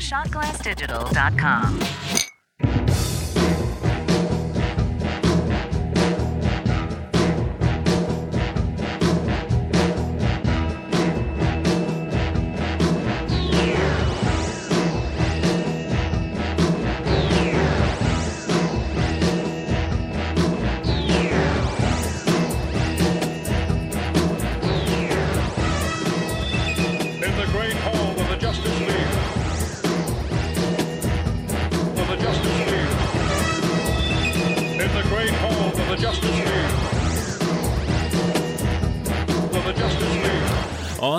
shotglassdigital.com.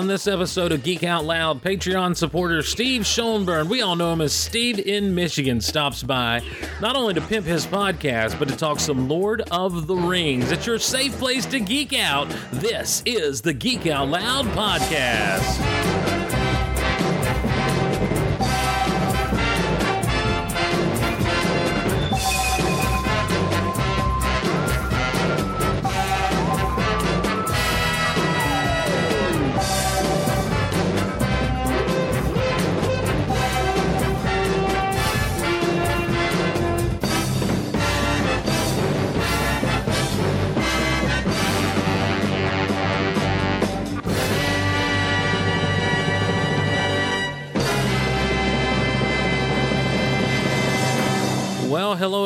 On this episode of Geek Out Loud, Patreon supporter Steve Schoenborn, we all know him as Steve in Michigan, stops by not only to pimp his podcast, but to talk some Lord of the Rings. It's your safe place to geek out. This is the Geek Out Loud podcast.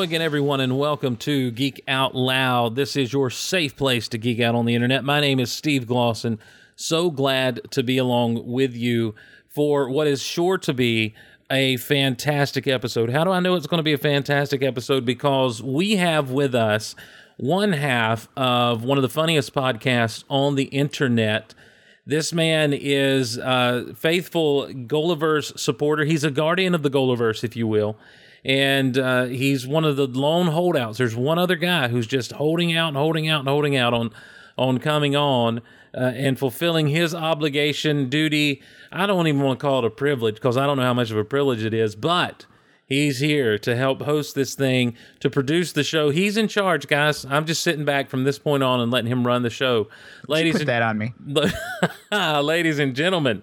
Again, everyone, and welcome to Geek Out Loud. This is your safe place to geek out on the internet. My name is Steve Glosson. So glad to be along with you for what is sure to be a fantastic episode. How do I know it's going to be a fantastic episode? Because we have with us one half of one of the funniest podcasts on the internet. This man is a faithful Gulliver's supporter. He's a guardian of the Gulliverse, if you will. And uh, he's one of the lone holdouts. There's one other guy who's just holding out and holding out and holding out on, on coming on uh, and fulfilling his obligation, duty. I don't even want to call it a privilege because I don't know how much of a privilege it is, but he's here to help host this thing, to produce the show. He's in charge, guys. I'm just sitting back from this point on and letting him run the show. Ladies Put and that on me. ladies and gentlemen,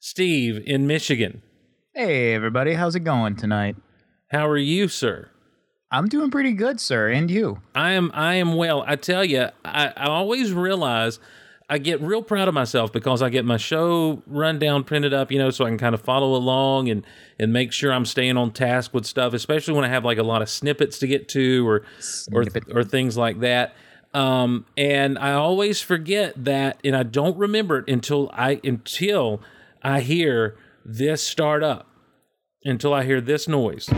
Steve in Michigan. Hey, everybody. How's it going tonight? How are you, sir? I'm doing pretty good, sir. And you? I am I am well. I tell you, I, I always realize I get real proud of myself because I get my show rundown printed up, you know, so I can kind of follow along and and make sure I'm staying on task with stuff, especially when I have like a lot of snippets to get to or or Snippet. or things like that. Um, and I always forget that, and I don't remember it until I until I hear this start up, until I hear this noise.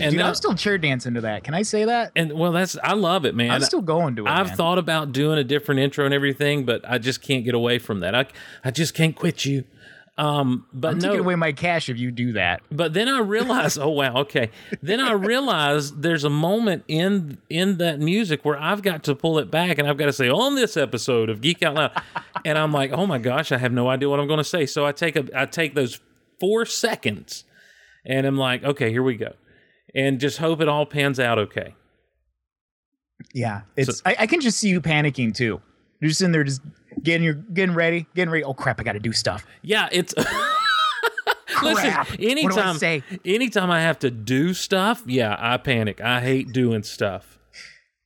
And Dude, then- I'm still chair dancing to that. Can I say that? and well, that's I love it, man. I'm still going to it. I've man. thought about doing a different intro and everything, but I just can't get away from that. I I just can't quit you. Um, but I'm no, taking away my cash if you do that. but then I realized, oh wow, okay. Then I realized there's a moment in in that music where I've got to pull it back and I've got to say on this episode of Geek Out Loud, and I'm like, oh my gosh, I have no idea what I'm going to say. So I take a I take those four seconds, and I'm like, okay, here we go, and just hope it all pans out okay. Yeah, it's. I, I can just see you panicking too. You're just in there, just getting your getting ready, getting ready. Oh crap! I got to do stuff. Yeah, it's. Crap. Listen, I anytime, say? anytime I have to do stuff, yeah, I panic. I hate doing stuff.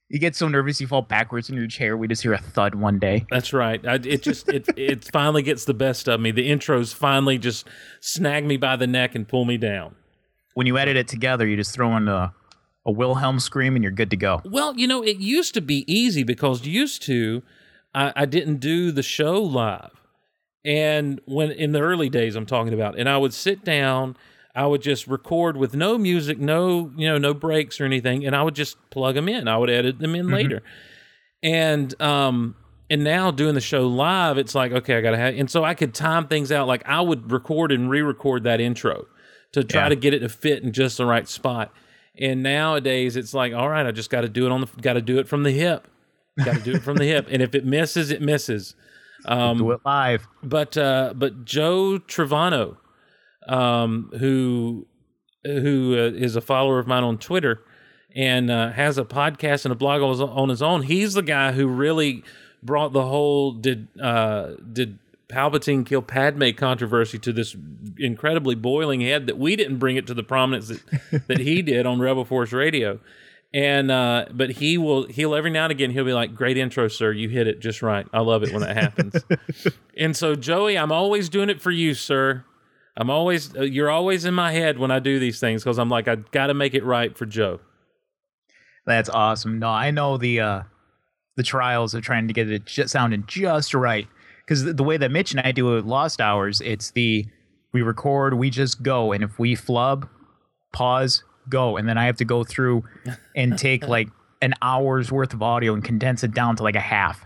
You get so nervous you fall backwards in your chair. We just hear a thud one day. That's right. I, it just it it finally gets the best of me. The intros finally just snag me by the neck and pull me down. When you edit it together, you just throw in a, a Wilhelm scream and you're good to go. Well, you know, it used to be easy because used to I, I didn't do the show live. And when in the early days I'm talking about, and I would sit down, I would just record with no music, no, you know, no breaks or anything, and I would just plug them in. I would edit them in later. And um and now doing the show live, it's like, okay, I gotta have and so I could time things out. Like I would record and re-record that intro to try Yeah. to get it to fit in just the right spot. And nowadays it's like, all right, I just gotta do it on the gotta do it from the hip. Gotta do it from the hip. And if it misses, it misses. Um, do it live. but uh, but Joe Trevano, um, who who uh, is a follower of mine on Twitter and uh, has a podcast and a blog on his, on his own, he's the guy who really brought the whole did uh, did Palpatine kill Padme controversy to this incredibly boiling head that we didn't bring it to the prominence that, that he did on Rebel Force Radio. And uh, but he will he'll every now and again he'll be like, "Great intro, sir. You hit it just right. I love it when that happens." and so Joey, I'm always doing it for you, sir. I'm always uh, you're always in my head when I do these things because I'm like I got to make it right for Joe. That's awesome. No, I know the uh the trials of trying to get it just sounding just right because the, the way that Mitch and I do it with Lost Hours, it's the we record, we just go, and if we flub, pause, go, and then I have to go through and take like an hour's worth of audio and condense it down to like a half.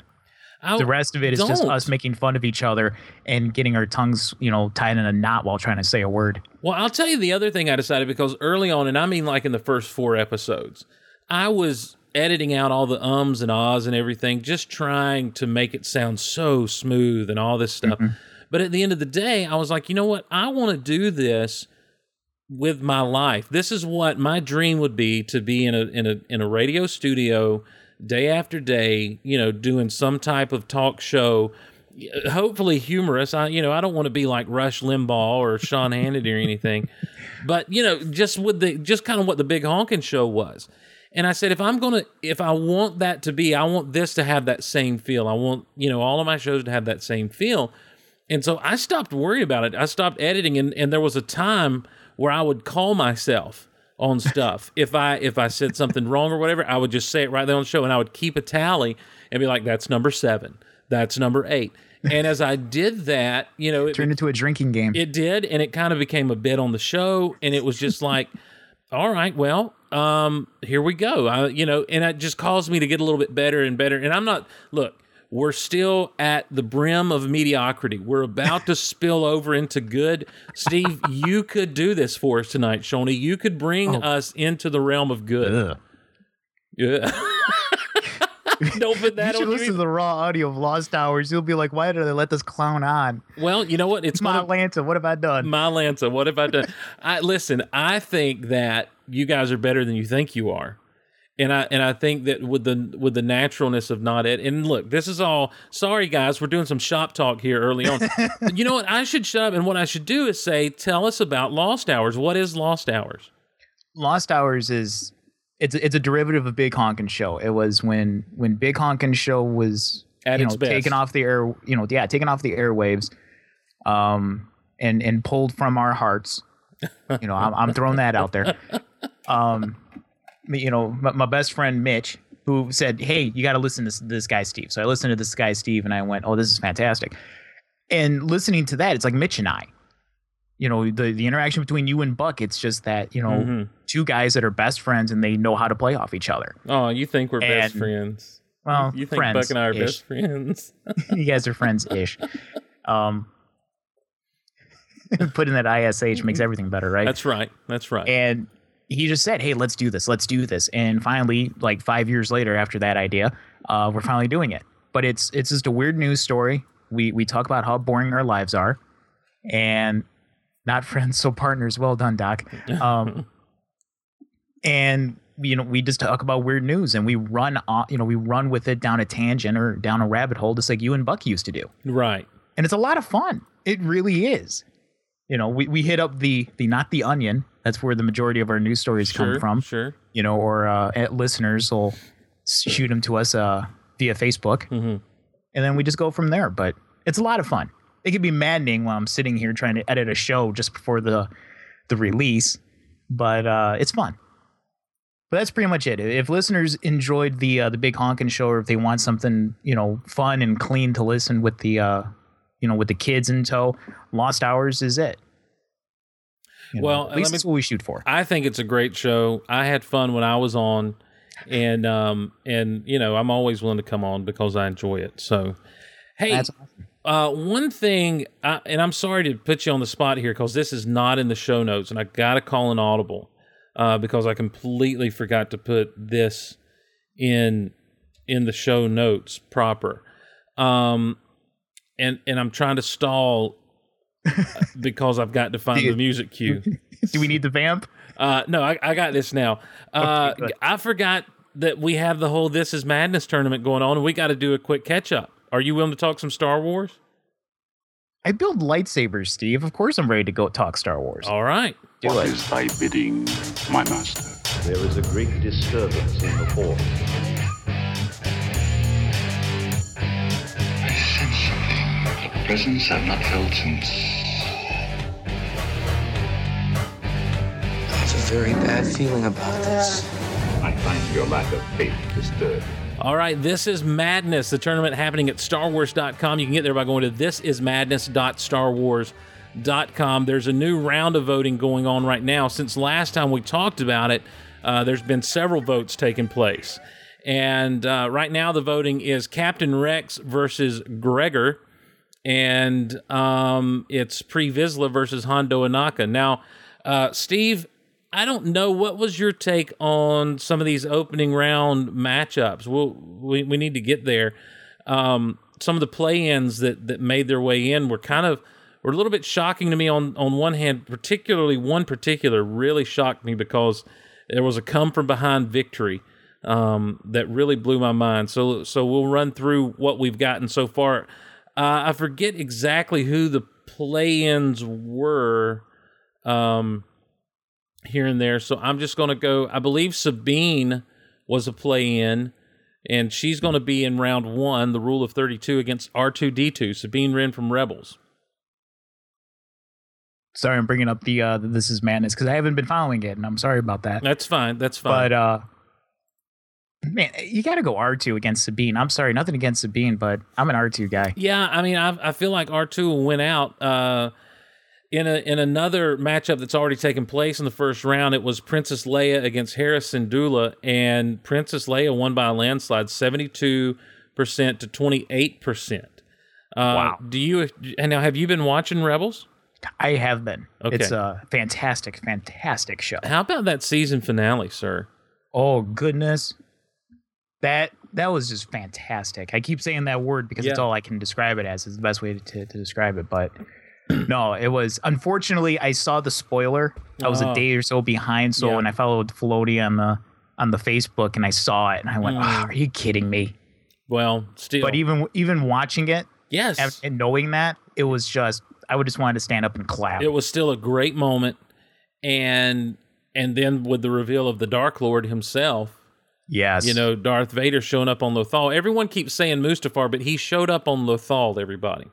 I, The rest of it is just don't. us making fun of each other and getting our tongues, you know, tied in a knot while trying to say a word. Well, I'll tell you the other thing I decided because early on, and I mean like in the first four episodes, I was editing out all the ums and ahs and everything, just trying to make it sound so smooth and all this stuff. Mm-hmm. But at the end of the day, I was like, you know what? I want to do this with my life. This is what my dream would be to be in a in a in a radio studio day after day, you know, doing some type of talk show hopefully humorous. I you know, I don't want to be like Rush Limbaugh or Sean Hannity or anything. But, you know, just with the just kind of what the big honking show was. And I said if I'm going to if I want that to be, I want this to have that same feel. I want, you know, all of my shows to have that same feel. And so I stopped worrying about it. I stopped editing and, and there was a time where I would call myself on stuff. if I if I said something wrong or whatever, I would just say it right there on the show and I would keep a tally and be like, that's number seven. That's number eight. And as I did that, you know, it, Turned into a drinking game. it did, and it kind of became a bit on the show, and it was just like, all right, well, um, here we go. I, you know, and it just caused me to get a little bit better and better. And I'm not look. We're still at the brim of mediocrity. We're about to spill over into good. Steve, you could do this for us tonight, Shawnee. You could bring oh. us into the realm of good. Yeah. Don't put that You should listen to the raw audio of Lost Hours. You'll be like, why did they let this clown on? Well, you know what? It's My gonna Atlanta, what have I done? My Lanza, what have I done? I listen. I think that you guys are better than you think you are, and I and I think that with the with the naturalness of not it. And look, this is all. Sorry, guys, we're doing some shop talk here early on. you know what? I should shut up, and what I should do is say, tell us about Lost Hours. What is Lost Hours? Lost Hours is it's it's a derivative of Big Honkin' Show. It was when when Big Honkin' Show was At you its know best. taken off the air, you know, yeah, taken off the airwaves, um, and and pulled from our hearts. You know, I'm, I'm throwing that out there. Um, you know, my, my best friend Mitch, who said, "Hey, you got to listen to this, guy Steve." So I listened to this guy Steve, and I went, "Oh, this is fantastic." And listening to that, it's like Mitch and I. You know, the the interaction between you and Buck, it's just that you know Mhm. two guys that are best friends and they know how to play off each other. Oh, you think we're best friends? Well, you think Buck and I are ish. best friends? you guys are friends ish. Um, putting that ish makes everything better, right? That's right. That's right. and he just said, "Hey, let's do this. Let's do this." And finally, like five years later, after that idea, uh, we're finally doing it. But it's it's just a weird news story. We we talk about how boring our lives are, and not friends, so partners. Well done, Doc. Um, and you know, we just talk about weird news, and we run, on, you know, we run with it down a tangent or down a rabbit hole, just like you and Buck used to do right. and it's a lot of fun. It really is. You know, we, we hit up the the not the onion. That's where the majority of our news stories Sure. come from. Sure. You know, or uh, listeners will shoot them to us uh, via Facebook, hmm and then we just go from there. But it's a lot of fun. It can be maddening while I'm sitting here trying to edit a show just before the the release, but uh, it's fun. But that's pretty much it. If listeners enjoyed the uh, the big honkin' show, or if they want something you know fun and clean to listen with the uh, you know with the kids in tow, Lost Hours is it. You know, Well, at least me- that's what we shoot for. I think it's a great show. I had fun when I was on, and um and you know I'm always willing to come on because I enjoy it. So, hey, That's uh, one thing, I, and I'm sorry to put you on the spot here because this is not in the show notes, and I got to call an audible uh, because I completely forgot to put this in in the show notes proper. Um, and and I'm trying to stall uh, because I've got to find the music cue. Do we need the vamp? Uh, no, I, I got this now. Uh, good. I forgot that we have the whole This Is Madness tournament going on, and we got to do a quick catch up. Are you willing to talk some Star Wars? I build lightsabers, Steve. Of course, I'm ready to go talk Star Wars. All right. Do What it. is thy bidding, my master? There is a great disturbance in the force. Presence I've not felt since. I have a very bad feeling about this. I find your lack of faith disturbing. All right, This is Madness, the tournament happening at StarWars.com. You can get there by going to thisismadness.starwars.com. There's a new round of voting going on right now. Since last time we talked about it, uh, there's been several votes taking place. And uh, right now, the voting is Captain Rex versus Gregor, and um, it's Pre Vizsla versus Hondo Ohnaka. Now, uh, Steve, I don't know what was your take on some of these opening round matchups. We'll, we we need to get there. Um, some of the play-ins that that made their way in were kind of were a little bit shocking to me. On on one hand, particularly one particular really shocked me because there was a come from behind victory um, that really blew my mind. So so we'll run through what we've gotten so far. Uh, I forget exactly who the play-ins were. Um, here and there. So I'm just going to go. I believe Sabine was a play in, and she's going to be in round one, the rule of 32 against R2D2. Sabine Wren from Rebels. Sorry, I'm bringing up the uh, This Is Madness because I haven't been following it, and I'm sorry about that. That's fine. That's fine. But uh, man, you got to go R2 against Sabine. I'm sorry, nothing against Sabine, but I'm an R2 guy. yeah, I mean, I, I feel like R2 will win out. Uh, in a in another matchup that's already taken place in the first round, it was Princess Leia against Hera Syndulla, and Princess Leia won by a landslide, seventy two percent to twenty eight percent. Uh, Wow. Do you and now have you been watching Rebels? I have been. Okay. It's a fantastic, fantastic show. How about that season finale, sir? Oh goodness, that that was just fantastic. I keep saying that word because it's all I can describe it as. Is the best way to, to describe it. But no, it was. Unfortunately, I saw the spoiler. I was Oh. a day or so behind. So Yeah. when I followed Floaty on the on the Facebook and I saw it, and I went, Mm. "Ah, "Are you kidding me?" Well, still, But even even watching it yes, and, and knowing that, it was just I would just wanted to stand up and clap. it was still a great moment, and and then with the reveal of the Dark Lord himself, yes, you know, Darth Vader showing up on Lothal. Everyone keeps saying Mustafar, but he showed up on Lothal. Everybody.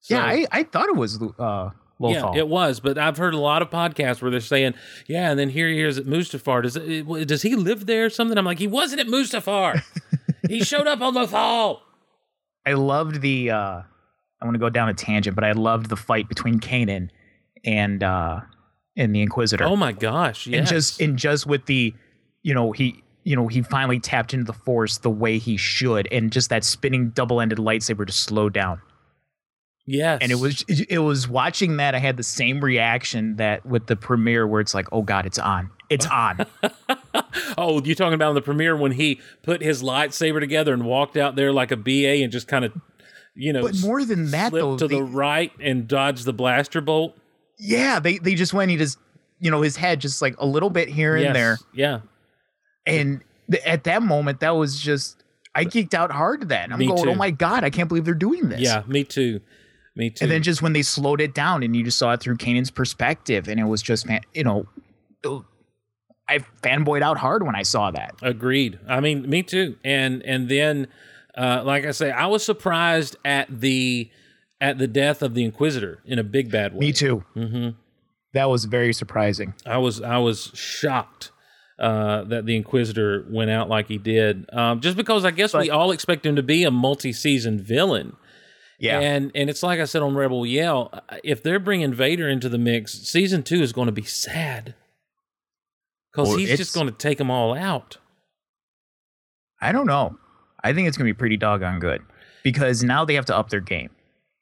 So- yeah, I, I thought it was uh, Lothal. Yeah, it was, but I've heard a lot of podcasts where they're saying, "Yeah," and then here he is at Mustafar. Does it, does he live there or something? I'm like, he wasn't at Mustafar. he showed up on Lothal. I loved the. uh I want to go down a tangent, but I loved the fight between Kanan and uh and the Inquisitor. Oh my gosh! Yes. And just and just with the, you know, he you know he finally tapped into the Force the way he should, and just that spinning double-ended lightsaber to slow down. yes, And it was it was watching that I had the same reaction that with the premiere where it's like, oh god, it's on, it's on. Oh, you're talking about in the premiere when he put his lightsaber together and walked out there like a BA and just kind of, you know, but more than that though, to they- the right and dodged the blaster bolt. yeah, they they just went. He just you know his head just like a little bit here Yes. and there. Yeah. And th- at that moment, that was just I geeked out hard. Then I'm Me going, too. oh my god, I can't believe they're doing this. Yeah. Me too. Me too. And then just when they slowed it down, and you just saw it through Kanan's perspective, and it was just fan- you know, I fanboyed out hard when I saw that. Agreed. I mean, me too. And and then, uh, like I say, I was surprised at the at the death of the Inquisitor in a big bad way. Me too. hmm That was very surprising. I was I was shocked uh, that the Inquisitor went out like he did. Um, just because I guess we all expect him to be a multi-season villain. Yeah. And and it's like I said on Rebel Yell, uh, if they're bringing Vader into the mix, season two is going to be sad because Well, he's just going to take them all out. I don't know. I think it's gonna be pretty doggone good because now they have to up their game.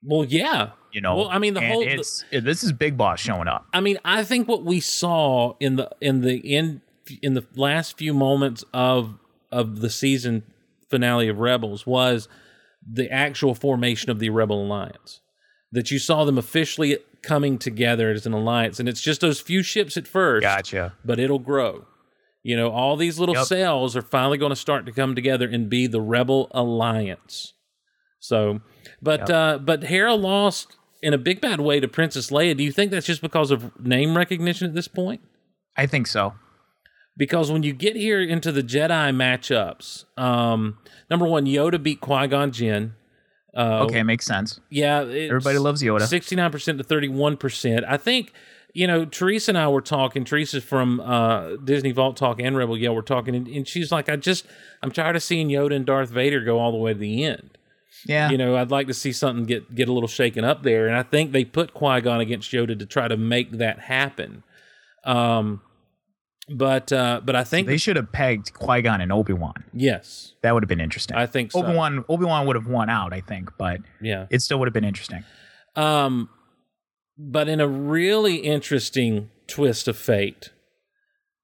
Well, yeah. You know. Well, I mean, the whole- it's this is Big Boss showing up. I mean, I think what we saw in the in the in in the last few moments of of the season finale of Rebels was the actual formation of the Rebel Alliance. That you saw them officially coming together as an alliance, and it's just those few ships at first, Gotcha. but it'll grow. You know, all these little Yep. cells are finally going to start to come together and be the Rebel Alliance. So, but Yep. uh, but Hera lost in a big bad way to Princess Leia. Do you think that's just because of name recognition at this point? I think so. Because when you get here into the Jedi matchups, um, number one, Yoda beat Qui Gon Jinn. Uh, Okay, makes sense. Yeah, Everybody loves Yoda. Sixty-nine percent to thirty-one percent. I think you know Teresa and I were talking. Teresa's from uh, Disney Vault Talk and Rebel Yell. We're talking, and, and she's like, "I just I'm tired of seeing Yoda and Darth Vader go all the way to the end. Yeah. You know, I'd like to see something get get a little shaken up there." And I think they put Qui Gon against Yoda to try to make that happen. Um, but uh, but I think they should have pegged Qui Gon and Obi Wan. yes, That would have been interesting. I think so. Obi Wan Obi Wan would have won out, I think, but yeah. it still would have been interesting. Um, but in a really interesting twist of fate,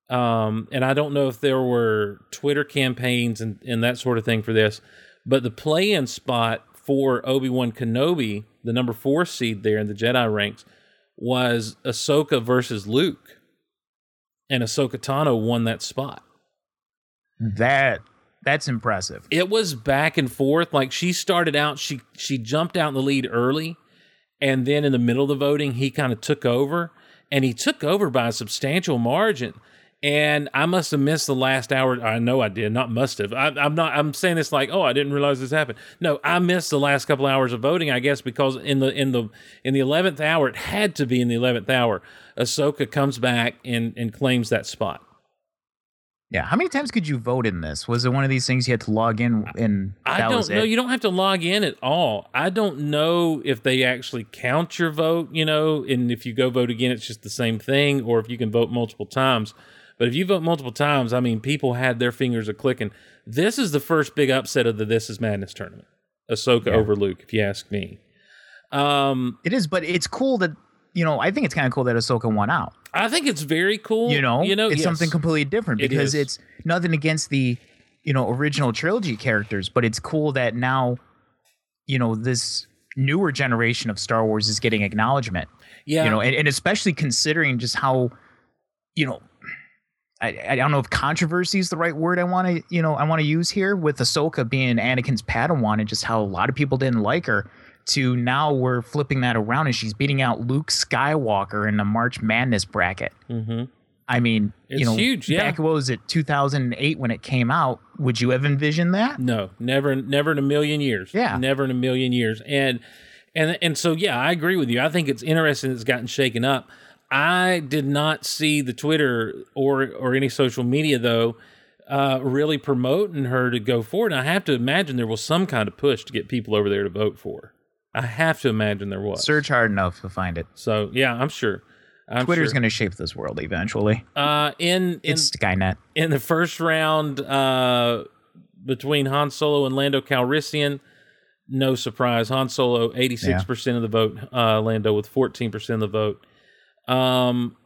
um, and I don't know if there were Twitter campaigns and, and that sort of thing for this, but the play-in spot for Obi Wan Kenobi, the number four seed there in the Jedi ranks, was Ahsoka versus Luke, and Ahsoka Tano won that spot. That that's impressive. it was back and forth. Like she started out, she she jumped out in the lead early, and then in the middle of the voting, he kind of took over, and he took over by a substantial margin. And I must have missed the last hour. I know I did, not must have. I, I'm not. I'm saying this like, oh, I didn't realize this happened. No, I missed the last couple hours of voting. I guess because in the in the in the eleventh hour, it had to be in the eleventh hour. Ahsoka comes back and and claims that spot. Yeah. How many times could you vote in this? Was it one of these things you had to log in and I don't know. it? You don't have to log in at all. I don't know if they actually count your vote, you know, and if you go vote again, it's just the same thing, or if you can vote multiple times. But if you vote multiple times, I mean, people had their fingers a clicking. This is the first big upset of the This Is Madness tournament. Ahsoka over Luke, if you ask me. Um, It is, but it's cool that you know. I think it's kind of cool that Ahsoka won out. I think it's very cool. You know, you know, it's yes. something completely different because is. it's nothing against the you know original trilogy characters, but it's cool that now you know this newer generation of Star Wars is getting acknowledgement. Yeah, You know, and, and especially considering just how you know. I, I don't know if controversy is the right word I want to you know I want to use here with Ahsoka being Anakin's Padawan and just how a lot of people didn't like her to now we're flipping that around and she's beating out Luke Skywalker in the March Madness bracket. hmm I mean, It's you know, huge, yeah. Back what was it, 2008 when it came out? Would you have envisioned that? No, never, never in a million years. Yeah. never in a million years. And and and so yeah, I agree with you. I think it's interesting. It's gotten shaken up. I did not see the Twitter or or any social media though, uh, really promoting her to go forward. And I have to imagine there was some kind of push to get people over there to vote for. I have to imagine there was. Search hard enough to find it. So yeah, I'm sure. I'm Twitter's sure. going to shape this world eventually. Uh, in in It's Skynet. in the first round uh, between Han Solo and Lando Calrissian, no surprise. Han Solo, 86% of the vote, uh, Lando with 14% of the vote. Um,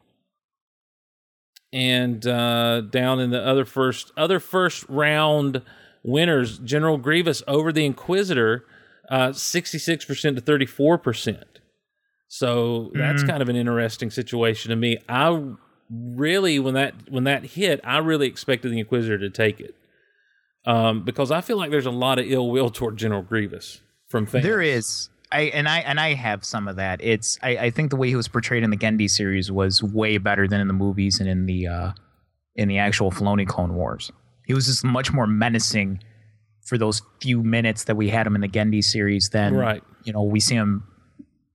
and uh, down in the other first other first round winners, General Grievous over the Inquisitor, uh, 66% to 34%. So that's kind of an interesting situation to me. I really when that when that hit, I really expected the Inquisitor to take it. Um, because I feel like there's a lot of ill will toward General Grievous from fans. There is. I and I and I have some of that. It's I, I think the way he was portrayed in the Genndy series was way better than in the movies and in the uh in the actual Filoni Clone Wars. He was just much more menacing for those few minutes that we had him in the Genndy series than Right. you know, we see him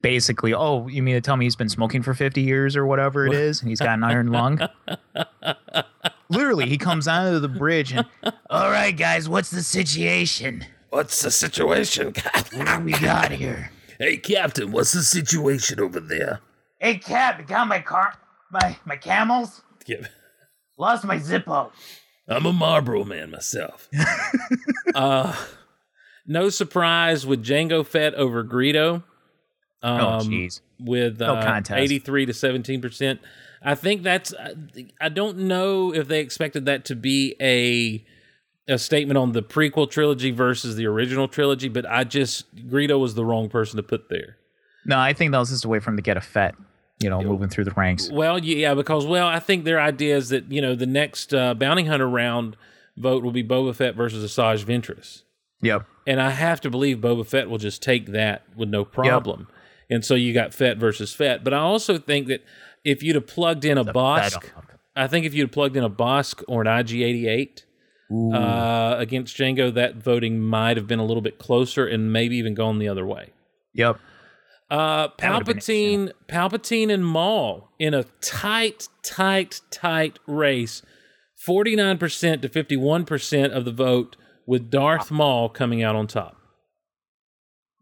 basically, oh, you mean to tell me he's been smoking for 50 years or whatever it is and he's got an iron lung? Literally, he comes out of the bridge and, all right, guys, what's the situation? What's the situation, Captain? What do we got here? Hey, Captain, what's the situation over there? Hey, Cap, you got my car, my my camels? Yeah. Lost my Zippo. I'm a Marlboro man myself. uh, no surprise with Jango Fett over Greedo. Um, Oh, jeez. With No uh, contest. 83 to 17 percent. I think that's. I- I don't know if they expected that to be a a statement on the prequel trilogy versus the original trilogy, but I just Greedo was the wrong person to put there. No, I think that was just a way for him to get a Fett, you know, moving through the ranks. Well, yeah, because well, I think their idea is that you know the next uh, bounty hunter round vote will be Boba Fett versus Asajj Ventress. Yep. And I have to believe Boba Fett will just take that with no problem. And so you got Fett versus Fett. But I also think that if you'd have plugged in a Bossk, I think if you'd have plugged in a Bossk or an IG88 uh, against Jango, that voting might have been a little bit closer and maybe even gone the other way. Yep. Uh, That would've been Palpatine, Palpatine, and Maul in a tight, tight, tight race. Forty-nine percent to fifty-one percent of the vote, with Darth Maul coming out on top.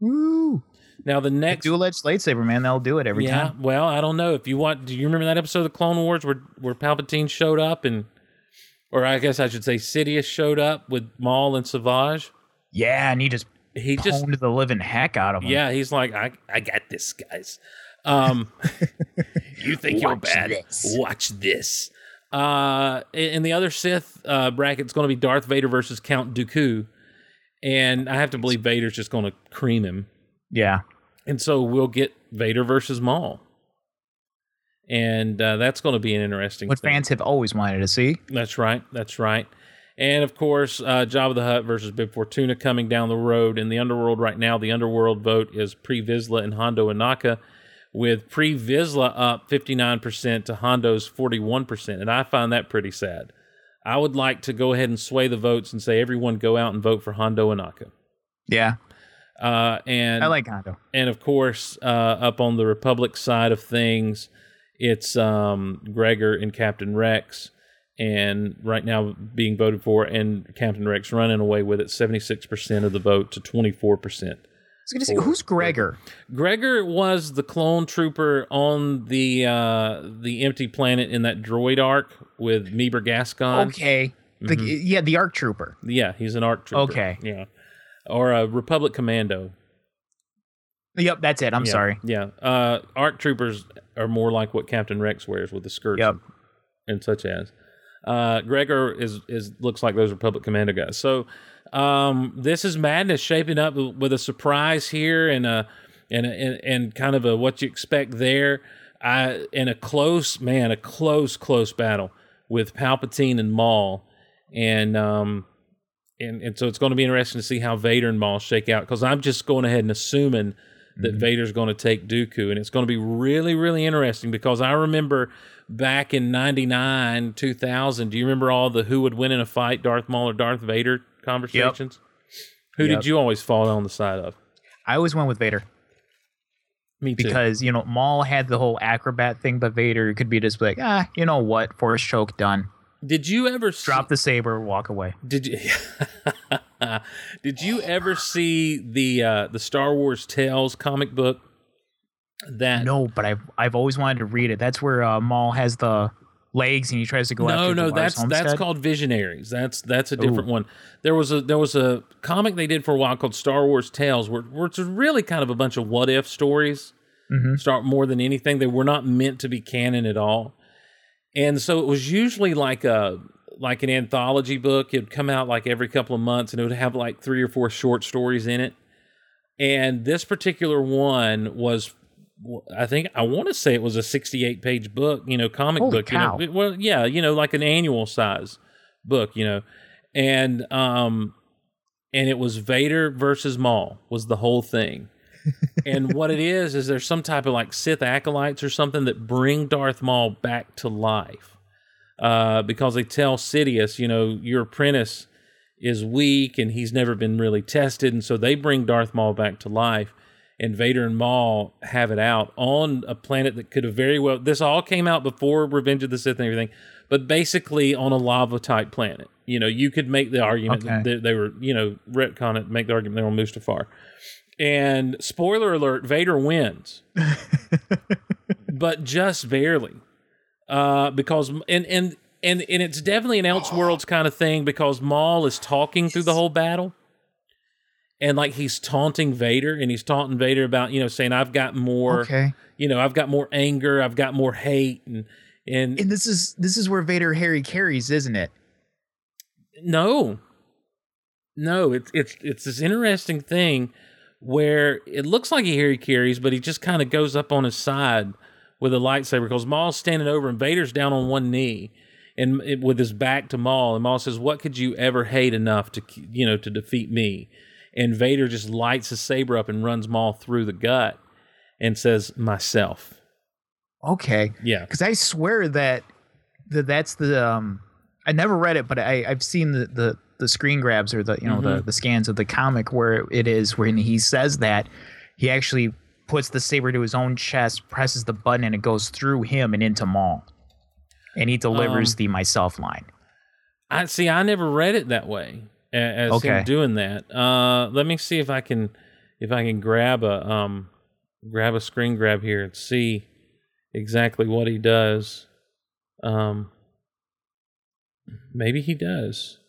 Woo. Now the next, Dual edged lightsaber, man. They'll do it every yeah. time. Well, I don't know if you want. Do you remember that episode of the Clone Wars where where Palpatine showed up and, or I guess I should say Sidious showed up with Maul and Savage. Yeah, and he just He just the living heck out of him. Yeah, he's like, I, I got this, guys. Um, you think you're bad? this. Watch this. Uh, in the other Sith uh, bracket, it's going to be Darth Vader versus Count Dooku, and I have to believe Vader's just going to cream him, Yeah. and so we'll get Vader versus Maul, and uh, that's going to be an interesting. What thing. fans have always wanted to see. That's right. That's right. And of course, uh, Jabba the Hutt versus Bib Fortuna coming down the road in the underworld right now. The underworld vote is Pre Vizsla and Hondo Ohnaka, with Pre Vizsla up 59% to Hondo's 41%. And I find that pretty sad. I would like to go ahead and sway the votes and say everyone go out and vote for Hondo Ohnaka. Yeah. Uh, and I like Hondo. and of course, uh, up on the Republic side of things, it's um, Gregor and Captain Rex, and right now being voted for, and Captain Rex running away with it, seventy six percent of the vote to twenty four percent. I was gonna say, who's Gregor? Gregor was the clone trooper on the uh, the empty planet in that droid arc with Meebur Gascon. Okay. The, Mm-hmm. yeah, the ARC Trooper. Yeah, he's an arc trooper. Okay. Yeah. Or a Republic Commando. Yep, that's it. I'm Yeah, sorry. Yeah. Uh, ARC troopers are more like what Captain Rex wears with the skirts Yep. and such as. Uh, Gregor is is looks like those Republic Commando guys. So um, this is madness shaping up with a surprise here and a and a, and, kind of a what you expect there. I and a close man, a close close battle with Palpatine and Maul, and um, and and so it's going to be interesting to see how Vader and Maul shake out because I'm just going ahead and assuming that Vader's going to take Dooku, and it's going to be really really interesting because I remember back in '99, 2000. Do you remember all the who would win in a fight, Darth Maul or Darth Vader conversations? Who Yep. did you always fall on the side of? I always went with Vader Me too. because you know Maul had the whole acrobat thing, but Vader could be just like, ah, you know what, force choke done. did you ever see, Drop the saber, walk away. Did you did you ever see the uh, the Star Wars Tales comic book? That No, but I've I've always wanted to read it. That's where uh, Maul has the legs and he tries to go no, no, that's that's called Visionaries. That's that's a different one. There was a there was a comic they did for a while called Star Wars Tales, where, where it's really kind of a bunch of what if stories. Start more than anything, they were not meant to be canon at all, and so it was usually like a like an anthology book. It'd come out like every couple of months, and it would have like three or four short stories in it. And this particular one was I think I want to say it was a 68 page book, you know, comic Holy book, cow. you know. Well, yeah, you know, like an annual size book, you know. And um and it was Vader versus Maul was the whole thing. and what it is is there's some type of like Sith acolytes or something that bring Darth Maul back to life. Uh because they tell Sidious, you know, your apprentice is weak and he's never been really tested and so they bring Darth Maul back to life and Vader and Maul have it out on a planet that could have very well. This all came out before Revenge of the Sith and everything, but basically on a lava type planet. You know, you could make the argument Okay. that they, were, you know, retcon it, make the argument they were on Mustafar. And spoiler alert: Vader wins, but just barely, uh, because and and and and it's definitely an Elseworlds kind of thing because Maul is talking through the whole battle and like he's taunting Vader and he's taunting Vader about you know saying I've got more Okay. you know I've got more anger I've got more hate and and And this is this is where Vader Harry carries, isn't it? no no it's it's it's this interesting thing where it looks like he Harry carries but he just kind of goes up on his side with a lightsaber because Maul's standing over and Vader's down on one knee and it, with his back to Maul, and Maul says, "What could you ever hate enough to you know to defeat me?" And Vader just lights his saber up and runs Maul through the gut, and says, "Myself." Okay. Yeah. Because I swear that, that that's the um I never read it, but I I've seen the the, the screen grabs or the you know the the scans of the comic where it is when he says that he actually puts the saber to his own chest, presses the button, and it goes through him and into Maul, and he delivers Um, the myself line. I see. I never read it that way as Okay. him doing that. Uh, let me see if I can if I can grab a um grab a screen grab here and see exactly what he does. Um, maybe he does.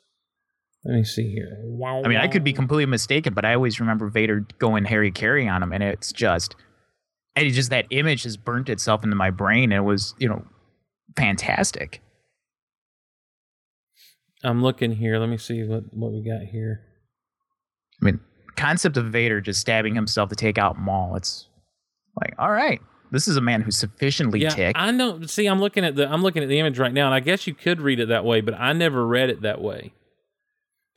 Let me see here. Wow. I mean, I could be completely mistaken, but I always remember Vader going Harry Carry on him, and it's just, and it's just that image has burnt itself into my brain, and it was, you know, fantastic. I'm looking here. Let me see what what we got here. I mean, concept of Vader just stabbing himself to take out Maul. It's like, all right, this is a man who's sufficiently Yeah, ticked. I don't See, I'm looking at the I'm looking at the image right now, and I guess you could read it that way, but I never read it that way.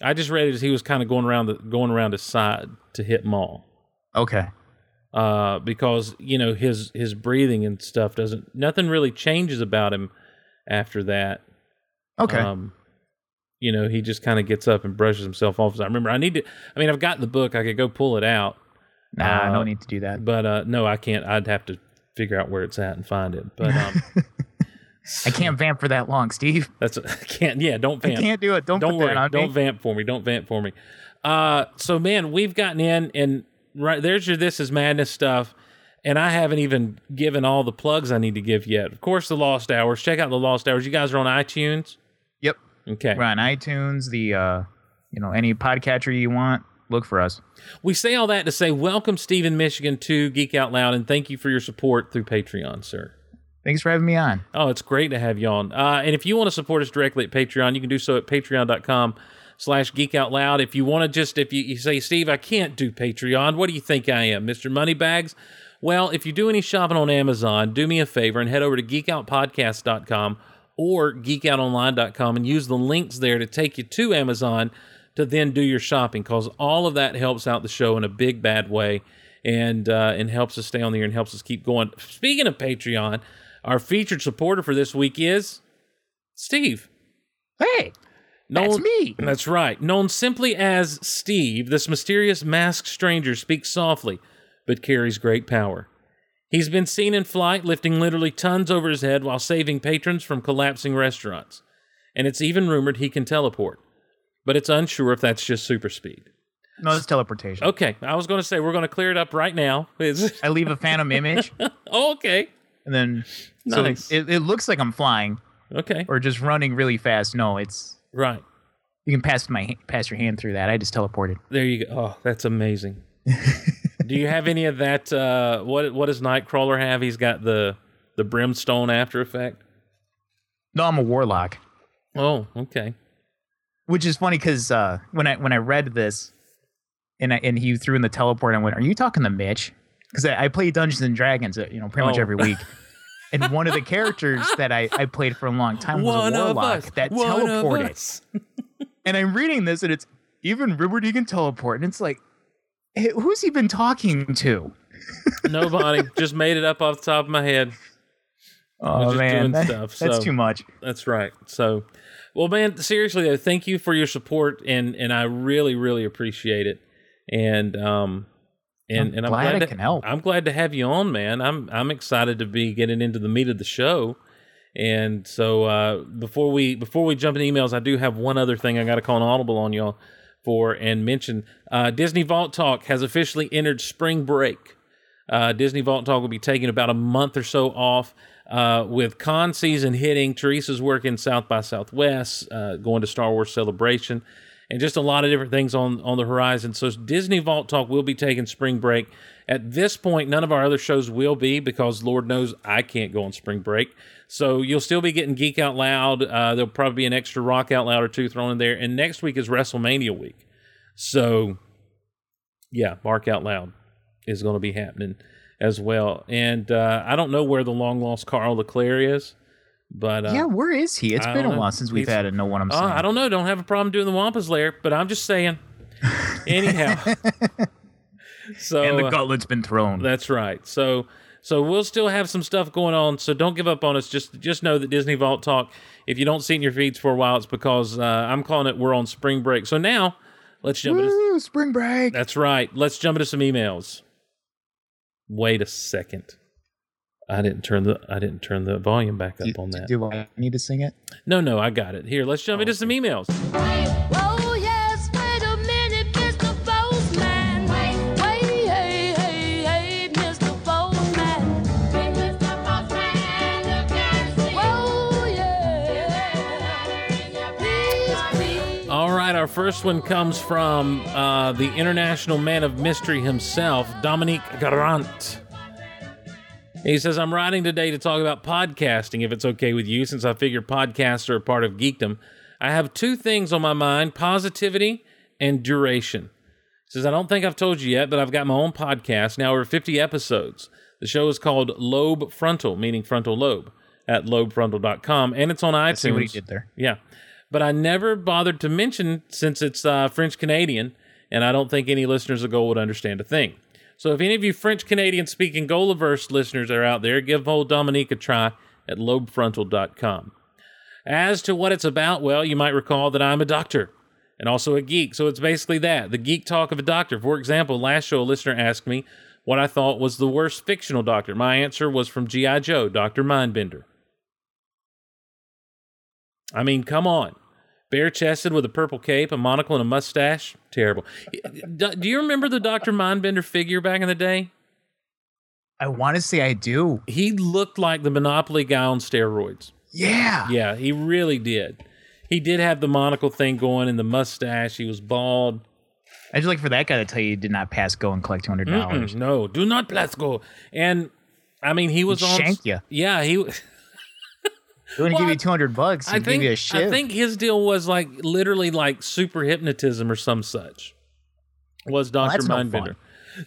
I just read it as he was kind of going around the going around his side to hit Maul, okay, uh, because you know his his breathing and stuff doesn't nothing really changes about him after that. okay. Um, you know, he just kind of gets up and brushes himself off. I remember I need to. I mean, I've got the book. I could go pull it out, nah, uh, no need to do that. but uh, no, I can't. I'd have to figure out where it's at and find it. But um, I can't vamp for that long, Steve. That's I can't. Yeah, don't I vamp. can't do it. Don't, don't worry. Don't me. vamp for me. Don't vamp for me. Uh, so man, we've gotten in and right there's your this is madness stuff, and I haven't even given all the plugs I need to give yet. Of course, the Lost Hours. Check out the Lost Hours. You guys are on iTunes. Okay. we're on iTunes. The uh, you know, any podcatcher you want, look for us. We say all that to say welcome, Stephen Michigan, to Geek Out Loud, and thank you for your support through Patreon, sir. Thanks for having me on. Oh, it's great to have you on. Uh, and if you want to support us directly at Patreon, you can do so at patreon.com slash geek out loud. If you want to just, if you, you say, Steve, I can't do Patreon, what do you think I am, Mr. Moneybags? Well, if you do any shopping on Amazon, do me a favor and head over to geekoutpodcast.com or geekoutonline.com and use the links there to take you to Amazon to then do your shopping because all of that helps out the show in a big bad way and uh, and helps us stay on the air and helps us keep going. Speaking of Patreon, our featured supporter for this week is Steve. Hey, that's Known- me. That's right. Known simply as Steve, this mysterious masked stranger speaks softly but carries great power. He's been seen in flight lifting literally tons over his head while saving patrons from collapsing restaurants. And it's even rumored he can teleport. But it's unsure if that's just super speed. No, it's teleportation. Okay, I was going to say we're going to clear it up right now. I leave a phantom image, oh, okay. and then Nice. so it, it looks like I'm flying Okay. or just running really fast. No, it's Right. you can pass my pass your hand through that. I just teleported. There you go. Oh, that's amazing. Do you have any of that? Uh, what what does Nightcrawler have? He's got the the brimstone after effect. No, I'm a warlock. Oh, okay. which is funny because uh, when I when I read this, and I, and he threw in the teleport, I went, "Are you talking to Mitch?" Because I, I play Dungeons and Dragons, uh, you know, pretty much Oh. every week. and one of the characters that I, I played for a long time was One a warlock that One teleported. And I'm reading this, and it's even can teleport, and it's like, who's he been talking to? Nobody. Just made it up off the top of my head. Oh just man, doing that- stuff, that's so- too much. That's right. So, well, man, seriously though, thank you for your support, and and I really really appreciate it. And um, and I'm and I'm glad glad, I to, can help. I'm glad to have you on, man. I'm I'm excited to be getting into the meat of the show. And so uh, before we before we jump into emails, I do have one other thing I got to call an audible on y'all for and mention. Uh, Disney Vault Talk has officially entered spring break. Uh, Disney Vault Talk will be taking about a month or so off uh, with con season hitting. Teresa's working South by Southwest, uh, going to Star Wars Celebration, and just a lot of different things on on the horizon. So Disney Vault Talk will be taking spring break. At this point, none of our other shows will be because Lord knows I can't go on spring break. So you'll still be getting Geek Out Loud. Uh, there'll probably be an extra Rock Out Loud or two thrown in there. And next week is WrestleMania week. So yeah, Bark Out Loud is going to be happening as well. And uh, I don't know where the long lost Carl Leclerc is, But uh, yeah, where is he? It's I been a while since we've had a know what I'm uh, saying. I don't know. Don't have a problem doing the Wampus lair, but I'm just saying. Anyhow, so and the uh, gauntlet's been thrown. That's right. So so we'll still have some stuff going on. So don't give up on us. Just just know that Disney Vault Talk. If you don't see it in your feeds for a while, it's because uh, I'm calling it we're on spring break. So now let's jump into spring break. that's right. Let's jump into some emails. Wait a second. I didn't turn the I didn't turn the volume back up do, on that. do I need to sing it? No, no, I got it. Here, let's jump into some emails. First one comes from uh, the international man of mystery himself, Dominique Garant. He says, I'm writing today to talk about podcasting, if it's okay with you, since I figure podcasts are a part of geekdom. I have two things on my mind positivity and duration. He says, I don't think I've told you yet, but I've got my own podcast, now over 50 episodes. The show is called Lobe Frontal, meaning frontal lobe, at lobefrontal.com, and it's on iTunes. See what he did there. Yeah. But I never bothered to mention since it's uh, French Canadian, and I don't think any listeners of Goal would understand a thing. So if any of you French Canadian speaking Golaverse listeners are out there, give old Dominique a try at lobefrontal.com. As to what it's about, well, you might recall that I'm a doctor and also a geek. So it's basically that the geek talk of a doctor. For example, last show, a listener asked me what I thought was the worst fictional doctor. My answer was from G.I. Joe, Dr. Mindbender. I mean, come on. Bare chested with a purple cape, a monocle, and a mustache. Terrible. Do you remember the Dr. Mindbender figure back in the day? I want to say I do. He looked like the Monopoly guy on steroids. Yeah. Yeah, he really did. He did have the monocle thing going and the mustache. He was bald. I'd just like for that guy to tell you he did not pass go and collect two hundred dollars. No, do not let's go. And I mean, he was He'd on. shank you. Yeah, he. He wouldn't Well, give you two hundred bucks. I think give you a I think his deal was like literally like super hypnotism or some such. Was Doctor no Mindbender? fun.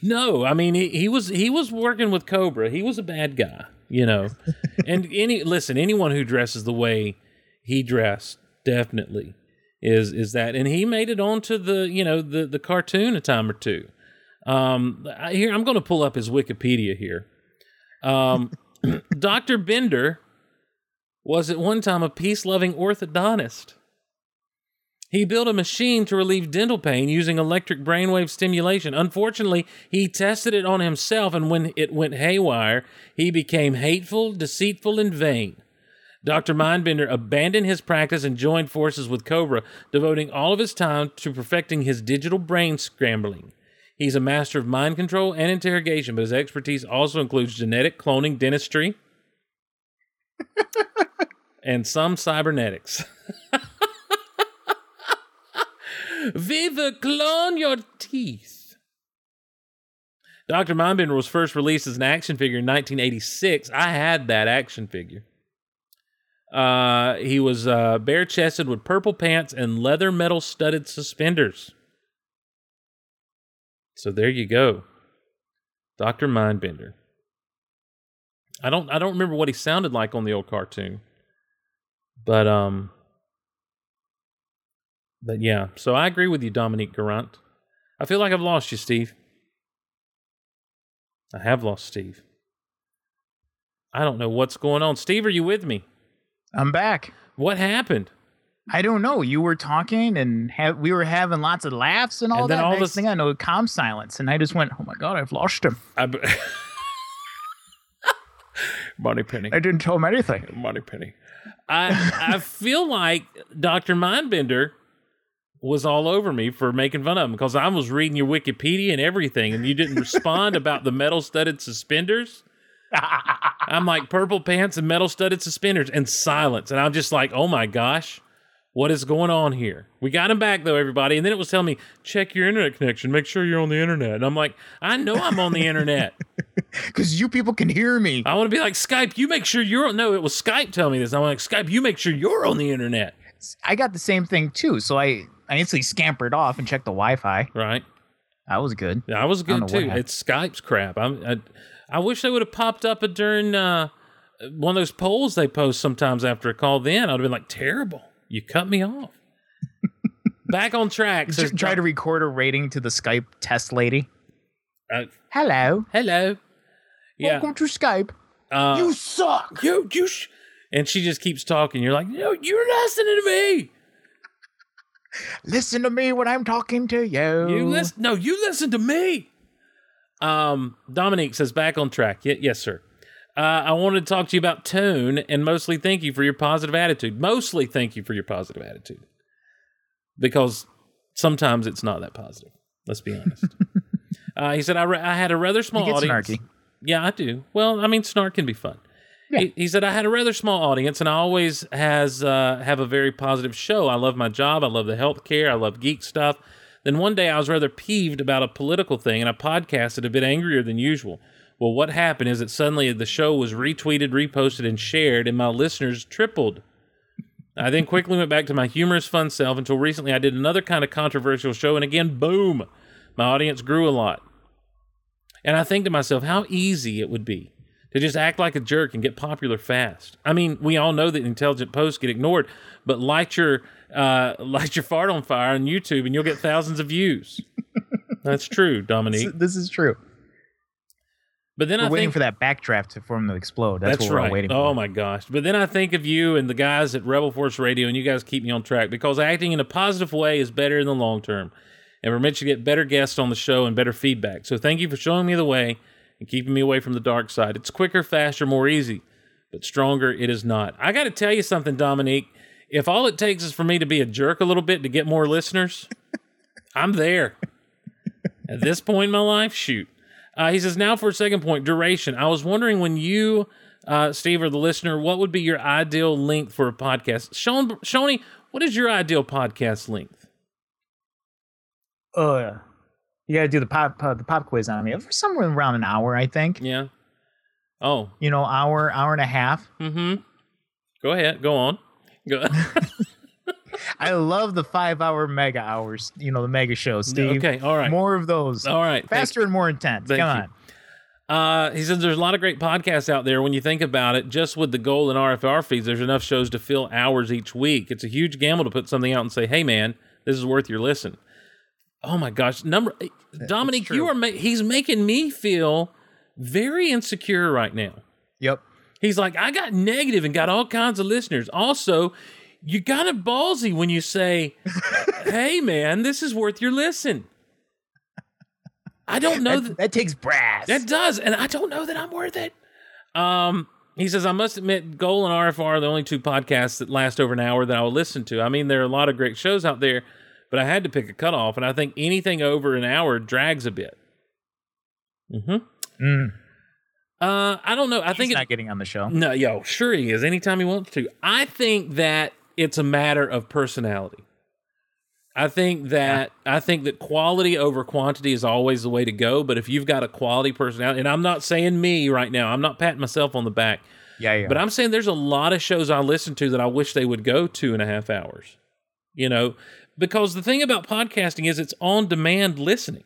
No, I mean he, he was he was working with Cobra. He was a bad guy, you know. and any listen, anyone who dresses the way he dressed definitely is is that, and he made it onto the you know the the cartoon a time or two. Um, I, here I'm going to pull up his Wikipedia here. Um, Doctor Bender was at one time a peace loving orthodontist. He built a machine to relieve dental pain using electric brainwave stimulation. Unfortunately, he tested it on himself, and when it went haywire, he became hateful, deceitful, and vain. Dr. Mindbender abandoned his practice and joined forces with Cobra, devoting all of his time to perfecting his digital brain scrambling. He's a master of mind control and interrogation, but his expertise also includes genetic cloning, dentistry, and some cybernetics. Viva clone your teeth. Dr. Mindbender was first released as an action figure in 1986. I had that action figure. Uh, he was uh, bare chested with purple pants and leather metal studded suspenders. So there you go. Dr. Mindbender. I don't I don't remember what he sounded like on the old cartoon. But um but yeah, so I agree with you, Dominique Garant. I feel like I've lost you, Steve. I have lost Steve. I don't know what's going on. Steve, are you with me? I'm back. What happened? I don't know. You were talking and ha- we were having lots of laughs and all that. And then that. all Next this- thing I know, calm silence, and I just went, "Oh my god, I've lost him. I b- Money Penny. I didn't tell him anything." Money Penny. I I feel like Dr. Mindbender was all over me for making fun of him because I was reading your Wikipedia and everything, and you didn't respond about the metal studded suspenders. I'm like purple pants and metal studded suspenders and silence, and I'm just like, oh my gosh, what is going on here? We got him back though, everybody, and then it was telling me check your internet connection, make sure you're on the internet, and I'm like, I know I'm on the internet. Because you people can hear me. I want to be like Skype. You make sure you're on. No, it was Skype telling me this. I'm like Skype. You make sure you're on the internet, I got the same thing too. So I, I instantly scampered off and checked the Wi-Fi. right? That was good. I was good too. It's Skype's crap. I'm, I, I wish they would have popped up during uh, one of those polls they post sometimes after a call. Then I'd have been like, terrible. You cut me off. Back on track. says Try to record a rating to the Skype test lady. Uh, Hello. hello. Yeah. Welcome to Skype. Uh, you suck. you you sh-. and she just keeps talking you're like no you're listening to me Listen to me when I'm talking to you. you listen no you listen to me um dominique says back on track y- yes sir uh, i wanted to talk to you about tone and mostly thank you for your positive attitude mostly thank you for your positive attitude because sometimes it's not that positive let's be honest uh, he said I, re- I had a rather small audience snarky. yeah i do well i mean snark can be fun he, he said I had a rather small audience, and I always has uh, have a very positive show. I love my job. I love the healthcare. I love geek stuff. Then one day I was rather peeved about a political thing, and I podcasted a bit angrier than usual. Well, what happened is that suddenly the show was retweeted, reposted, and shared, and my listeners tripled. I then quickly went back to my humorous, fun self until recently I did another kind of controversial show, and again, boom, my audience grew a lot. And I think to myself, how easy it would be to just act like a jerk and get popular fast. I mean, we all know that intelligent posts get ignored, but light your uh, light your fart on fire on YouTube and you'll get thousands of views. That's true, Dominique. This is true. But then We're I waiting think for that backdraft to, for him to explode. That's, that's what we're right. waiting oh for. oh my gosh! But then I think of you and the guys at Rebel Force Radio, and you guys keep me on track because acting in a positive way is better in the long term, and we're meant to get better guests on the show and better feedback. So thank you for showing me the way and keeping me away from the dark side. It's quicker, faster, more easy, but stronger it is not. I got to tell you something, Dominique. If all it takes is for me to be a jerk a little bit to get more listeners, I'm there. At this point in my life, shoot. Uh, he says, now for a second point, duration. I was wondering when you, uh, Steve, or the listener, what would be your ideal length for a podcast? Sean, Shoney, what is your ideal podcast length? Uh, you got to do the pop uh, the pop quiz on me. For Somewhere around an hour, I think. Yeah. Oh. You know, hour, hour and a half. Mm-hmm. Go ahead. Go on. Go. I love the five hour mega hours. You know, the mega shows. Steve. okay. All right. More of those. All right. Faster and more intense. Thank Come you. on. Uh, he says there's a lot of great podcasts out there. When you think about it, just with the gold and RFR feeds, there's enough shows to fill hours each week. It's a huge gamble to put something out and say, "Hey, man, this is worth your listen." Oh my gosh, number Dominic, you are ma- he's making me feel very insecure right now. Yep. He's like, I got negative and got all kinds of listeners. Also, you got it ballsy when you say, "Hey, man, this is worth your listen." I don't know That, that that takes brass. that does, and I don't know that I'm worth it. Um, he says, I must admit, Goal and RFR are the only two podcasts that last over an hour that I will listen to. I mean, there are a lot of great shows out there, but I had to pick a cutoff, and I think anything over an hour drags a bit. Mm-hmm. Mm. Uh, I don't know. I He's think it, not getting on the show. no, yo, sure he is. Anytime he wants to. I think that it's a matter of personality. I think that I think that quality over quantity is always the way to go. But if you've got a quality personality, and I'm not saying me right now, I'm not patting myself on the back, Yeah, yeah. but I'm saying there's a lot of shows I listen to that I wish they would go two and a half hours. You know, because the thing about podcasting is it's on demand listening.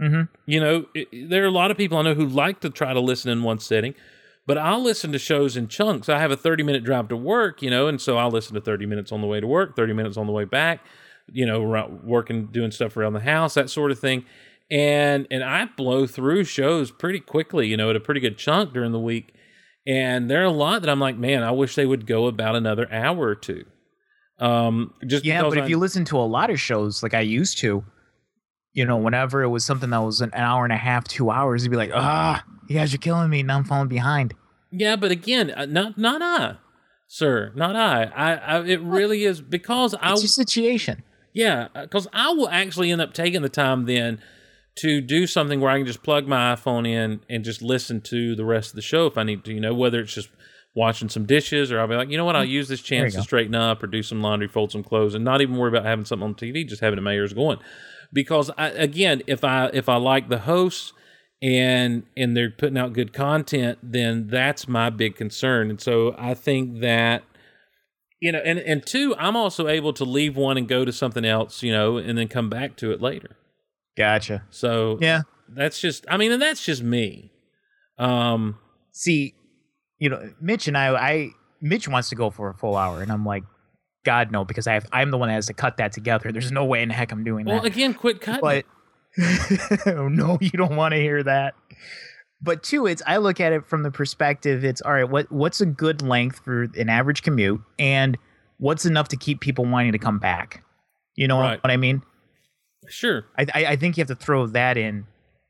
Mhm. You know, it, there are a lot of people I know who like to try to listen in one setting, but I'll listen to shows in chunks. I have a 30 minute drive to work, you know, and so I'll listen to 30 minutes on the way to work, 30 minutes on the way back, you know, working, doing stuff around the house, that sort of thing. And and I blow through shows pretty quickly, you know, at a pretty good chunk during the week. And there are a lot that I'm like, man, I wish they would go about another hour or two. Um, just yeah, but if you listen to a lot of shows like I used to, you know, whenever it was something that was an hour and a half, two hours, you'd be like, ah, you guys are killing me. Now I'm falling behind. Yeah, but again, uh, not not I, sir, not I. I, I it really is because I It's your situation. yeah, because I will actually end up taking the time then to do something where I can just plug my iPhone in and just listen to the rest of the show if I need to. You know, whether it's just washing some dishes or I'll be like, you know what, I'll use this chance to go. straighten up or do some laundry, fold some clothes, and not even worry about having something on TV, just having it in my ears going. Because I, again, if I if I like the hosts and and they're putting out good content, then that's my big concern. And so I think that you know, and and two, I'm also able to leave one and go to something else, you know, and then come back to it later. Gotcha. So Yeah. that's just, I mean, and that's just me. Um, See, you know, Mitch and I, I Mitch wants to go for a full hour, and I'm like, God no, because I have, I'm the one that has to cut that together. There's no way in heck I'm doing Well, that. Well, again, quit cutting. but no, you don't want to hear that. But two, it's I look at it from the perspective. It's all right. What what's a good length for an average commute, and what's enough to keep people wanting to come back? You know Right. what I mean? sure. I, I I think you have to throw that in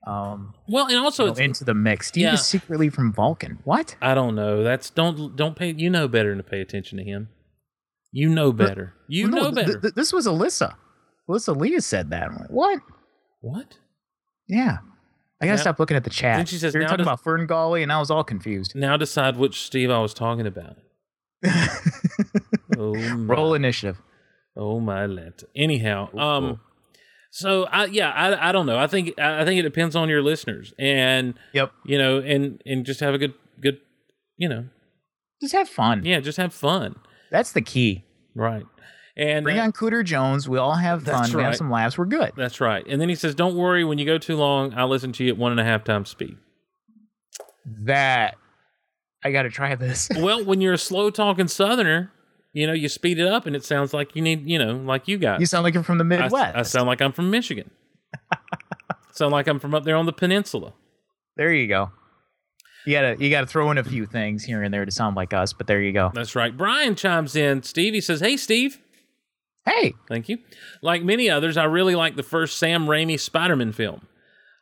um Well, and also you know, into the mix. Steve yeah. is secretly from Vulcan. What? I don't know. That's don't don't pay. You know better than to pay attention to him. You know better. You Well, no, know th- better. th- this was Alyssa. Alyssa Leah said that. Like, what? What? Yeah. I gotta Now- stop looking at the chat. Then she says, we were now talking does- about Fern Gully, and I was all confused. Now decide which Steve I was talking about. Oh my, Roll initiative. oh my let. Anyhow, um, so I yeah I I don't know. I think I think it depends on your listeners, and Yep. you know, and and just have a good good, you know, Just have fun. yeah, just have fun, That's the key. right? And Bring uh, on Cooter Jones. We all have fun. That's We have some laughs. We're good. That's right. And then he says, "Don't worry. When you go too long, I'll listen to you at one and a half times speed." That I got to try this. well, when you're a slow talking Southerner, you know, you speed it up, and it sounds like you need, you know, like you guys. You sound like you're from the Midwest. I sound like I'm from Michigan. sound like I'm from up there on the peninsula. there you go. You gotta you gotta throw in a few things here and there to sound like us, but there you go. That's right. Brian chimes in. Steve, he says, "Hey, Steve." Hey, Thank you. Like many others, I really liked the first Sam Raimi Spider-Man film.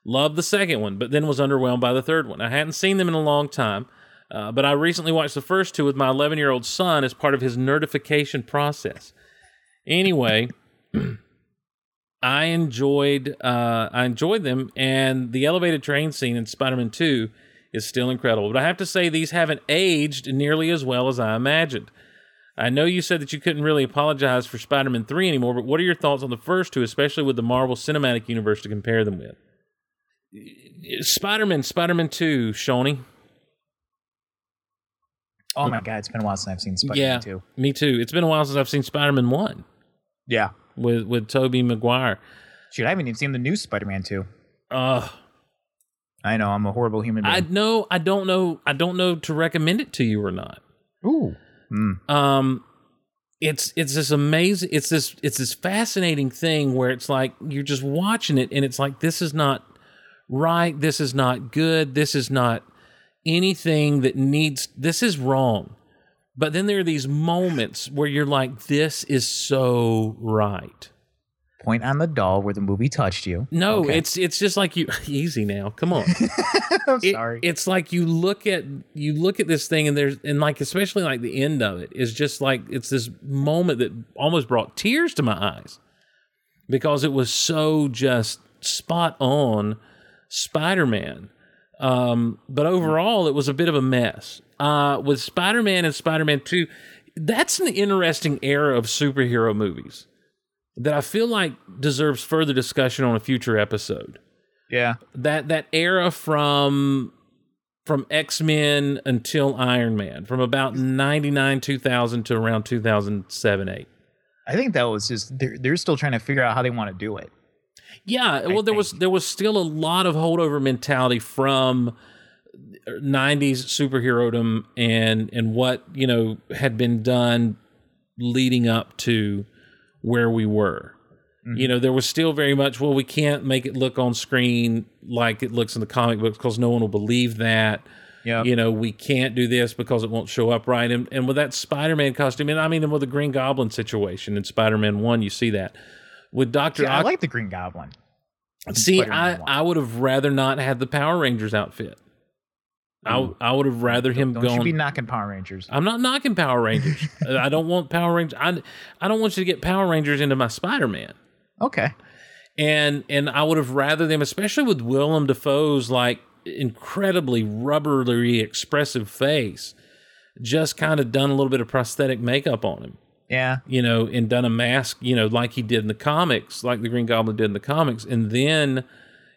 Loved the second one, but then was underwhelmed by the third one. I hadn't seen them in a long time, uh, but I recently watched the first two with my 11-year-old son as part of his nerdification process. Anyway, I enjoyed uh, I enjoyed them, and the elevated train scene in Spider-Man 2 is still incredible. But I have to say, these haven't aged nearly as well as I imagined. I know you said that you couldn't really apologize for Spider Man 3 anymore, but what are your thoughts on the first two, especially with the Marvel Cinematic Universe to compare them with? Spider Man, Spider Man 2, Shawnee. oh my god, it's been a while since I've seen Spider-Man yeah, 2. me too. It's been a while since I've seen Spider Man 1 Yeah. with, with Tobey Maguire. Shoot, I haven't even seen the new Spider-Man 2. Uh, I know I'm a horrible human I know, I don't know, I don't know to recommend it to you or not. Ooh. Mm. um it's it's this amazing it's this it's this fascinating thing where it's like you're just watching it and it's like this is not right this is not good this is not anything that needs this is wrong but then there are these moments where you're like this is so right Point on the doll where the movie touched you. no Okay. it's it's just like you easy now come on I'm it- sorry. it's like you look at you look at this thing and there's and like especially like the end of it is just like it's this moment that almost brought tears to my eyes because it was so just spot on Spider-Man. Um, but overall, it was a bit of a mess. Uh, with Spider-Man and Spider-Man Two, that's an interesting era of superhero movies that I feel like deserves further discussion on a future episode yeah. that that era from from X-Men until Iron Man, from about 99 2000 to around 2007 8. I think that was just they're, they're still trying to figure out how they want to do it. Yeah, well there was there was still a lot of holdover mentality from 90s superherodom and and what, you know, had been done leading up to where we were. Mm-hmm. You know, there was still very much, well, we can't make it look on screen like it looks in the comic books because no one will believe that. Yeah. You know, we can't do this because it won't show up right. And, and with that Spider Man costume, and I mean, and with the Green Goblin situation in Spider Man 1, you see that. With Dr. I Oct- like the Green Goblin. See, I. I would have rather not had the Power Rangers outfit. I, I would have rather him Don't gone. you be knocking Power Rangers. I'm not knocking Power Rangers. Uh, I don't want Power Rangers. I, I don't want you to get Power Rangers into my Spider Man. Okay. And and I would have rather them, especially with Willem Dafoe's like incredibly rubbery expressive face, just kind of done a little bit of prosthetic makeup on him. Yeah. you know, and done a mask, you know, like he did in the comics, like the Green Goblin did in the comics, and then,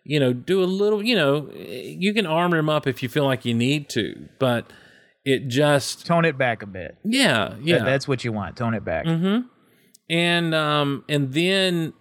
you know, do a little, you know, you can armor him up if you feel like you need to, but it just, Tone it back a bit. yeah, yeah, That- that's what you want. Tone it back. mm-hmm. and um, and then,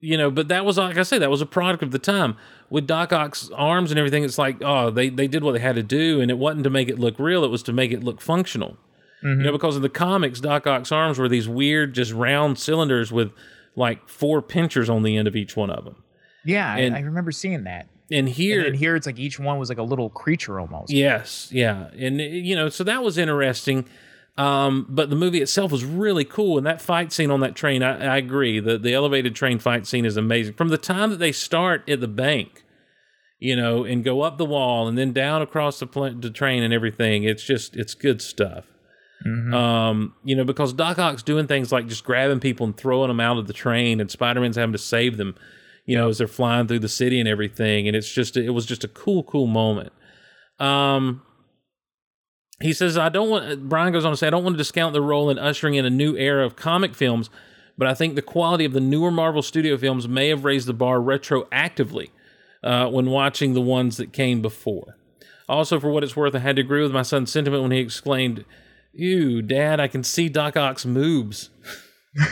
you know, but that was like I say, that was a product of the time. with Doc Ock's arms and everything, it's like, oh, they, they did what they had to do, and it wasn't to make it look real, it was to make it look functional. You know, because in the comics, Doc Ock's arms were these weird, just round cylinders with like four pinchers on the end of each one of them. Yeah, I, And- I remember seeing that. And here, and here it's like each one was like a little creature almost. Yes, yeah, and uh, you know, so that was interesting. Um, but the movie itself was really cool, and that fight scene on that train, I, I agree. The the elevated train fight scene is amazing. From the time that they start at the bank, you know, and go up the wall and then down across the pl- the train and everything, it's just it's good stuff. Um, you know, because Doc Ock's doing things like just grabbing people and throwing them out of the train, and Spider Man's having to save them, you know, as they're flying through the city and everything. And it's just, it was just a cool, cool moment. Um, he says, I don't want, Brian goes on to say, I don't want to discount the role in ushering in a new era of comic films, but I think the quality of the newer Marvel Studio films may have raised the bar retroactively uh, when watching the ones that came before. Also, for what it's worth, I had to agree with my son's sentiment when he exclaimed, Ew, Dad, I can see Doc Ock's moobs.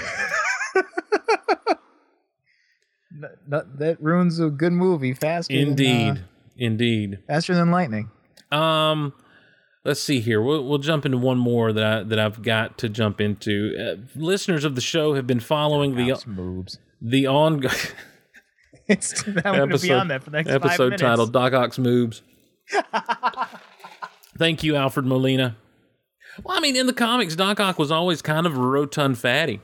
That, that ruins a good movie faster. than, uh, Indeed. Indeed. faster than lightning. Um, let's see here. We'll we'll jump into one more that I that I've got to jump into. Uh, listeners of the show have been following the moves. the ongoing It's I'm gonna be on that for the next episode titled Doc Ock's moves. Thank you, Alfred Molina. Well, I mean, in the comics, Doc Ock was always kind of a rotund fatty.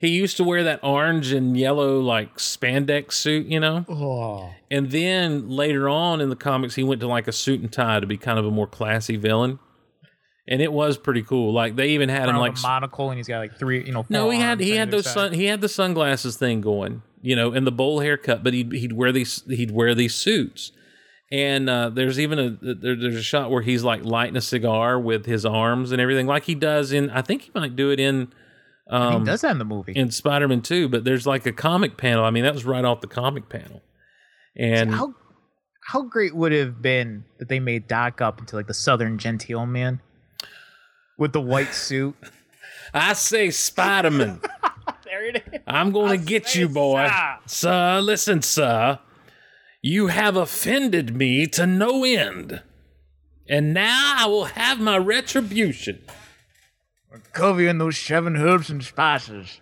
He used to wear that orange and yellow like spandex suit, you know. Oh. And then later on in the comics, he went to like a suit and tie to be kind of a more classy villain. And it was pretty cool. Like they even had him like a monocle and he's got like three, you know. no, he had he had those sun he had the sunglasses thing going, you know, and the bowl haircut. But he'd he'd wear these he'd wear these suits. And uh, there's even a there, there's a shot where he's like lighting a cigar with his arms and everything, like he does in I think he might do it in um, he does that in the movie. in Spider Man Two. But there's like a comic panel. I mean, that was right off the comic panel. And how how great would it have been that they made Doc up into like the Southern genteel man with the white suit? I say, Spider Man. there it is. I'm going to get you, boy. Sir, listen, sir. You have offended me to no end. And now I will have my retribution. Cover you in those seven herbs and spices.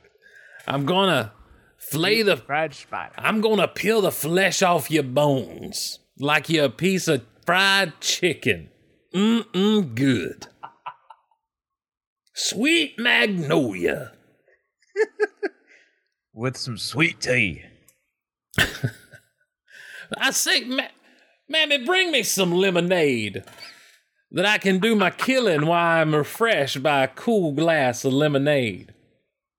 I'm to flay the. Fried spider. I'm to peel the flesh off your bones like you're a piece of fried chicken. Mm-mm, good. Sweet magnolia. With some sweet tea. I say, ma- Mammy, bring me some lemonade that I can do my killing while I'm refreshed by a cool glass of lemonade.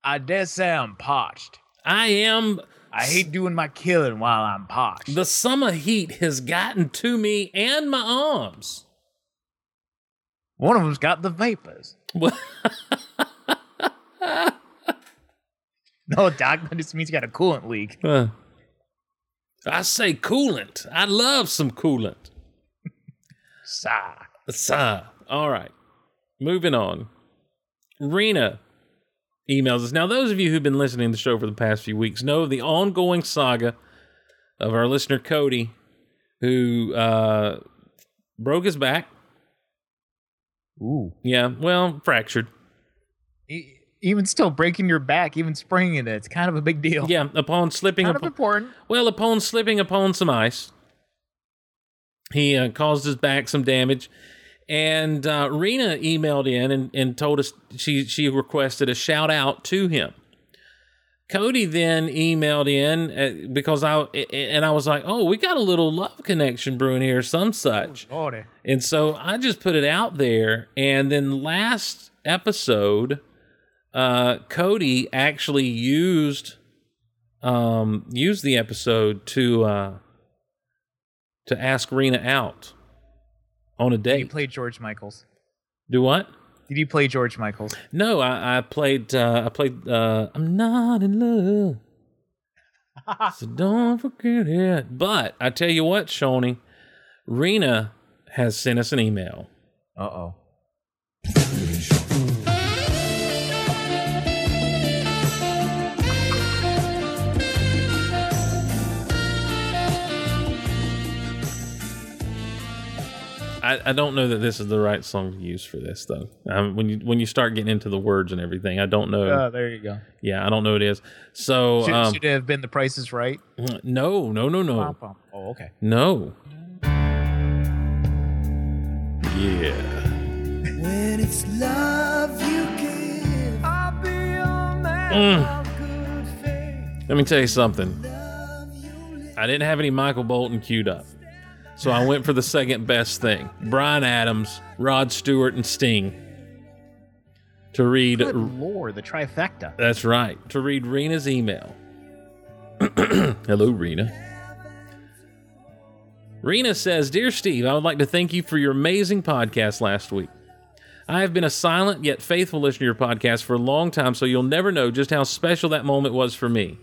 I dare say I'm parched. I am. I hate doing my killing while I'm parched. The summer heat has gotten to me and my arms. One of them's got the vapors. No, Doc, that just means you got a coolant leak. uh, I say coolant. I love some coolant. Sigh. Sigh. All right. Moving on. Rena emails us. Now, those of you who've been listening to the show for the past few weeks know the ongoing saga of our listener Cody, who uh, broke his back. Ooh. Yeah, well, fractured. E- Even still, breaking your back, even spraying it, it's kind of a big deal. Yeah, upon slipping Kind of important. Well, upon slipping upon some ice, he uh, caused his back some damage. And uh, Rena emailed in and, and told us she, she requested a shout out to him. Cody then emailed in uh, because I and I was like, "Oh, we got a little love connection brewing here, some such." Lordy. And so I just put it out there. And then last episode, uh, Cody actually used um, used the episode to uh, to ask Rena out on a date. Did you play George Michaels? Do what? Did you play George Michaels? No, I, I played. Uh, I played. Uh, I'm not in love, so don't forget it. But I tell you what, Shawnee, Rena has sent us an email. Uh oh. I, I don't know that this is the right song to use for this though. Um, when you when you start getting into the words and everything, I don't know. Uh, there you go. yeah, I don't know what it is. So Should, um, should it have been the Price is Right? no, no, no, no, Oh, okay. no. Yeah. When it's love you give, I'll be your man Mm. of good faith. Let me tell you something. I didn't have any Michael Bolton queued up. So I went for the second best thing Bryan Adams, Rod Stewart, and Sting. To read, Good lord, the trifecta. that's right, to read Rena's email. Hello, Rena. Rena says Dear Steve, I would like to thank you for your amazing podcast last week. I have been a silent yet faithful listener to your podcast for a long time, so you'll never know just how special that moment was for me.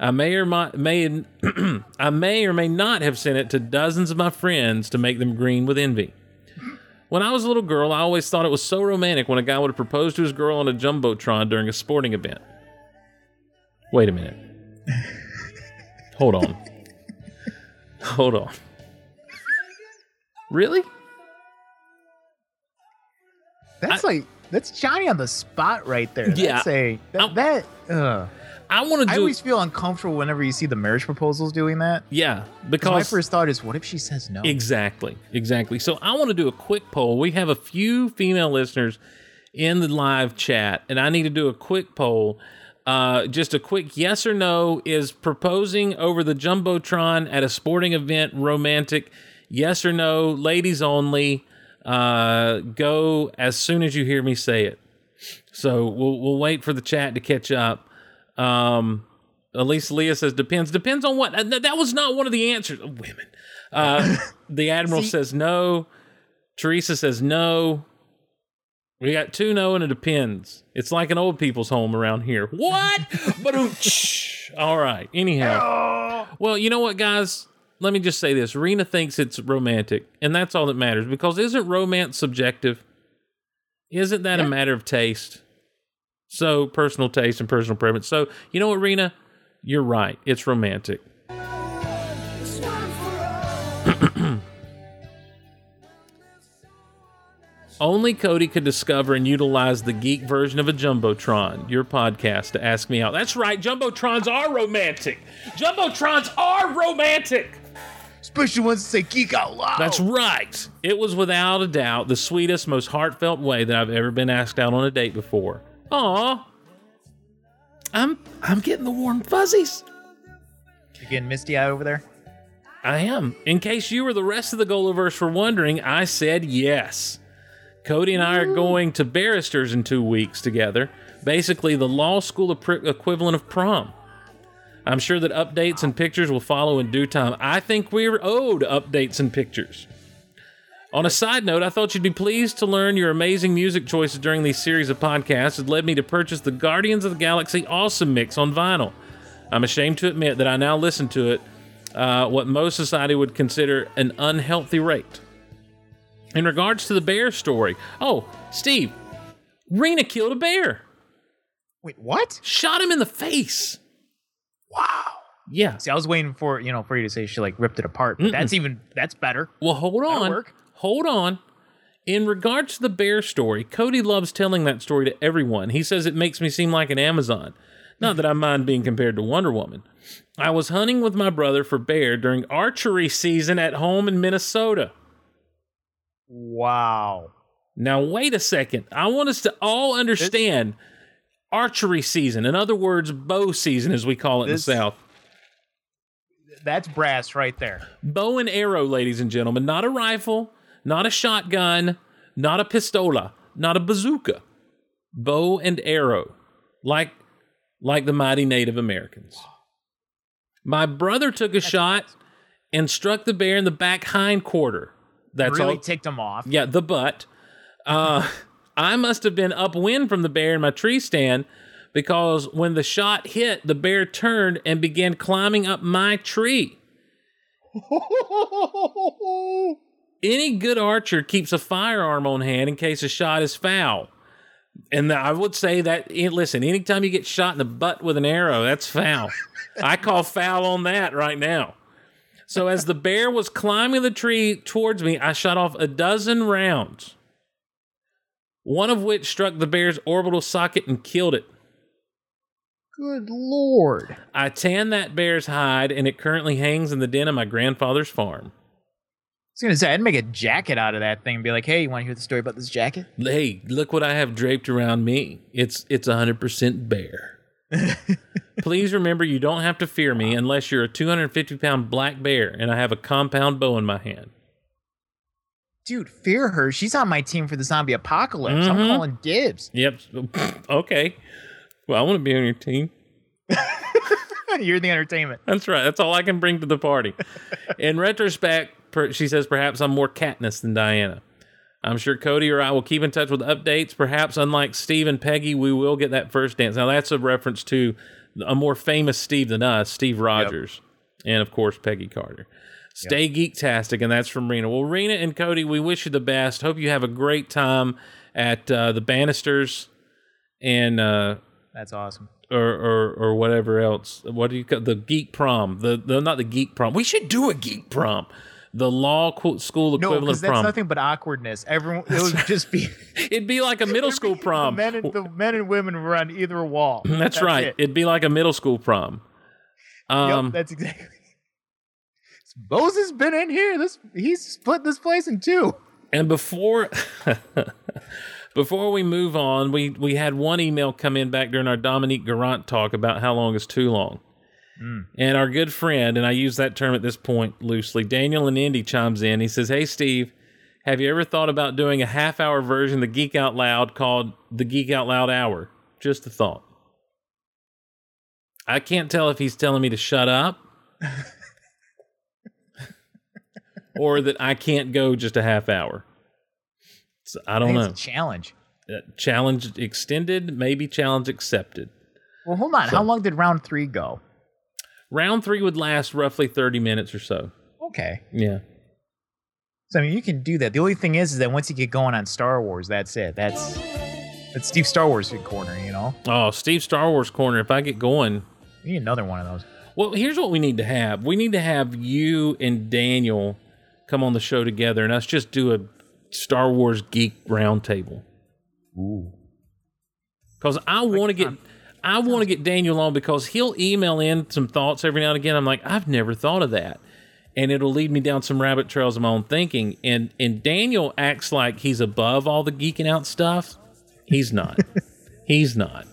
I may or my, may I may or may not have sent it to dozens of my friends to make them green with envy. When I was a little girl, I always thought it was so romantic when a guy would propose to his girl on a jumbotron during a sporting event. Wait a minute. Hold on. Hold on. Really? That's like that's Johnny on the spot right there. Yeah. That's a that. that uh, I want to I always feel uncomfortable whenever you see the marriage proposals doing that. Yeah, because my first thought is, what if she says no? Exactly, exactly. So I want to do a quick poll. We have a few female listeners in the live chat, and I need to do a quick poll. Uh, just a quick yes or no is proposing over the jumbotron at a sporting event romantic? Yes or no, ladies only. Uh, go as soon as you hear me say it. So we'll we'll wait for the chat to catch up. Um, Elise Leah says depends. Depends on what. That was not one of the answers. Women. Uh, the admiral says no. Teresa says no. We got two no and it depends. It's like an old people's home around here. What? but all right. Anyhow, well, you know what, guys? Let me just say this: Rena thinks it's romantic, and that's all that matters. Because isn't romance subjective? Isn't that a matter of taste? So personal taste and personal preference. So you know what, Rena? You're right. It's romantic. Only Cody could discover and utilize the geek version of a Jumbotron, your podcast, to ask me out. That's right, Jumbotrons are romantic. Jumbotrons are romantic. Especially ones that say geek out loud. That's right. It was without a doubt the sweetest, most heartfelt way that I've ever been asked out on a date before. Aw. I'm I'm getting the warm fuzzies. You getting misty eye over there? I am. In case you or the rest of the Goloverse were wondering, I said yes. Cody and I are going to barristers in two weeks together, basically the law school equivalent of prom. I'm sure that updates and pictures will follow in due time. I think we're owed updates and pictures. On a side note, I thought you'd be pleased to learn your amazing music choices during these series of podcasts had led me to purchase the Guardians of the Galaxy Awesome Mix on vinyl. I'm ashamed to admit that I now listen to it uh, what most society would consider an unhealthy rate. In regards to the bear story, oh, Steve, Rena killed a bear, Wait, what? shot him in the face. Wow. Yeah. See, I was waiting for you know for you to say she like ripped it apart. But that's even that's better. Well, hold That'll on. work. Hold on. In regards to the bear story, Cody loves telling that story to everyone. He says it makes me seem like an Amazon. Not that I mind being compared to Wonder Woman. I was hunting with my brother for bear during archery season at home in Minnesota. Wow. Now, wait a second. I want us to all understand archery season. In other words, bow season, as we call it This- in the South. That's brass right there. Bow and arrow, ladies and gentlemen. Not a rifle, not a shotgun, not a pistola, not a bazooka. Bow and arrow, like, like the mighty Native Americans. My brother took a shot and struck the bear in the back hind quarter. That's really all. ticked him off. Yeah, the butt. Uh, I must have been upwind from the bear in my tree stand because when the shot hit, the bear turned and began climbing up my tree. Any good archer keeps a firearm on hand in case a shot is foul. And I would say that, eh, listen, anytime you get shot in the butt with an arrow, that's foul. I call foul on that right now. So as the bear was climbing the tree towards me, I shot off a dozen rounds, one of which struck the bear's orbital socket and killed it. Good lord. I tanned that bear's hide, and it currently hangs in the den of my grandfather's farm. Was gonna say I'd make a jacket out of that thing and be like, "Hey, you want to hear the story about this jacket?" Hey, look what I have draped around me. It's it's 100% bear. Please remember you don't have to fear me unless you're a 250 pound black bear and I have a compound bow in my hand. Dude, fear her. She's on my team for the zombie apocalypse. I'm Mhm. calling dibs. Yep. Okay. Well, I want to be on your team. You're the entertainment. That's right. That's all I can bring to the party. In retrospect, per, she says perhaps I'm more Katniss than Diana. I'm sure Cody or I will keep in touch with updates. Perhaps, unlike Steve and Peggy, we will get that first dance. Now, that's a reference to a more famous Steve than us, Steve Rogers, and of course, Peggy Carter. Stay geektastic, and that's from Rena. Well, Rena and Cody, we wish you the best. Hope you have a great time at uh, the Bannisters and uh, That's awesome. or, or or whatever else. What do you call the geek prom? The the not the geek prom. We should do a geek prom. The law school equivalent of that's prom. nothing but awkwardness. Everyone, it would just be It'd be like a middle school the prom. men, and, the men and women were on either wall. That's, right. it. It'd be like a middle school prom. Um, yep, that's exactly. Bose has been in here. This he's split this place in two. And before before we move on, we we had one email come in back during our Dominique Garant talk about how long is too long. And our good friend, and I use that term at this point loosely, Daniel and Indy chimes in. He says, Hey Steve, have you ever thought about doing a half hour version of the Geek Out Loud called the Geek Out Loud Hour? Just a thought. I can't tell if he's telling me to shut up or that I can't go just a half hour. So I I don't think know. It's a challenge. Uh, challenge extended, maybe challenge accepted. Well, hold on. How long did round three go? Round three would last roughly 30 minutes or so. Okay. Yeah. So I mean, you can do that. The only thing is, is that once you get going on Star Wars, that's it. That's that's Steve Star Wars corner. You know, Oh, Steve Star Wars Corner. If I get going, you need another one of those. well, here's what we need to have. We need to have you and Daniel come on the show together and us just do a Star Wars geek roundtable. Ooh. Because I want to get. Um, I want to get Daniel on because he'll email in some thoughts every now and again. I'm like, I've never thought of that. And it'll lead me down some rabbit trails of my own thinking. And and Daniel acts like he's above all the geeking out stuff. He's not. he's not.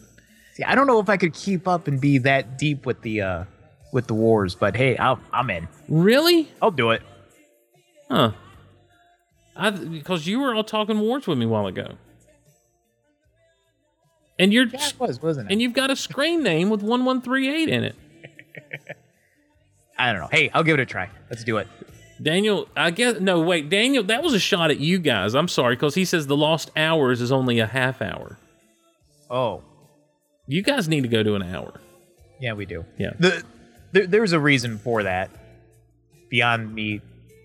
See, I don't know if I could keep up and be that deep with the uh with the wars, but hey, I'll, I'm in. Really? I'll do it. Huh. I because you were all talking wars with me a while ago. And you're Yeah, was, wasn't it? and you've got a screen name with 1138 in it. I don't know. Hey, I'll give it a try. Let's do it. Daniel, I guess no. Wait, Daniel, that was a shot at you guys. I'm sorry because he says the lost hours is only a half hour. Oh, You guys need to go to an hour. yeah, we do. Yeah. The there, there's a reason for that. Beyond me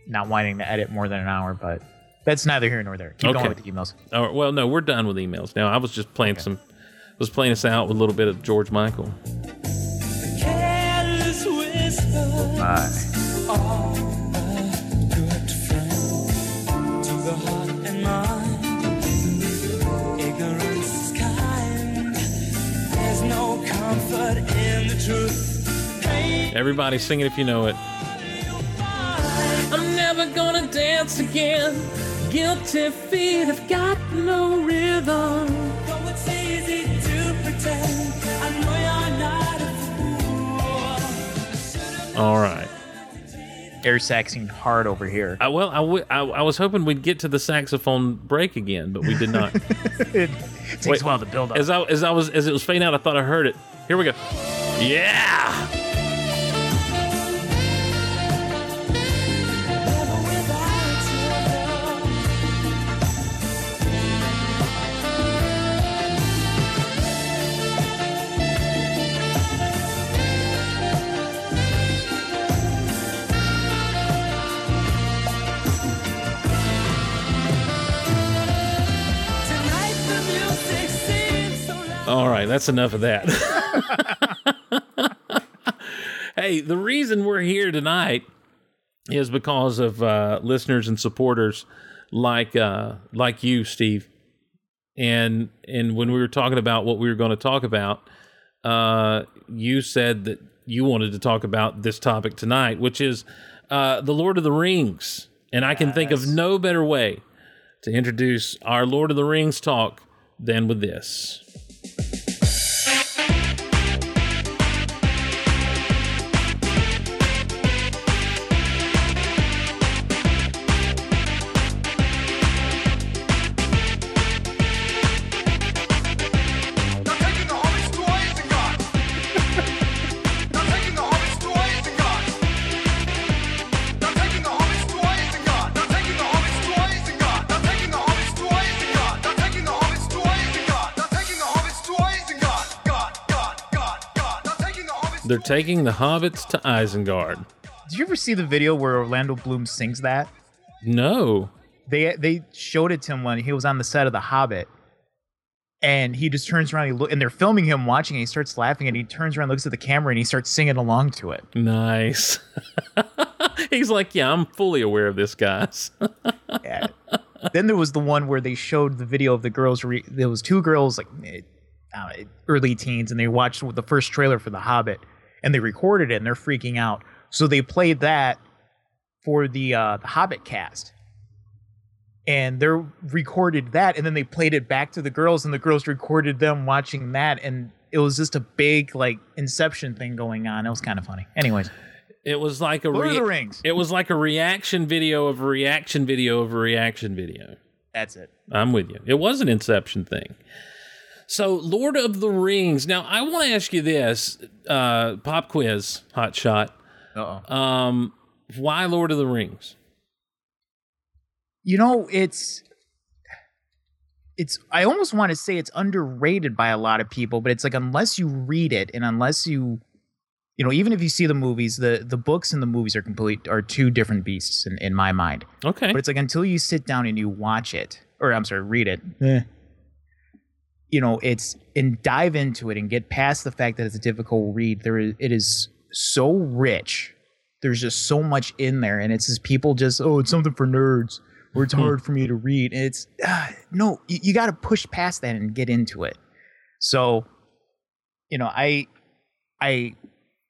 not wanting to edit more than an hour, but that's neither here nor there. Keep Okay. going with the emails. All right, well, no, we're done with emails now. I was just playing some, was playing us out with a little bit of George Michael. Bye. Everybody sing it if you know it. I'm never gonna dance again. Guilty feet have got no rhythm. All right. Air saxing hard over here. I, well, I, w- I, I was hoping we'd get to the saxophone break again, but we did not. it takes Wait, a while to build up. as I as I was as it was fading out, I thought I heard it. Here we go. Yeah. That's enough of that. hey, the reason we're here tonight is because of uh, listeners and supporters like uh, like you, Steve. And and when we were talking about what we were going to talk about, uh, you said that you wanted to talk about this topic tonight, which is uh, the Lord of the Rings. And I can think of no better way to introduce our Lord of the Rings talk than with this. They're taking the hobbits to Isengard. Did you ever see the video where Orlando Bloom sings that? No. They they showed it to him when he was on the set of The Hobbit, and he just turns around. He look, and they're filming him watching. And he starts laughing, and he turns around, looks at the camera, and he starts singing along to it. Nice. He's like, yeah, I'm fully aware of this, guys. Yeah. then there was the one where they showed the video of the girls. Re- there was two girls like uh, early teens, and they watched the first trailer for The Hobbit, and they recorded it, and they're freaking out. So they played that for the uh, the Hobbit cast, and they recorded that, and then they played it back to the girls, and the girls recorded them watching that, and it was just a big like Inception thing going on. It was kind of funny. Anyways, It was like a Lord of the Rings. It was like a reaction video of a reaction video of a reaction video. that's it. I'm with you. It was an Inception thing. So, Lord of the Rings. Now, I want to ask you this uh, pop quiz, hot shot. Uh oh. Um, why Lord of the Rings? you know it's it's i almost want to say it's underrated by a lot of people but it's like unless you read it and unless you you know even if you see the movies the the books and the movies are complete are two different beasts in, in my mind Okay. but it's like until you sit down and you watch it or i'm sorry read it eh, you know it's and dive into it and get past the fact that it's a difficult read there is it is so rich. There's just so much in there and it's just people just oh it's something for nerds or it's hard for me to read. And it's uh, no you, you got to push past that and get into it. So you know i i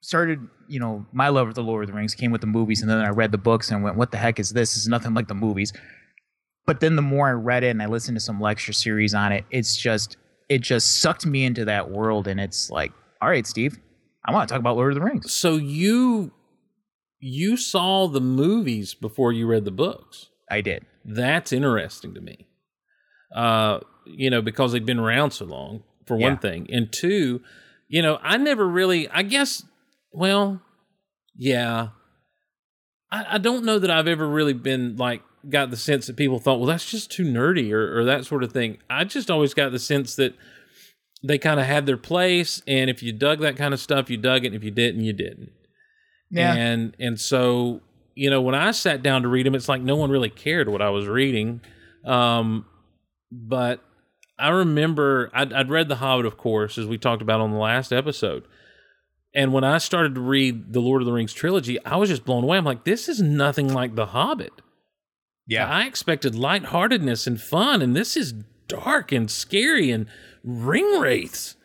started you know my love of the lord of the rings came with the movies and then i read the books and went what the heck is this? It's nothing like the movies. But then the more i read it and i listened to some lecture series on it it's just it just sucked me into that world and it's like all right steve i want to talk about lord of the rings so, you you saw the movies before you read the books. i did That's interesting to me. Uh, you know, because they've been around so long, for Yeah. one thing. And two, you know, I never really I guess well, yeah. I, I don't know that I've ever really been like got the sense that people thought, well, that's just too nerdy or, or that sort of thing. I just always got the sense that they kind of had their place, and if you dug that kind of stuff, you dug it. And if you didn't, you didn't. yeah And and so you know when I sat down to read them, it's like no one really cared what I was reading. Um, but I remember I'd, I'd read The Hobbit, of course, as we talked about on the last episode. And when I started to read the Lord of the Rings trilogy, I was just blown away. I'm like, this is nothing like The Hobbit. Yeah I expected lightheartedness and fun, and this is dark and scary and ring wraiths.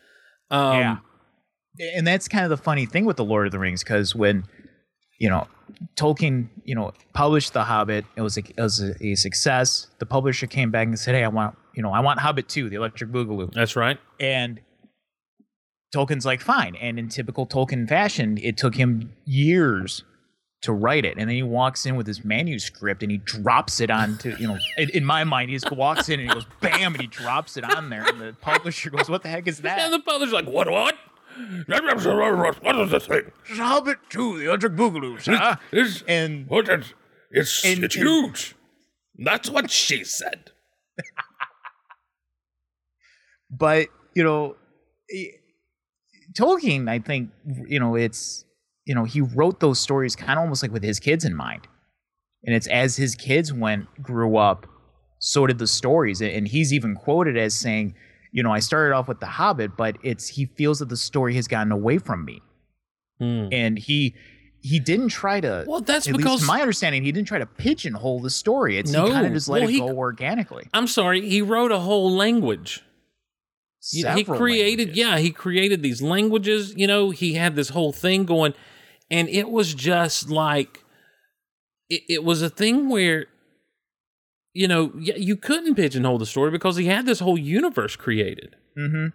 Um, yeah. And that's kind of the funny thing with the Lord of the Rings, because when, you know, Tolkien, you know, published The Hobbit, it was a, it was a, a success. The publisher came back and said, "Hey, I want, you know, I want Hobbit 2, The Electric Boogaloo." That's right. And Tolkien's like, "Fine." And in typical Tolkien fashion, it took him years to write it, and then he walks in with his manuscript and he drops it onto, you know, in, in my mind, he just walks in and he goes, "Bam!" and he drops it on there, and the publisher goes, "What the heck is that?" And the publisher's like, what, what? What is this thing? It's Hobbit 2, The Electric Boogaloo, sir. It's, And what is, it's, and- it's and- huge. That's what she said. but you know tolkien i think you know it's you know he wrote those stories kind of almost like with his kids in mind and it's as his kids went grew up so did the stories and he's even quoted as saying you know i started off with the hobbit but it's he feels that the story has gotten away from me Hmm. and he he didn't try to. Well, that's because- to my understanding, he didn't try to pigeonhole the story. It's No. he kind of just let Well, it he- go organically. I'm sorry, he wrote a whole language. He- he created, languages. yeah, he created these languages. You know, he had this whole thing going, and it was just like, it, it was a thing where, you know, you couldn't pigeonhole the story because he had this whole universe created. hmm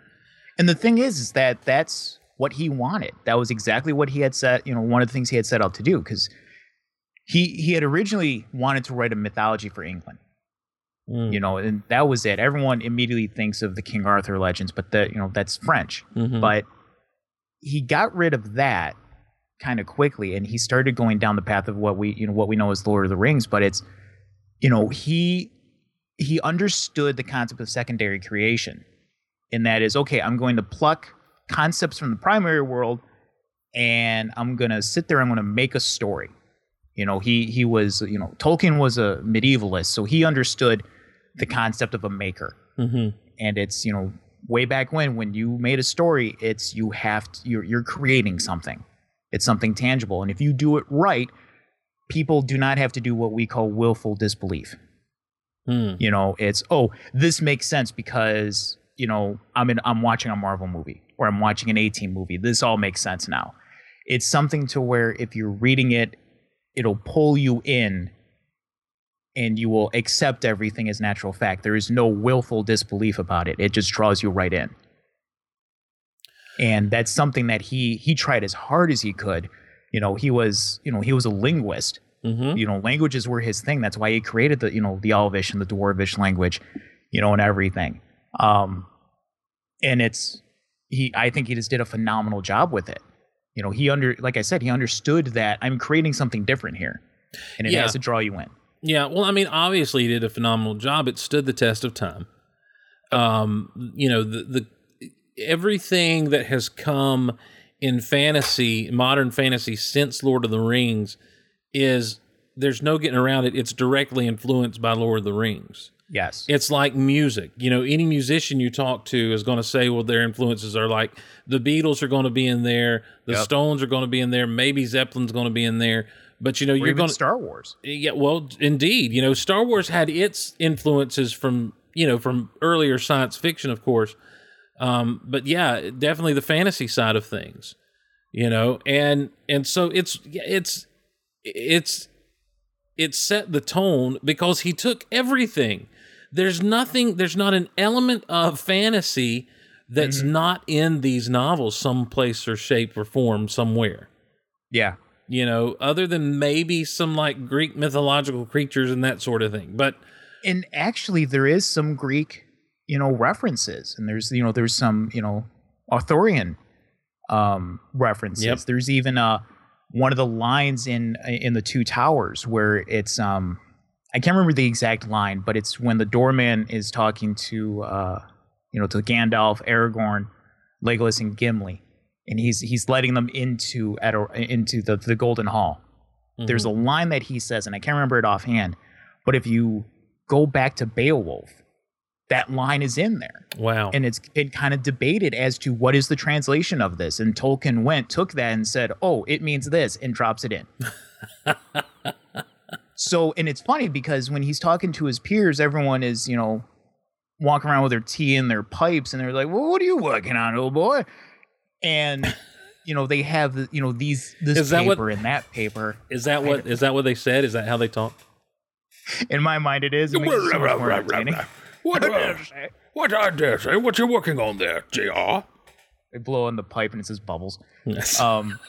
And the thing is, is that that's what he wanted. That was exactly what he had set. You know, one of the things he had set out to do because he he had originally wanted to write a mythology for England. Mm. You know, and that was it. Everyone immediately thinks of the King Arthur legends, but that you know that's French. Mhm. But he got rid of that kind of quickly, and he started going down the path of what we you know what we know as Lord of the Rings. But it's you know he he understood the concept of secondary creation, and that is okay. I'm going to pluck concepts from the primary world, and I'm gonna sit there. I'm gonna make a story. You know, he he was you know Tolkien was a medievalist, so he understood the concept of a maker Mhm. and it's you know way back when when you made a story it's you have to you're, you're creating something it's something tangible. And if you do it right people do not have to do what we call willful disbelief. Mm. you know it's oh this makes sense because you know i'm in i'm watching a marvel movie or i'm watching an 18 movie. This all makes sense now. It's something to where if you're reading it it'll pull you in and you will accept everything as natural fact. There is no willful disbelief about it. It just draws you right in and that's something that he he tried as hard as he could you know he was you know he was a linguist Mhm. you know languages were his thing that's why he created the you know the elvish and the dwarvish language you know and everything um and it's he i think he just did a phenomenal job with it you know he under like i said he understood that i'm creating something different here and it Yeah. has to draw you in Yeah, well, I mean, obviously, he did a phenomenal job. It stood the test of time. Um, you know, the the everything that has come in fantasy, modern fantasy, since Lord of the Rings, is there's no getting around it. It's directly influenced by Lord of the Rings. yes It's like music. You know, any musician you talk to is going to say, well, their influences are like the Beatles are going to be in there, the Yep. Stones are going to be in there, maybe Zeppelin's going to be in there. But you know, or you're going to star wars yeah, well, indeed. You know, Star Wars had its influences from you know from earlier science fiction, of course. Um, but yeah, definitely the fantasy side of things. You know, and and so it's it's it's it set the tone because he took everything. There's nothing. There's not an element of fantasy that's not in these novels, some place or shape or form, somewhere yeah you know, other than maybe some like Greek mythological creatures and that sort of thing. But and actually there is some greek you know references. And there's you know there's some you know arthurian um references. Yep. there's even uh one of the lines in in the two towers where it's um i can't remember the exact line but it's when the doorman is talking to uh you know to gandalf aragorn legolas and gimli. And he's he's letting them into at a, into the the golden hall. There's a line that he says and i can't remember it offhand but if you go back to beowulf that line is in there. Wow, and it's it kind of debated as to what is the translation of this. And tolkien went took that and said oh it means this and drops it in. So and it's funny because when he's talking to his peers everyone is you know walking around with their tea and their pipes and they're like well what are you working on old boy? And you know they have you know these this Is that what- paper and that paper. Is that what is that what they said? Is that how they talk? in my mind it is. It makes it so much more entertaining. What, uh, what I dare say? What you working on there, Jr.? they blow in the pipe and it says bubbles Yes. Um,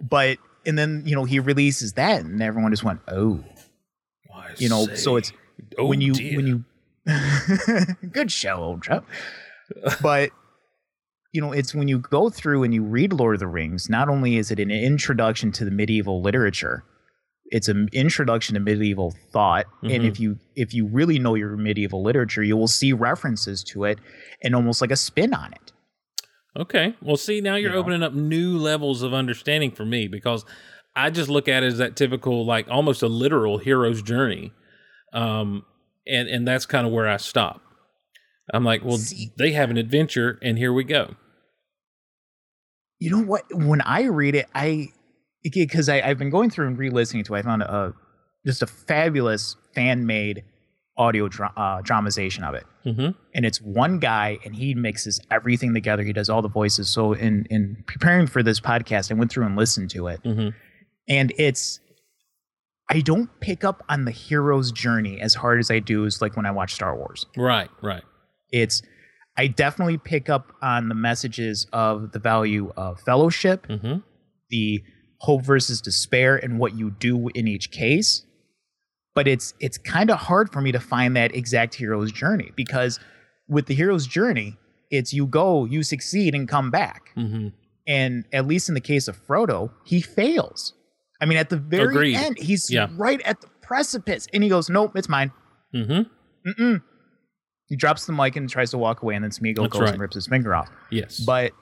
but and then you know he releases that, and everyone just went, "Oh, I you know." So say. it's Oh, when you dear. when you good show, old chap. But you know, it's when you go through and you read Lord of the Rings. Not only is it an introduction to the medieval literature, it's an introduction to medieval thought. And Mhm. if you if you really know your medieval literature, you will see references to it and almost like a spin on it. Okay. Well, see, now you're You know? opening up new levels of understanding for me because I just look at it as that typical, like almost a literal hero's journey. Um, and, and that's kind of where I stop. I'm like, well, See- they have an adventure and here we go. you know what when i read it i because I've been going through and re-listening to. it, I found a just a fabulous fan-made audio dra- uh, dramatization of it. Mhm. And it's one guy, and he mixes everything together. He does all the voices. So in in preparing for this podcast, I went through and listened to it, Mhm. and it's. I don't pick up on the hero's journey as hard as I do as like when I watch Star Wars. Right, right. It's I definitely pick up on the messages of the value of fellowship, Mhm. the hope versus despair, and what you do in each case. But it's it's kind of hard for me to find that exact hero's journey because with the hero's journey, it's you go, you succeed, and come back. Mhm. And at least in the case of Frodo, he fails. I mean, at the very Agreed. end, he's Yeah. right at the precipice, and he goes, "Nope, it's mine." Mhm. Mm-mm. He drops the mic and tries to walk away, and then Smeagol That's goes right. and rips his finger off. Yes. But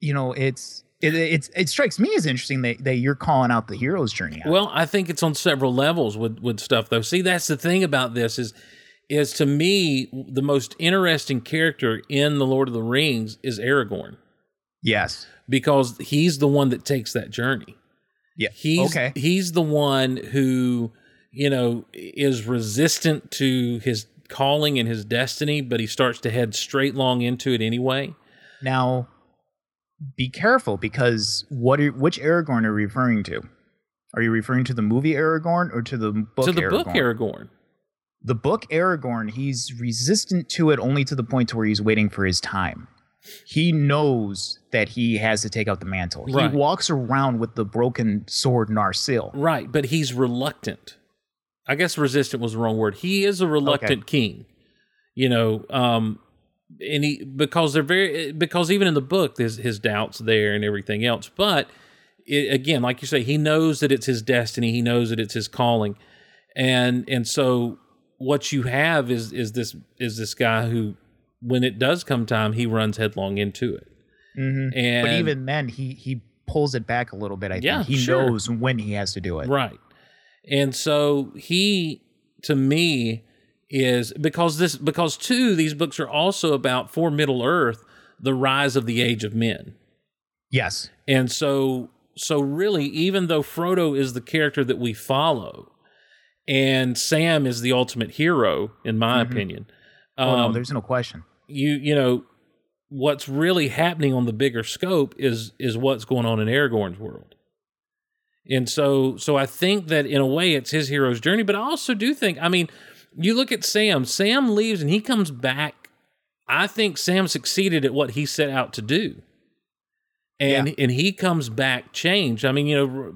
you know, it's it it's it strikes me as interesting that, that you're calling out the hero's journey. Well, I think it's on several levels with with stuff though. See, that's the thing about this is is to me the most interesting character in the Lord of the Rings is Aragorn yes, because he's the one that takes that journey. yeah, He's okay, he's the one who, you know, is resistant to his calling and his destiny, but he starts to head straight long into it anyway. now be careful because what are, which Aragorn are you referring to? Are you referring to the movie Aragorn or to the book? to the Aragorn? book Aragorn. the book Aragorn, he's resistant to it only to the point to where he's waiting for his time. He knows that he has to take out the mantle. Right. He walks around with the broken sword Narsil. Right, but he's reluctant. I guess resistant was the wrong word. He is a reluctant king. You know, um and he because they're very because even in the book there's his doubts there and everything else. But it, again, like you say, he knows that it's his destiny. He knows that it's his calling. And and so what you have is is this is this guy who when it does come time, he runs headlong into it. hmm And But even then, he he pulls it back a little bit. I Yeah, think he sure. knows when he has to do it. Right. And so he to me is because this because two these books are also about for Middle Earth the rise of the age of men. Yes. And so so really even though Frodo is the character that we follow and Sam is the ultimate hero in my opinion. oh no, um, there's no question. you you know what's really happening on the bigger scope is is what's going on in Aragorn's world. And so so I think that in a way it's his hero's journey, but I also do think I mean, you look at Sam, Sam leaves and he comes back. I think Sam succeeded at what he set out to do. And Yeah. and he comes back changed. I mean, you know,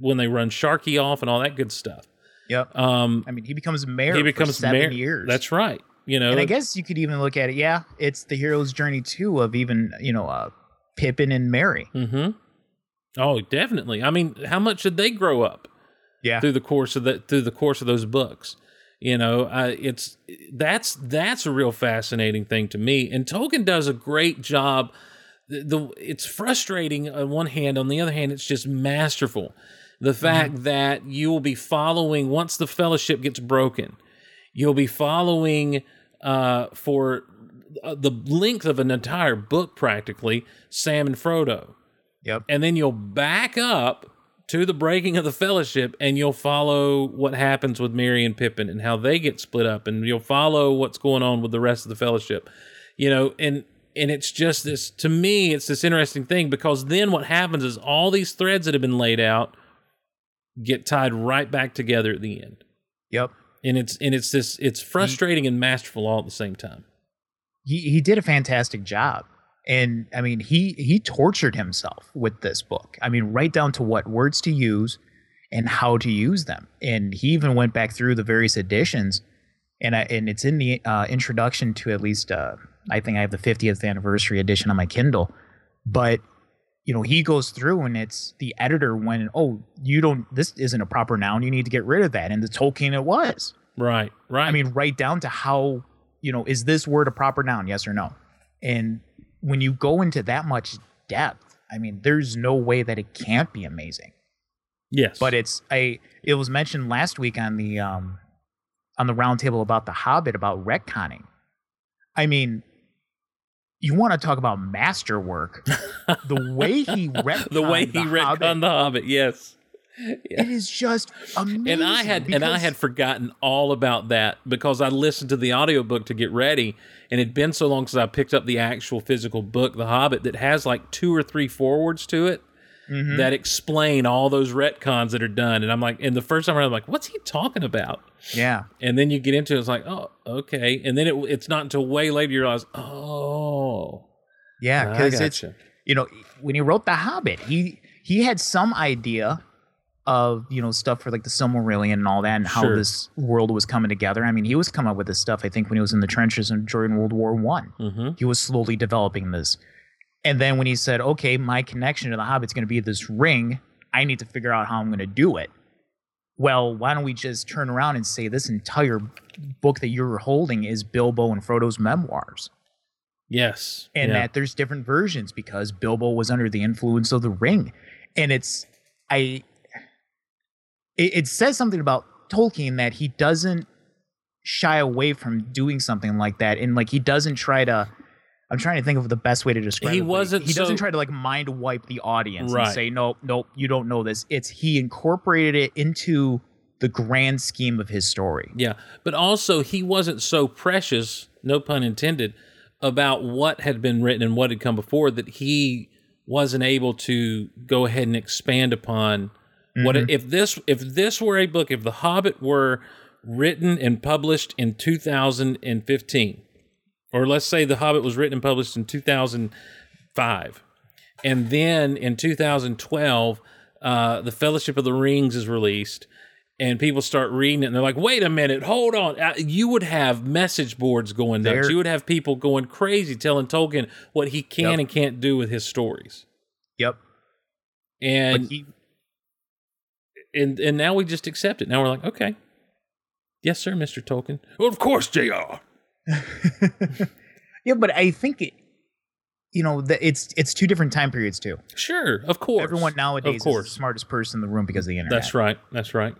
when they run Sharky off and all that good stuff. Yep. Um I mean, he becomes mayor. he becomes for seven mayor- years. That's right. You know, And I guess you could even look at it. Yeah, it's the hero's journey too of even you know uh, Pippin and Merry. Mm-hmm. Oh, definitely. I mean, how much did they grow up Yeah. through the course of that through the course of those books? You know, uh, it's that's that's a real fascinating thing to me. And Tolkien does a great job. The, the it's frustrating on one hand, on the other hand, it's just masterful. The fact that you will be following once the fellowship gets broken, you'll be following uh, for uh, the length of an entire book, practically Sam and Frodo Yep. and then you'll back up to the breaking of the fellowship and you'll follow what happens with Merry and Pippin and how they get split up and you'll follow what's going on with the rest of the fellowship. You know, and and it's just this to me it's this interesting thing because then what happens is all these threads that have been laid out get tied right back together at the end. Yep. And it's and it's this it's frustrating and masterful all at the same time. He he did a fantastic job. And I mean, he he tortured himself with this book. I mean, right down to what words to use and how to use them. And he even went back through the various editions, and I, and it's in the uh, introduction to at least uh, I think I have the 50th anniversary edition on my Kindle. But you know, he goes through and it's the editor when oh you don't this isn't a proper noun you need to get rid of that. And the Tolkien it was. Right, right. I mean, right down to how, you know, is this word a proper noun? Yes or no? And when you go into that much depth, I mean, there's no way that it can't be amazing. yes. But it's I it was mentioned last week on the um on the roundtable about the Hobbit about retconning. I mean, you want to talk about masterwork? the way he retconned the way he the retconned Hobbit, the Hobbit. Yes. It is just amazing. and I had and I had forgotten all about that because I listened to the audiobook to get ready and it'd been so long since I picked up the actual physical book The Hobbit that has like two or three forwards to it Mm-hmm. that explain all those retcons that are done and I'm like and the first time around I'm like what's he talking about yeah. and then you get into it it's like oh okay and then it, it's not until way later you realize oh Yeah, because it's you know when he wrote The Hobbit, he he had some idea of you know stuff for like the Silmarillion and all that, and how Sure. this world was coming together. I mean, he was coming up with this stuff. I think when he was in the trenches and during World War One, hmm he was slowly developing this. And then when he said, "Okay, my connection to the Hobbit's going to be this ring," I need to figure out how I'm going to do it. Well, why don't we just turn around and say this entire book that you're holding is Bilbo and Frodo's memoirs? yes and yeah. that there's different versions because Bilbo was under the influence of the ring. And it's I it, it says something about Tolkien that he doesn't shy away from doing something like that and like he doesn't try to I'm trying to think of the best way to describe He it. but wasn't he doesn't try to like mind wipe the audience Right. and say no nope you don't know this. It's he incorporated it into the grand scheme of his story. Yeah, but also he wasn't so precious, no pun intended, about what had been written and what had come before that he wasn't able to go ahead and expand upon what Mm-hmm. if this if this were a book if The Hobbit were written and published in 2015 or let's say The Hobbit was written and published in 2005 and then in 2012 uh, the fellowship of the rings is released and people start reading it and they're like wait a minute hold on Uh, you would have message boards going nuts There- you would have people going crazy telling tolkien what he can Yep. and can't do with his stories Yep. and he and and now we just accept it. Now we're like okay. Yes sir mr tolkien. Well, of course jr Yeah, but I think it you know, the, it's it's two different time periods too. sure of course. Everyone nowadays of is the smartest person in the room because of the internet. that's right that's right.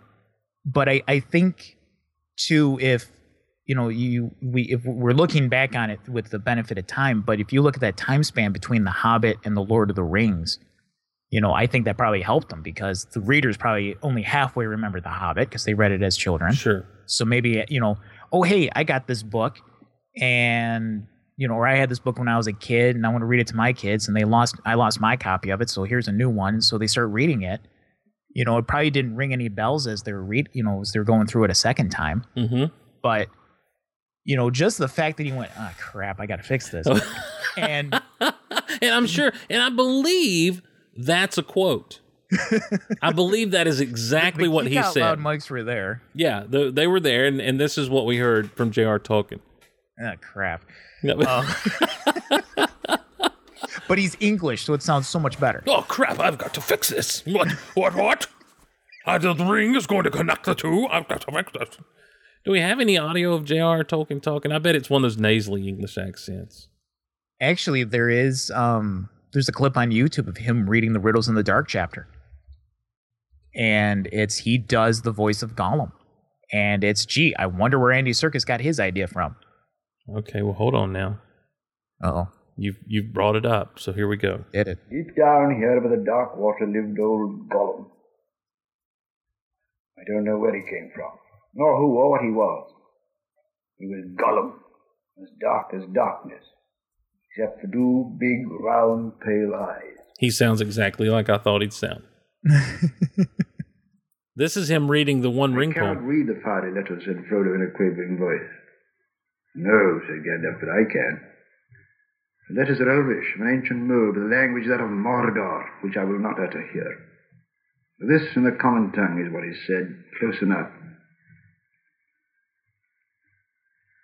But I, I think too if you know you we if we're looking back on it with the benefit of time, but if you look at that time span between The Hobbit and The Lord of the Rings, you know, I think that probably helped them because the readers probably only halfway remember The Hobbit because they read it as children. sure So maybe you know, oh hey, I got this book, and you know, or I had this book when I was a kid, and I want to read it to my kids, and they lost, I lost my copy of it, so here's a new one. So they start reading it. You know, it probably didn't ring any bells as they're read, you know, as they're going through it a second time. mm-hmm But you know, just the fact that he went, ah, crap, I got to fix this, and and I'm sure, and I believe that's a quote. I believe that is exactly what he said. Loud mics were there. yeah, the, they were there, and, and this is what we heard from J.R. Tolkien. Ah, crap. Yeah, but- But he's English, so it sounds so much better. Oh crap, I've got to fix this. What? What? What? Uh, the ring is going to connect the two. I've got to fix this. Do we have any audio of J.R. Tolkien talking? I bet it's one of those nasally English accents. Actually, there is um there's a clip on YouTube of him reading the Riddles in the Dark chapter. And it's he does the voice of Gollum. And it's gee, I wonder where Andy Serkis got his idea from. Okay, well, hold on now. Oh, You've you've brought it up, so here we go. did it. Deep down here by the dark water lived old Gollum. I don't know where he came from, nor who or what he was. He was Gollum, as dark as darkness, except for two big, round, pale eyes. He sounds exactly like I thought he'd sound. this is him reading the One ring. I Ring cannot poem. read the fiery letters, said Frodo in a quavering voice. No, said Gandalf, but I can. The letters are Elvish, of an ancient mode, the language that of Mordor, which I will not utter here. This in the common tongue is what is said, close enough.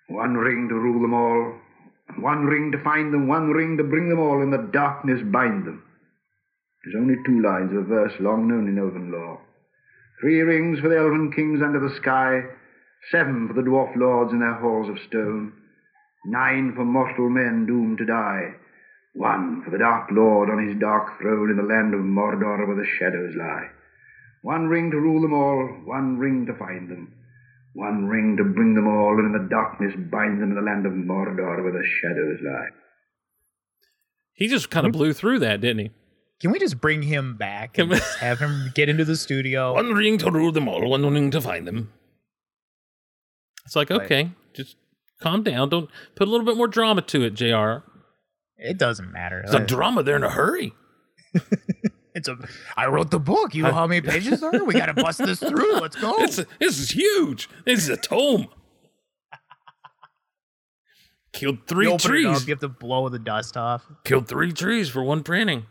One ring to rule them all, and one ring to find them, one ring to bring them all, in the darkness bind them. There's only two lines of verse long known in elven lore. Three rings for the elven kings under the sky, seven for the dwarf lords in their halls of stone, nine for mortal men doomed to die, one for the dark lord on his dark throne in the land of Mordor where the shadows lie. One ring to rule them all, one ring to find them, one ring to bring them all, and in the darkness bind them in the land of Mordor where the shadows lie. He just kind of hmm? blew through that, didn't he? Can we just bring him back and Can we- just have him get into the studio? One ring to rule them all, one ring to find them. It's like, Right. okay, just calm down. Don't put a little bit more drama to it, Jr. It doesn't matter. It's a drama. They're in a hurry. It's a. I wrote the book. You know how many pages there are? We got to bust this through. Let's go. It's this is huge. This is a tome. Killed three open it up, trees. you have to blow the dust off. Killed three trees for one printing.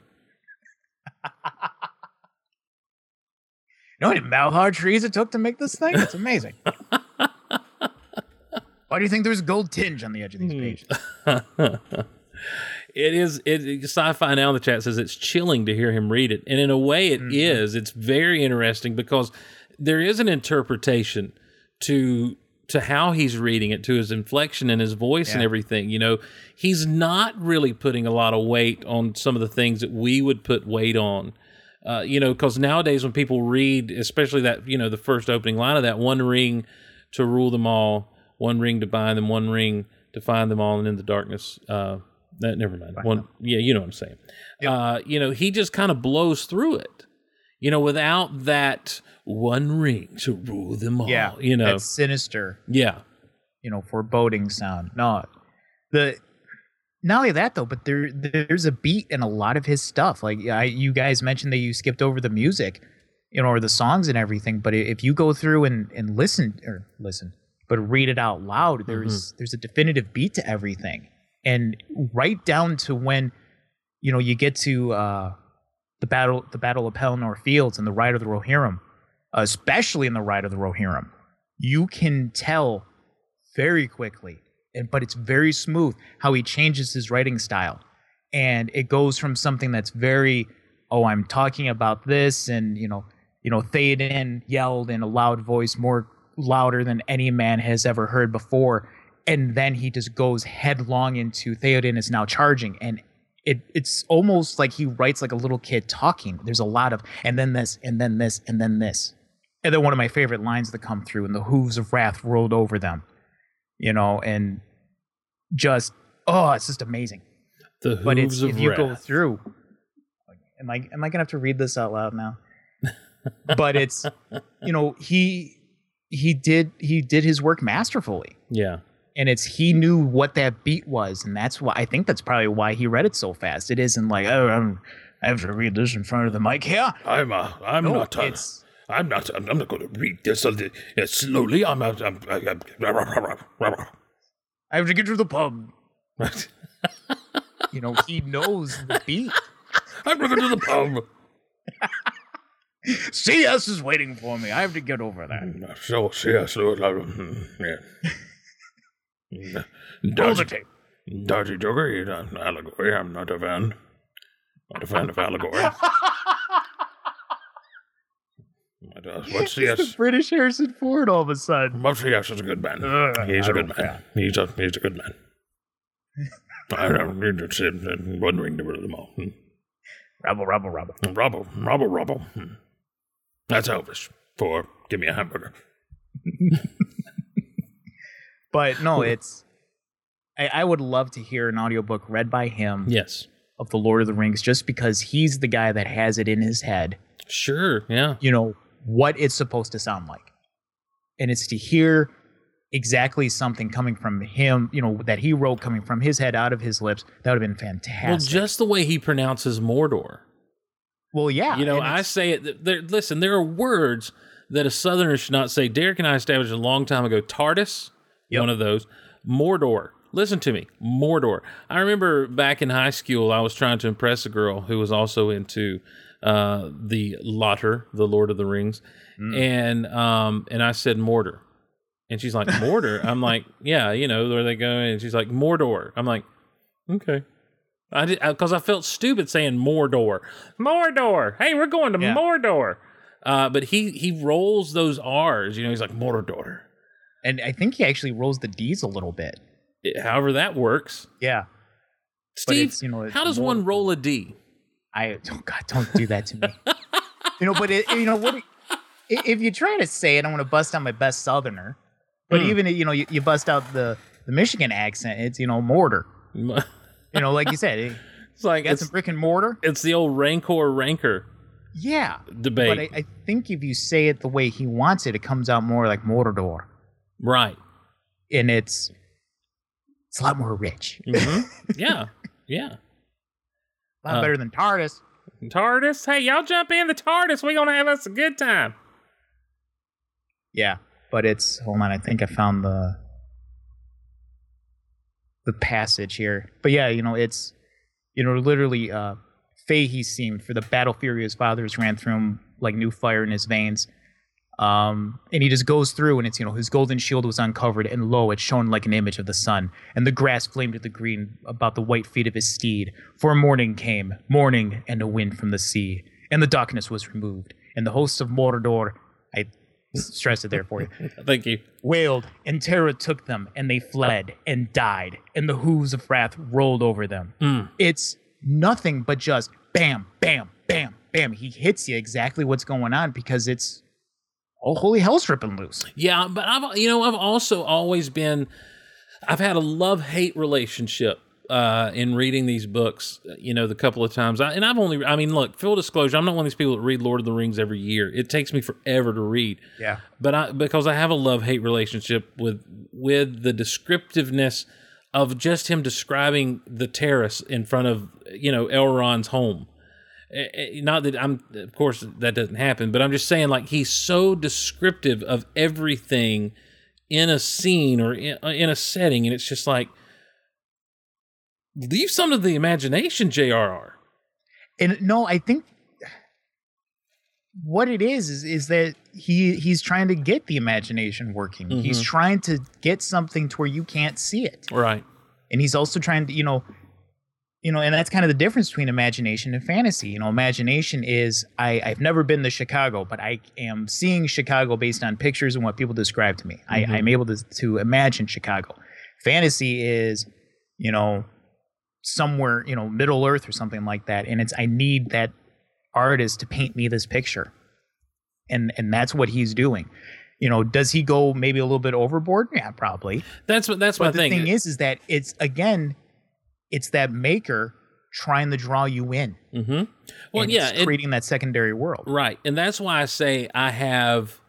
You know how many malhard trees it took to make this thing? It's amazing. Why do you think there's gold tinge on the edge of these hmm. pages? It is. It sci-fi now. in The chat says it's chilling to hear him read it, and in a way, it is. It's very interesting because there is an interpretation to to how he's reading it, to his inflection and his voice and everything. You know, he's not really putting a lot of weight on some of the things that we would put weight on. Uh, you know, because nowadays when people read, especially that you know the first opening line of that one ring to rule them all, one ring to bind them, one ring to find them all, and in the darkness. Uh, that, never mind. One, yeah, you know what I'm saying. Uh, you know, he just kind of blows through it. You know, without that one ring to rule them all. Yeah, you know, that sinister, yeah, you know, foreboding sound. No, the not only that though, but there there's a beat in a lot of his stuff. Like I, you guys mentioned that you skipped over the music, you know, or the songs and everything. But if you go through and and listen or listen, but read it out loud, there's there's a definitive beat to everything, and right down to when, you know, you get to uh, the battle the battle of Pelennor Fields and the Ride of the Rohirrim, especially in the Ride of the Rohirrim, you can tell very quickly and but it's very smooth how he changes his writing style. And it goes from something that's very oh i'm talking about this and you know you know Theoden yelled in a loud voice more louder than any man has ever heard before and then he just goes headlong into Theoden is now charging and it it's almost like he writes like a little kid talking. There's a lot of and then this and then this and then this. And then one of my favorite lines that come through and the hooves of wrath rolled over them you know, and just oh, it's just amazing. the But it's hooves of if you go through, am I am I gonna have to read this out loud now? but it's you know he he did he did his work masterfully, yeah, and it's he knew what that beat was, and that's why I think that's probably why he read it so fast. It isn't like oh I'm, I have to read this in front of the mic here. I'm uh, I'm No, not. Uh, I'm not. I'm, not going to read this uh, uh, slowly. I'm. I'm. I'm, I'm, I'm I have to get to the pub. You know he knows the beat. I'm going to the pub. CS is waiting for me. I have to get over that. So Lord. uh, Yeah. The Dirty, joker. He's an allegory. I'm not a fan. Not a fan of allegory. Uh, What's The CS? British Harrison Ford all of a sudden. But CS is a good man. Ugh, He's I a good man. He's a he's a good man. I don't need to sit and one ring to rule them all. Hmm. Rabble, rabble, rabble. Robbo, Robbo, Robbo. Hmm. That's Elvis. For give me a hamburger. But no, it's. I, I would love to hear an audiobook read by him yes, of The Lord of the Rings just because he's the guy that has it in his head, sure, yeah, you know, what it's supposed to sound like. And it's to hear exactly something coming from him, you know, that he wrote coming from his head out of his lips. That would have been fantastic. Well, just the way he pronounces Mordor. Well, yeah. You know, I say it. There, listen, there are words that a Southerner should not say. Derek and I established a long time ago. TARDIS, Yep. one of those. Mordor. Listen to me, Mordor. I remember back in high school, I was trying to impress a girl who was also into uh, the Lotter, the Lord of the Rings, Mm. and um, and I said Mordor, and she's like Mordor. I'm like, yeah, you know where they go, and she's like Mordor. I'm like, okay. I did because I felt stupid saying Mordor. Mordor. Hey, we're going to Yeah. Mordor. Uh, but he he rolls those R's. You know, he's like Mordor. And I think he actually rolls the D's a little bit. It- however that works. Yeah. Steve, you know, how does more- one roll a D? I oh God, don't do that to me. you know, but it, you know what? If you try to say it, I'm going to bust out my best Southerner. But Hmm. even you know, you, you bust out the the Michigan accent. It's you know mortar. You know, like you said, it, It's like Got it's, some brick and mortar. it's the old rancor rancor Yeah. debate. But I, I think if you say it the way he wants it, it comes out more like Mordor. Right. And it's it's a lot more rich. hmm yeah. Yeah. A lot Uh, better than TARDIS. TARDIS. Hey, y'all jump in the TARDIS. We're gonna have us a good time. Yeah. But it's hold on, I think I found the the passage here. But yeah, you know, it's you know, literally uh Fahey seemed for the battle fury his fathers ran through him like new fire in his veins. Um, and he just goes through and it's, you know, his golden shield was uncovered and lo, it shone like an image of the sun. And the grass flamed to the green about the white feet of his steed. For morning came, morning and a wind from the sea. And the darkness was removed. And the hosts of Mordor, I stressed it there for you, Thank you. wailed, and terror took them, and they fled and died, and the hooves of wrath rolled over them. Mm. It's nothing but just bam, bam, bam, bam. He hits you exactly what's going on because it's oh holy hell's ripping loose. Yeah, but I've you know I've also always been I've had a love hate relationship uh, in reading these books. You know, the couple of times, I, and I've only I mean, look, full disclosure, I'm not one of these people that read Lord of the Rings every year. It takes me forever to read. Yeah. but I because I have a love hate relationship with with the descriptiveness of just him describing the terrace in front of you know Elrond's home. Eh, eh, Not that I'm, of course, that doesn't happen, but I'm just saying, like he's so descriptive of everything in a scene or in, in a setting, and it's just like leave some to the imagination, J.R.R. And no, I think what it is is is that he he's trying to get the imagination working. He's trying to get something to where you can't see it. Right. and he's also trying to you know you know and that's kind of the difference between imagination and fantasy you know imagination is i i've never been to chicago but i am seeing chicago based on pictures and what people describe to me. I, mm-hmm. i'm able to to imagine chicago. Fantasy is you know somewhere you know middle earth or something like that and it's i need that artist to paint me this picture. And and that's what he's doing. You know does he go maybe a little bit overboard? Yeah probably. That's what. That's my but the thing. thing is, is that it's again, it's that maker trying to draw you in. Mm-hmm. Well, and yeah, it's it- creating that secondary world. Right. And that's why I say I have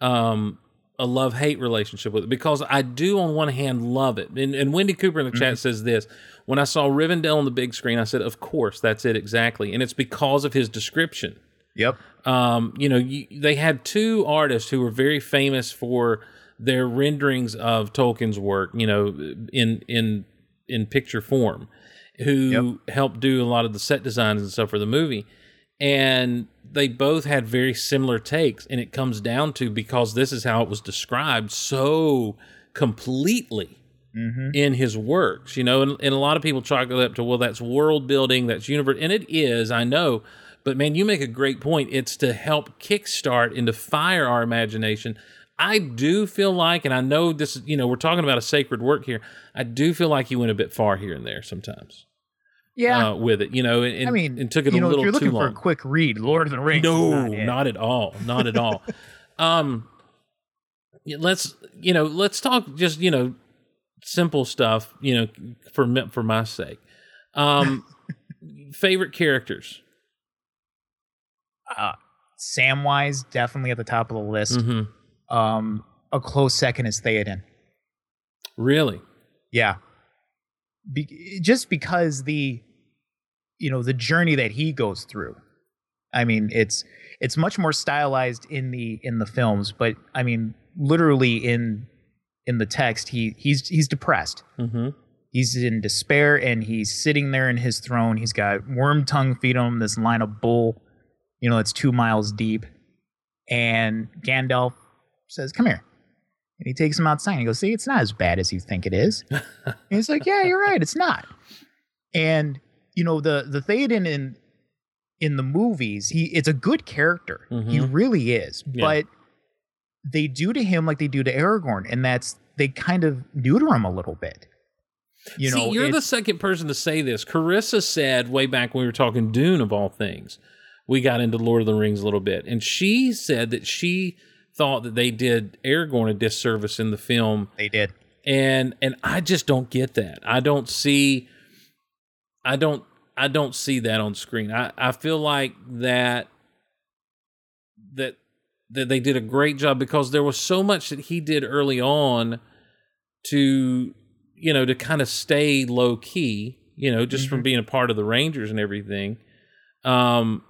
um a love hate relationship with it because I do on one hand love it. And, and Wendy Cooper in the chat says this when I saw Rivendell on the big screen, I said, Of course, that's it exactly. And it's because of his description. Yep. Um, you know, you, they had two artists who were very famous for their renderings of Tolkien's work, you know, in in in picture form, who helped do a lot of the set designs and stuff for the movie. And they both had very similar takes, and it comes down to because this is how it was described so completely mm-hmm. in his works, you know, and, and a lot of people chalk it up to, well, that's world building, that's universe, and it is, I know, but man, you make a great point. It's to help kickstart and to fire our imagination. I do feel like, and I know this is, you know, we're talking about a sacred work here. I do feel like you went a bit far here and there sometimes Yeah. uh, with it, you know, and, I mean, and took it you a know, little if you're looking for a quick read, Lord of the Rings. No, not, not at all. Not at all. um, let's you know, let's talk just you know, simple stuff. You know, for for my sake. Um, favorite characters. uh, Samwise definitely at the top of the list. hmm Um, a close second is Theoden. Really? Yeah. Be- just because the you know the journey that he goes through. I mean, it's it's much more stylized in the in the films, but I mean, literally in in the text, he he's he's depressed. Mm-hmm. He's in despair and he's sitting there in his throne. He's got worm tongue feed him this line of bull, you know, it's two miles deep. And Gandalf says, Come here. And he takes him outside and he goes, See, it's not as bad as you think it is. and he's like, Yeah, you're right, it's not. And, you know, the the Theoden in in the movies, he it's a good character. He Mhm. really is. Yeah. But they do to him like they do to Aragorn, and that's they kind of neuter him a little bit. You See, know, you're the second person to say this. Carissa said way back when we were talking Dune of all things, we got into Lord of the Rings a little bit, and she said that she thought that they did Aragorn a disservice in the film, they did. and and I just don't get that. I don't see. I don't. I don't see that on screen. I, I feel like that that that they did a great job because there was so much that he did early on to you know to kind of stay low key, you know, just from being a part of the Rangers and everything. Um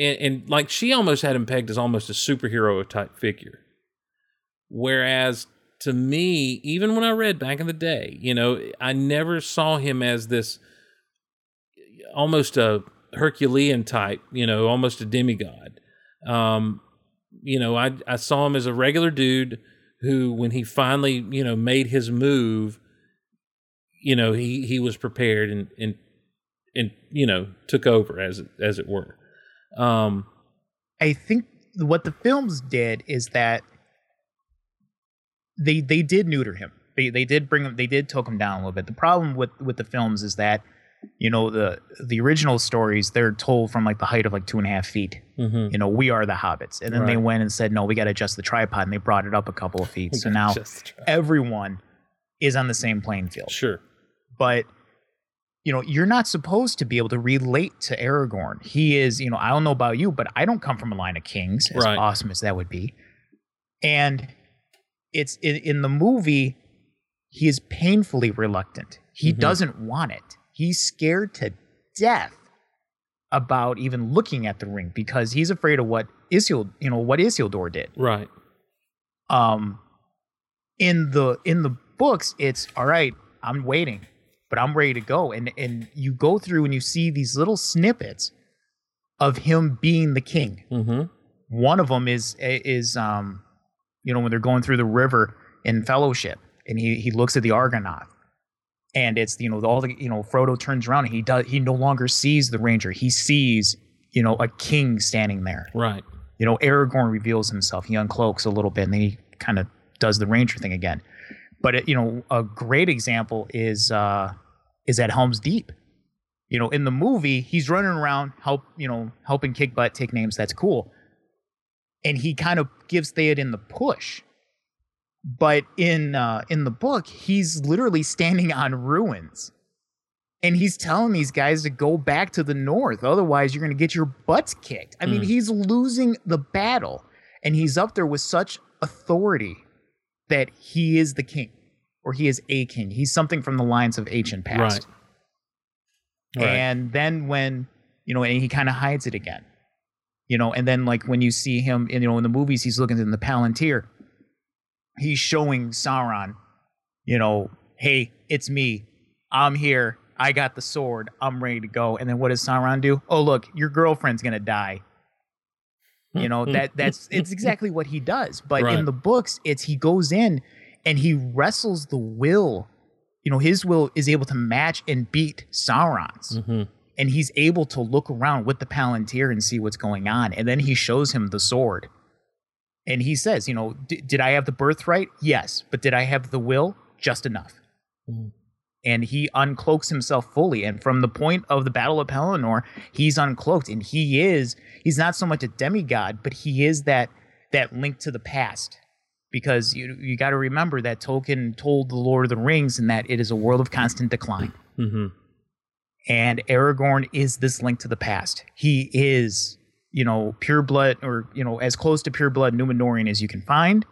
and, and like she almost had him pegged as almost a superhero type figure. Whereas to me, even when I read back in the day, you know, I never saw him as this almost a Herculean type, you know, almost a demigod. Um, you know, I I saw him as a regular dude who, when he finally, you know, made his move, you know, he he was prepared and and and you know took over as it as it were. Um, I think what the films did is that they they did neuter him. They they did bring him. They did took him down a little bit. The problem with with the films is that you know the the original stories they're told from like the height of like two and a half feet. mhm. You know, we are the hobbits, and then they went and said, no, we got to adjust the tripod, and they brought it up a couple of feet. So now everyone is on the same playing field. sure, but you know you're not supposed to be able to relate to Aragorn. He is, you know, I don't know about you, but I don't come from a line of kings, as Right. awesome as that would be. And it's in, in the movie, he is painfully reluctant. He Mhm. doesn't want it. He's scared to death about even looking at the ring because he's afraid of what Isil, you know, what Isildur did right, um in the in the books it's all right i'm waiting but i'm ready to go and and you go through and you see these little snippets of him being the king mm-hmm. one of them is is um you know when they're going through the river in fellowship and he he looks at the Argonath, and it's you know all the you know frodo turns around and he does he no longer sees the ranger he sees you know a king standing there right, you know, Aragorn reveals himself. He uncloaks a little bit, and then he kind of does the ranger thing again. But it, you know, a great example is uh, is at Helm's Deep. You know, in the movie, he's running around help, you know, helping kick butt, take names. That's cool, and he kind of gives Theoden the push. But in uh, in the book, he's literally standing on ruins. And he's telling these guys to go back to the north. Otherwise, you're going to get your butts kicked. I mean, Mm. he's losing the battle. And he's up there with such authority that he is the king or he is a king. He's something from the lines of ancient past. Right. Right. And then when, you know, and he kind of hides it again. You know, and then like when you see him, in, you know, in the movies, he's looking in the Palantir. He's showing Sauron, you know, hey, it's me. I'm here. I got the sword. I'm ready to go. And then what does Sauron do? Oh, look, your girlfriend's gonna die. You know that that's it's exactly what he does. But Right. in the books, it's he goes in and he wrestles the will. You know, his will is able to match and beat Sauron's mm-hmm. and he's able to look around with the palantir and see what's going on and then he shows him the sword and he says you know did i have the birthright yes but did i have the will just enough Mhm. And he uncloaks himself fully and from the point of the battle of pelennor he's uncloaked and he is he's not so much a demigod but he is that that link to the past because you you got to remember that Tolkien told the Lord of the Rings and that it is a world of constant decline Mm-hmm. and Aragorn is this link to the past. He is, you know, pure blood or, you know, as close to pure blood Numenorean as you can find.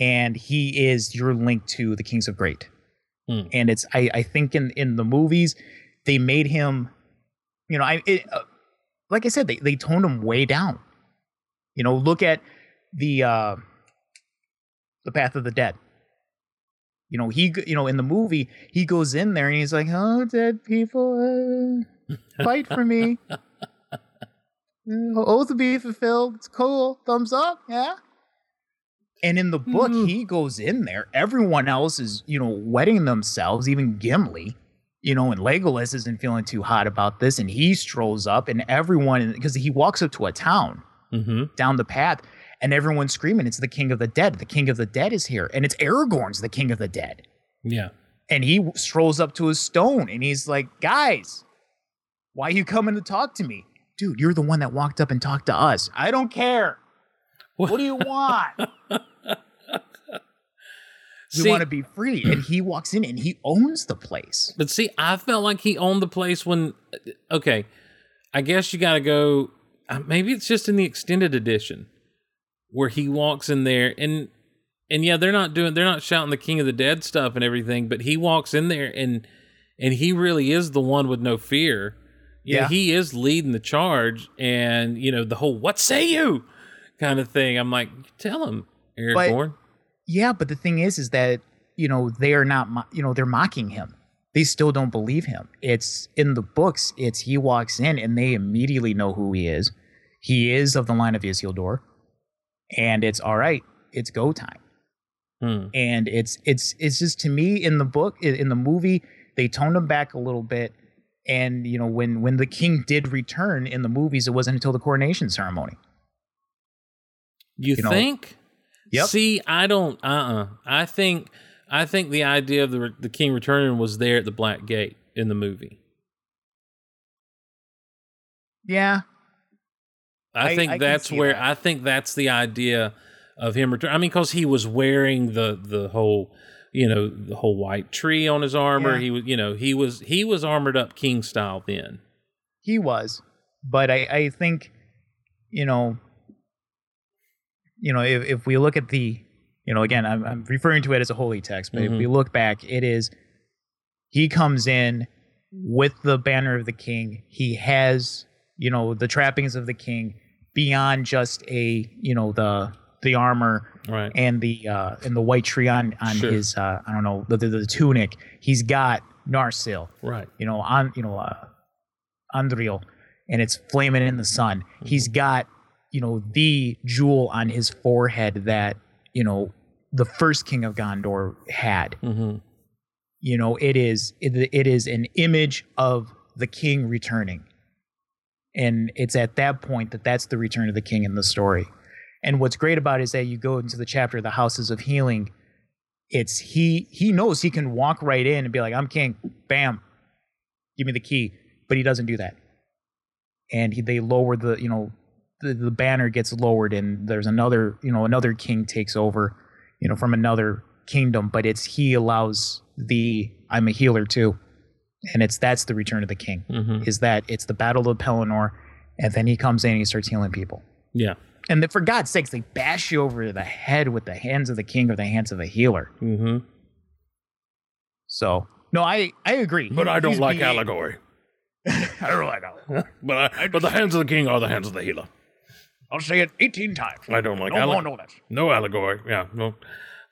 And he is your link to the Kings of Great. Hmm. And it's, I, I think in, in the movies, they made him, you know, I, it, uh, like I said, they, they toned him way down. You know, look at the, uh, the Path of the Dead. You know, he, you know, in the movie, he goes in there and he's like, "Oh, dead people, uh, fight for me. Uh, Oath be fulfilled. It's cool. Thumbs up, yeah." And in the book, Mhm. he goes in there. Everyone else is, you know, wetting themselves. Even Gimli, you know, and Legolas isn't feeling too hot about this, and he strolls up, and everyone, because he walks up to a town, Mm-hmm. down the path and everyone's screaming it's the king of the dead the king of the dead is here and it's aragorn's the king of the dead Yeah. and he strolls up to a stone and he's like guys why you coming to talk to me dude you're the one that walked up and talked to us i don't care what do you want We See- want to be free. And he walks in and he owns the place. But see, I felt like he owned the place when. Okay, I guess you got to go. uh, Maybe it's just in the extended edition where he walks in there and and yeah, they're not doing. They're not shouting the King of the Dead stuff and everything. But he walks in there and and he really is the one with no fear. Yeah, Yeah. he is leading the charge, and you know the whole "What say you?" kind of thing. I'm like, tell him, But- Aragorn. Yeah, but the thing is, is that you know they are not, mo- you know, they're mocking him. They still don't believe him. It's in the books. It's he walks in and they immediately know who he is. He is of the line of Isildur, and it's all right. It's go time. Hmm. and it's it's it's just to me in the book in the movie they toned him back a little bit and you know when when the king did return in the movies it wasn't until the coronation ceremony You, you know, think? Yep. See, I don't. Uh. uh I think. I think the idea of the the king returning was there at the Black Gate in the movie. yeah I, I- think I that's where that. I think that's the idea of him returning. I mean, because he was wearing the the whole, you know, the whole white tree on his armor. Yeah. He was, you know, he was he was armored up king style then. he was but i i think you know you know if, if we look at the you know again I'm, I'm referring to it as a holy text but Mhm. if we look back it is he comes in with the banner of the king he has you know the trappings of the king beyond just a you know the the armor Right. and the uh and the white tree on on Sure. his uh i don't know the, the, the tunic he's got narsil Right. you know, on you know, uh, Andúril, and it's flaming in the sun. He's got you know the jewel on his forehead that you know the first king of Gondor had. Mm-hmm. You know, it is it, it is an image of the king returning, and it's at that point that that's the return of the king in the story. And what's great about it is that you go into the chapter, the houses of healing. It's he he knows he can walk right in and be like, "I'm king." Bam, give me the key but he doesn't do that and he, they lower the you know the, the banner gets lowered and there's another you know another king takes over you know from another kingdom but it's he allows the i'm a healer too and it's that's the return of the king Mm-hmm. is that it's the battle of pelennor and then he comes in and he starts healing people Yeah. and then, for god's sakes they bash you over the head with the hands of the king or the hands of a healer Mm-hmm. so no i i agree But I don't like being- allegory. i don't like allegory But I, but the hands of the king are the hands of the healer. I'll say it 18 times I don't like no more no less no allegory. Yeah, no.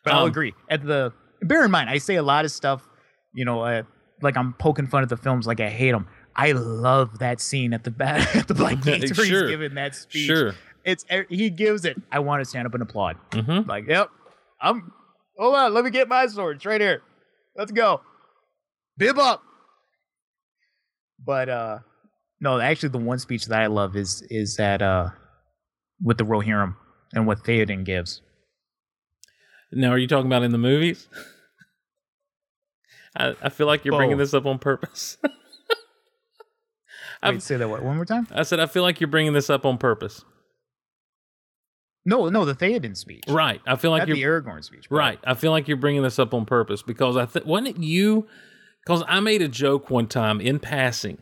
But I'll Um, agree. At the bear in mind, I say a lot of stuff. You know, uh, like I'm poking fun at the films, like I hate them. I love that scene at the back at the Black Gates where Sure. he's giving that speech. Sure. It's er, he gives it. I want to stand up and applaud. Mm-hmm. Like, yep, I'm. Hold on, let me get my sword. It's right here. Let's go. Bib up. But uh no, actually, the one speech that I love is is that uh with the Rohirrim and what Theoden gives. Now, are you talking about in the movies? I, I feel like you're bringing this up on purpose. I've- say that what, one more time. I said I feel like you're bringing this up on purpose. No, no, the Theoden speech. Right. I feel like Not you're the Aragorn speech. but- Right. I feel like you're bringing this up on purpose because I think wasn't it you? Because I made a joke one time in passing.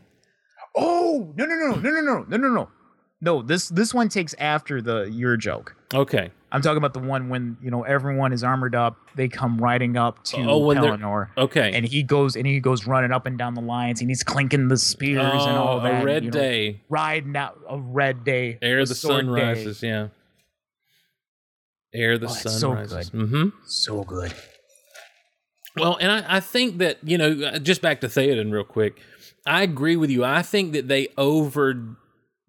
Oh no no no no no no no no no no. This this one takes after the your joke. Okay. I'm talking about the one when you know everyone is armored up. They come riding up to Oh, when they're- Pelennor, Okay. and he goes and he goes running up and down the lines, and he's clinking the spears and all Oh, that. a red you know, day, riding out a red day, ere a the sun day. rises. Yeah. Ere the Oh, sun so rises. good. Mm-hmm. So good. Well, and I, I think that, you know, uh, just back to Theoden real quick. I agree with you. I think that they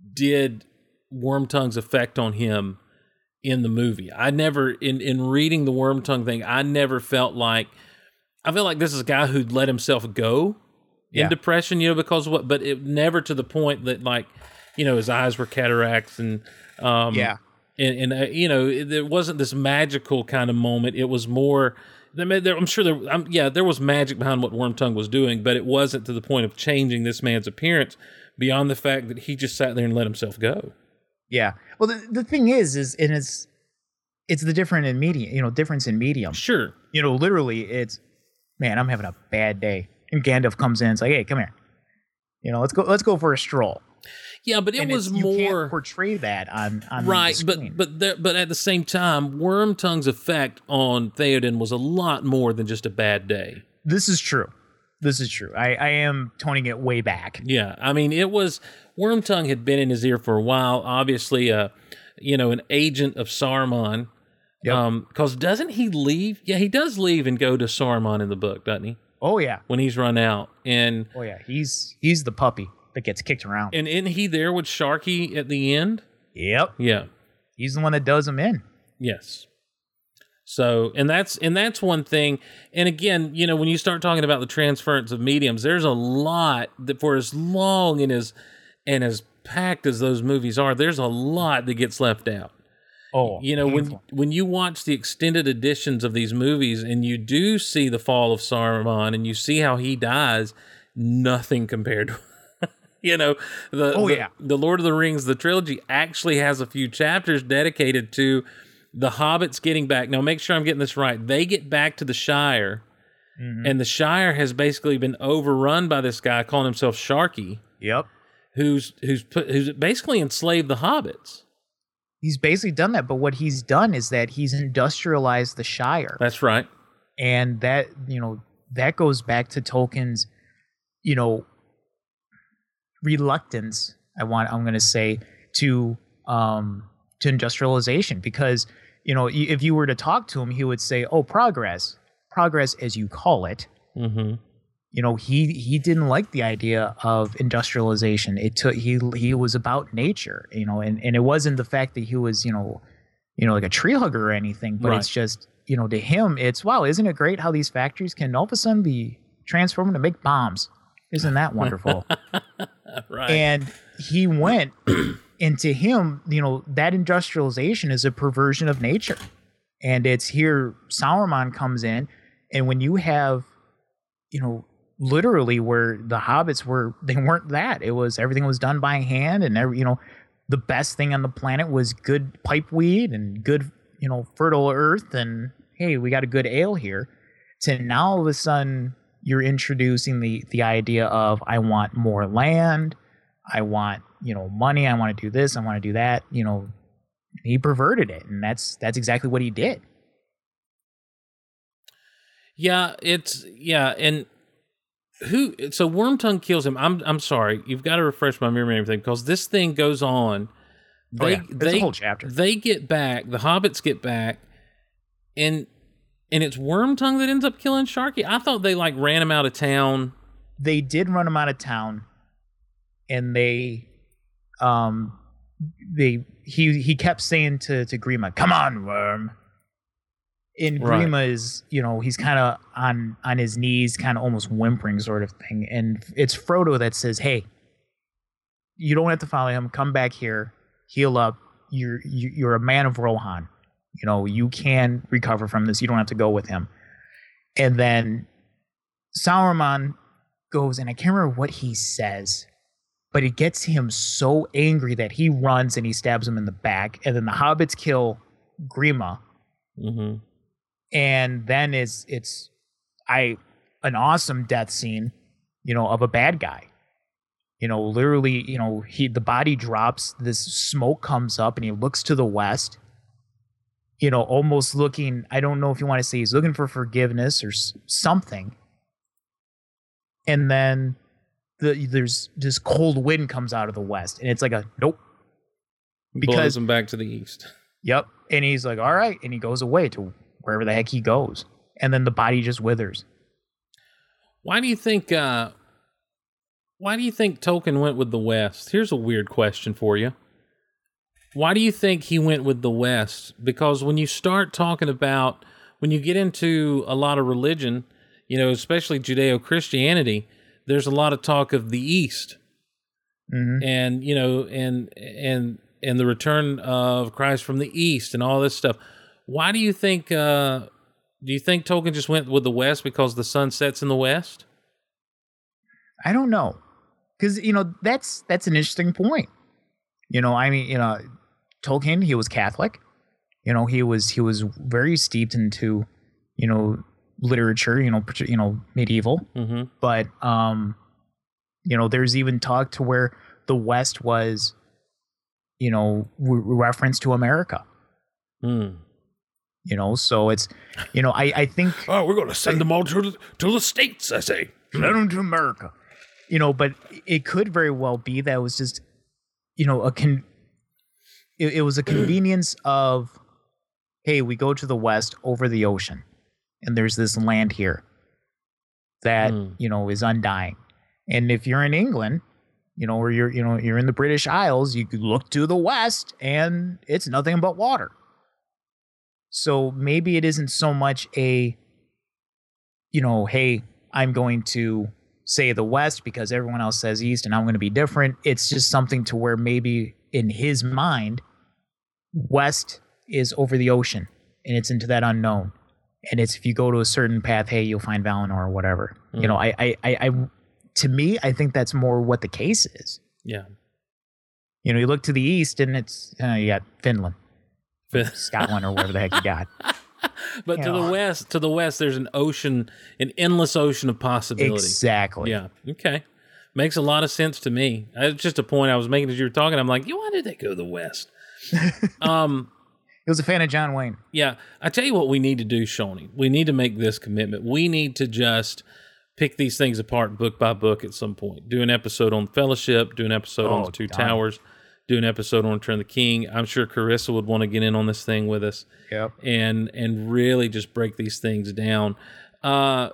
overdid Wormtongue's effect on him in the movie. I never, in, in reading the Worm Tongue thing, I never felt like, I feel like this is a guy who'd let himself go in Yeah. depression, you know, because what, but it never to the point that, like, you know, his eyes were cataracts and, um, Yeah. and, and uh, you know it- there wasn't this magical kind of moment it was more I mean, there, i'm sure there um, yeah there was magic behind what Worm Tongue was doing but it wasn't to the point of changing this man's appearance beyond the fact that he just sat there and let himself go Yeah. Well, the, the thing is, is and it's it's the different in medium, you know, difference in medium. sure you know, literally, it's man, I'm having a bad day, and Gandalf comes in, it's like, hey, come here, you know, let's go, let's go for a stroll. Yeah, but it And was it's- you can't more portray that on on right, but but there, but at the same time, Wormtongue's effect on Theoden was a lot more than just a bad day. this is true. This is true. I, I am toning it way back. Yeah, I mean, it was Wormtongue had been in his ear for a while. Obviously, uh, you know, an agent of Saruman. Yep. Um, because doesn't he leave? Yeah, he does leave and go to Saruman in the book, doesn't he? Oh yeah, When he's run out, and oh yeah. He's he's the puppy that gets kicked around. and isn't he there with Sharky at the end? Yep, Yeah. he's the one that does him in. Yes. So, and that's and that's one thing. And again, you know, when you start talking about the transference of mediums, there's a lot that for as long and as and as packed as those movies are, there's a lot that gets left out. Oh, You know, when painful. when you watch the extended editions of these movies and you do see the fall of Saruman and you see how he dies, nothing compared to you know the Oh, the, yeah. the Lord of the Rings the trilogy actually has a few chapters dedicated to the hobbits getting back. Now make sure I'm getting this right. They get back to the Shire Mm-hmm. and the Shire has basically been overrun by this guy calling himself Sharky yep, who's who's put who's basically enslaved the hobbits. he's basically done that. But what he's done is that he's industrialized the Shire. That's right. and that you know that goes back to Tolkien's you know reluctance I want I'm going to say to um to industrialization because you know if you were to talk to him he would say oh progress progress as you call it Mm-hmm. you know he he didn't like the idea of industrialization it took he he was about nature you know and and it wasn't the fact that he was you know you know like a tree hugger or anything but Right. it's just you know to him it's wow isn't it great how these factories can all of a sudden be transformed to make bombs isn't that wonderful Right. and he went and to him you know that industrialization is a perversion of nature. And it's here Sauron comes in and when you have you know literally where the hobbits were they weren't that. It was everything was done by hand and every you know the best thing on the planet was good pipeweed and good you know fertile earth and hey we got a good ale here. To now all of a sudden you're introducing the the idea of I want more land, I want you know money, I want to do this, I want to do that. You know, he perverted it, and that's that's exactly what he did. Yeah, it's yeah, and who? So Wormtongue kills him. I'm I'm sorry. You've got to refresh my memory and everything because this thing goes on. Oh, they Oh, yeah. They whole chapter. they get back. The hobbits get back, and and it's Wormtongue that ends up killing Sharky. I thought they like ran him out of town. They did run him out of town, and they, um, they he he kept saying to to Grima, "Come on, worm." And Right. Grima is, you know, he's kind of on on his knees, kind of almost whimpering, sort of thing. And it's Frodo that says, "Hey, you don't have to follow him. Come back here, heal up. You're you, you're a man of Rohan. You know you can recover from this. You don't have to go with him." And then Sauron goes, and I can't remember what he says, but it gets him so angry that he runs and he stabs him in the back. And then the hobbits kill Grima, Mm-hmm. and then it's it's I an awesome death scene, you know, of a bad guy. You know, literally, you know, he the body drops, this smoke comes up, and he looks to the west. You know, almost looking. I don't know if you want to say he's looking for forgiveness or s- something. And then the there's this cold wind comes out of the west, and it's like a nope. Blows Because- him back to the east. Yep. And he's like, all right. And he goes away to wherever the heck he goes. And then the body just withers. Why do you think? uh Why do you think Tolkien went with the West? Here's a weird question for you. Why do you think he went with the West? Because when you start talking about when you get into a lot of religion, you know, especially Judeo Christianity, there's a lot of talk of the East, Mhm. and you know, and and and the return of Christ from the East, and all this stuff. Why do you think? uh Do you think Tolkien just went with the West because the sun sets in the West? I don't know. Because, you know, that's that's an interesting point. You know, I mean, you know, Tolkien, he was Catholic. You know, he was he was very steeped into, you know, literature, you know, you know, medieval. Mm-hmm. But um, you know, there's even talk to where the West was, you know, re- reference to America. Mm. You know, so it's, you know, I I think Oh, we're going to send them all to the, to the states. I say. send them to America. You know, but it could very well be that it was just, you know, a con. It, it was a convenience of, hey, we go to the west over the ocean, and there's this land here that Hmm. you know is undying, and if you're in England, you know, or you're you know you're in the British Isles, you could look to the west, and it's nothing but water. So maybe it isn't so much a, you know, hey, I'm going to say the West because everyone else says East and I'm going to be different. It's just something to where maybe in his mind, West is over the ocean and it's into that unknown. And it's if you go to a certain path, hey, you'll find Valinor or whatever. You know, I, I, I, I, to me, I think that's more what the case is. Yeah. You know, you look to the east and it's uh, you got Finland, Scotland, or whatever the heck you got. But to the west, to the west, there's an ocean, an endless ocean of possibility. Exactly. Yeah. Okay. Makes a lot of sense to me. It's just a point I was making as you were talking. I'm like, yeah, why did they go to the west? um. He was a fan of John Wayne. Yeah, I tell you what we need to do, Shawnee. We need to make this commitment. We need to just pick these things apart book by book at some point. Do an episode on Fellowship, do an episode on Oh, the Two. Towers, do an episode on Return of the King. I'm sure Carissa would want to get in on this thing with us Yep. and and really just break these things down. Uh,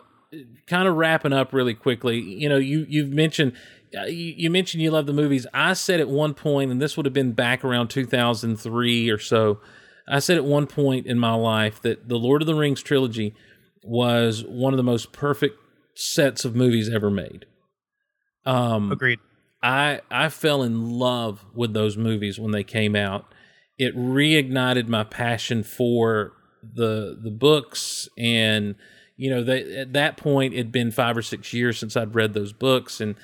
kind of wrapping up really quickly. You know, you you've mentioned uh, you, you mentioned you love the movies. I said at one point, and this would have been back around 2003 or so. I said at one point in my life that the Lord of the Rings trilogy was one of the most perfect sets of movies ever made. Um, Agreed. I I fell in love with those movies when they came out. It reignited my passion for the the books and you know that at that point it'd been 5 or 6 years since I'd read those books and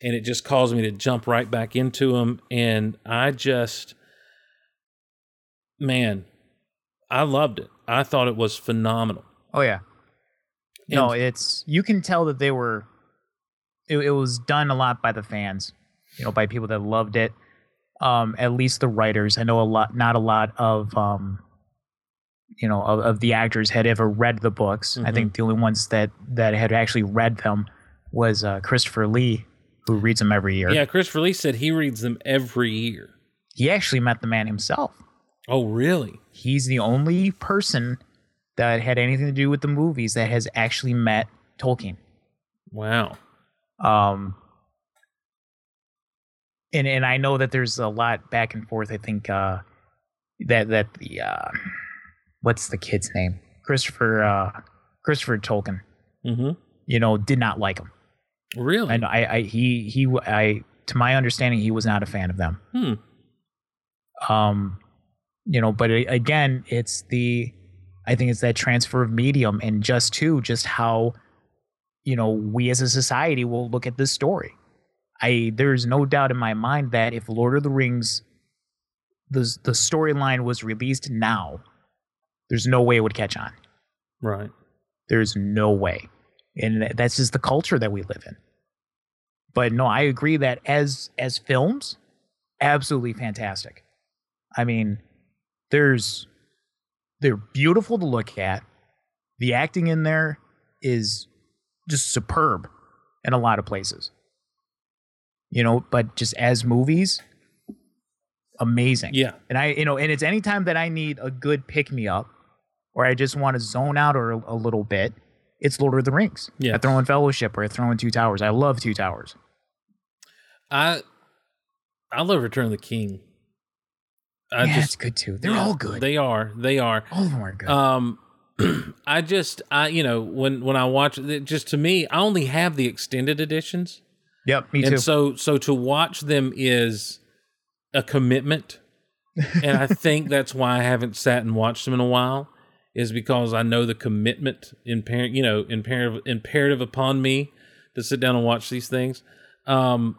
and it just caused me to jump right back into them and I just man I loved it. I thought it was phenomenal. Oh yeah. no, it's you can tell that they were. It, it was done a lot by the fans, you know, by people that loved it. Um, at least the writers. I know a lot, not a lot of, um, you know, of, of the actors had ever read the books. I think the only ones that that had actually read them was uh, Christopher Lee, who reads them every year. Yeah, Christopher Lee said he reads them every year. He actually met the man himself. Oh, really? He's the only person that had anything to do with the movies that has actually met Tolkien. Wow. Um, and and I know that there's a lot back and forth. I think uh, that that the uh, what's the kid's name? Christopher uh, Christopher Tolkien. Mhm. You know, did not like him. Really? Know. I, I he he I to my understanding he was not a fan of them. Hmm. Um, you know, but again, it's the I think it's that transfer of medium and just too just how you know we as a society will look at this story. I there's no doubt in my mind that if Lord of the Rings the the storyline was released now, there's no way it would catch on. Right. There's no way. And that's just the culture that we live in. But no, I agree that as as films, absolutely fantastic. I mean, there's they're beautiful to look at. The acting in there is just superb in a lot of places. You know, but just as movies, amazing. Yeah. And I, you know, and it's anytime that I need a good pick me up or I just want to zone out or a, a little bit, it's Lord of the Rings. Yeah. I throw in Fellowship or I throw in Two Towers. I love Two Towers. I I love Return of the King. I yeah, just it's good too. They're yeah, all good. They are. They are. all of them are good. Um, I just I you know when when I watch it, just to me, I only have the extended editions, yep, me and too. so so to watch them is a commitment, and I think that's why I haven't sat and watched them in a while, is because I know the commitment imperative you know imperative imperative upon me to sit down and watch these things. Um,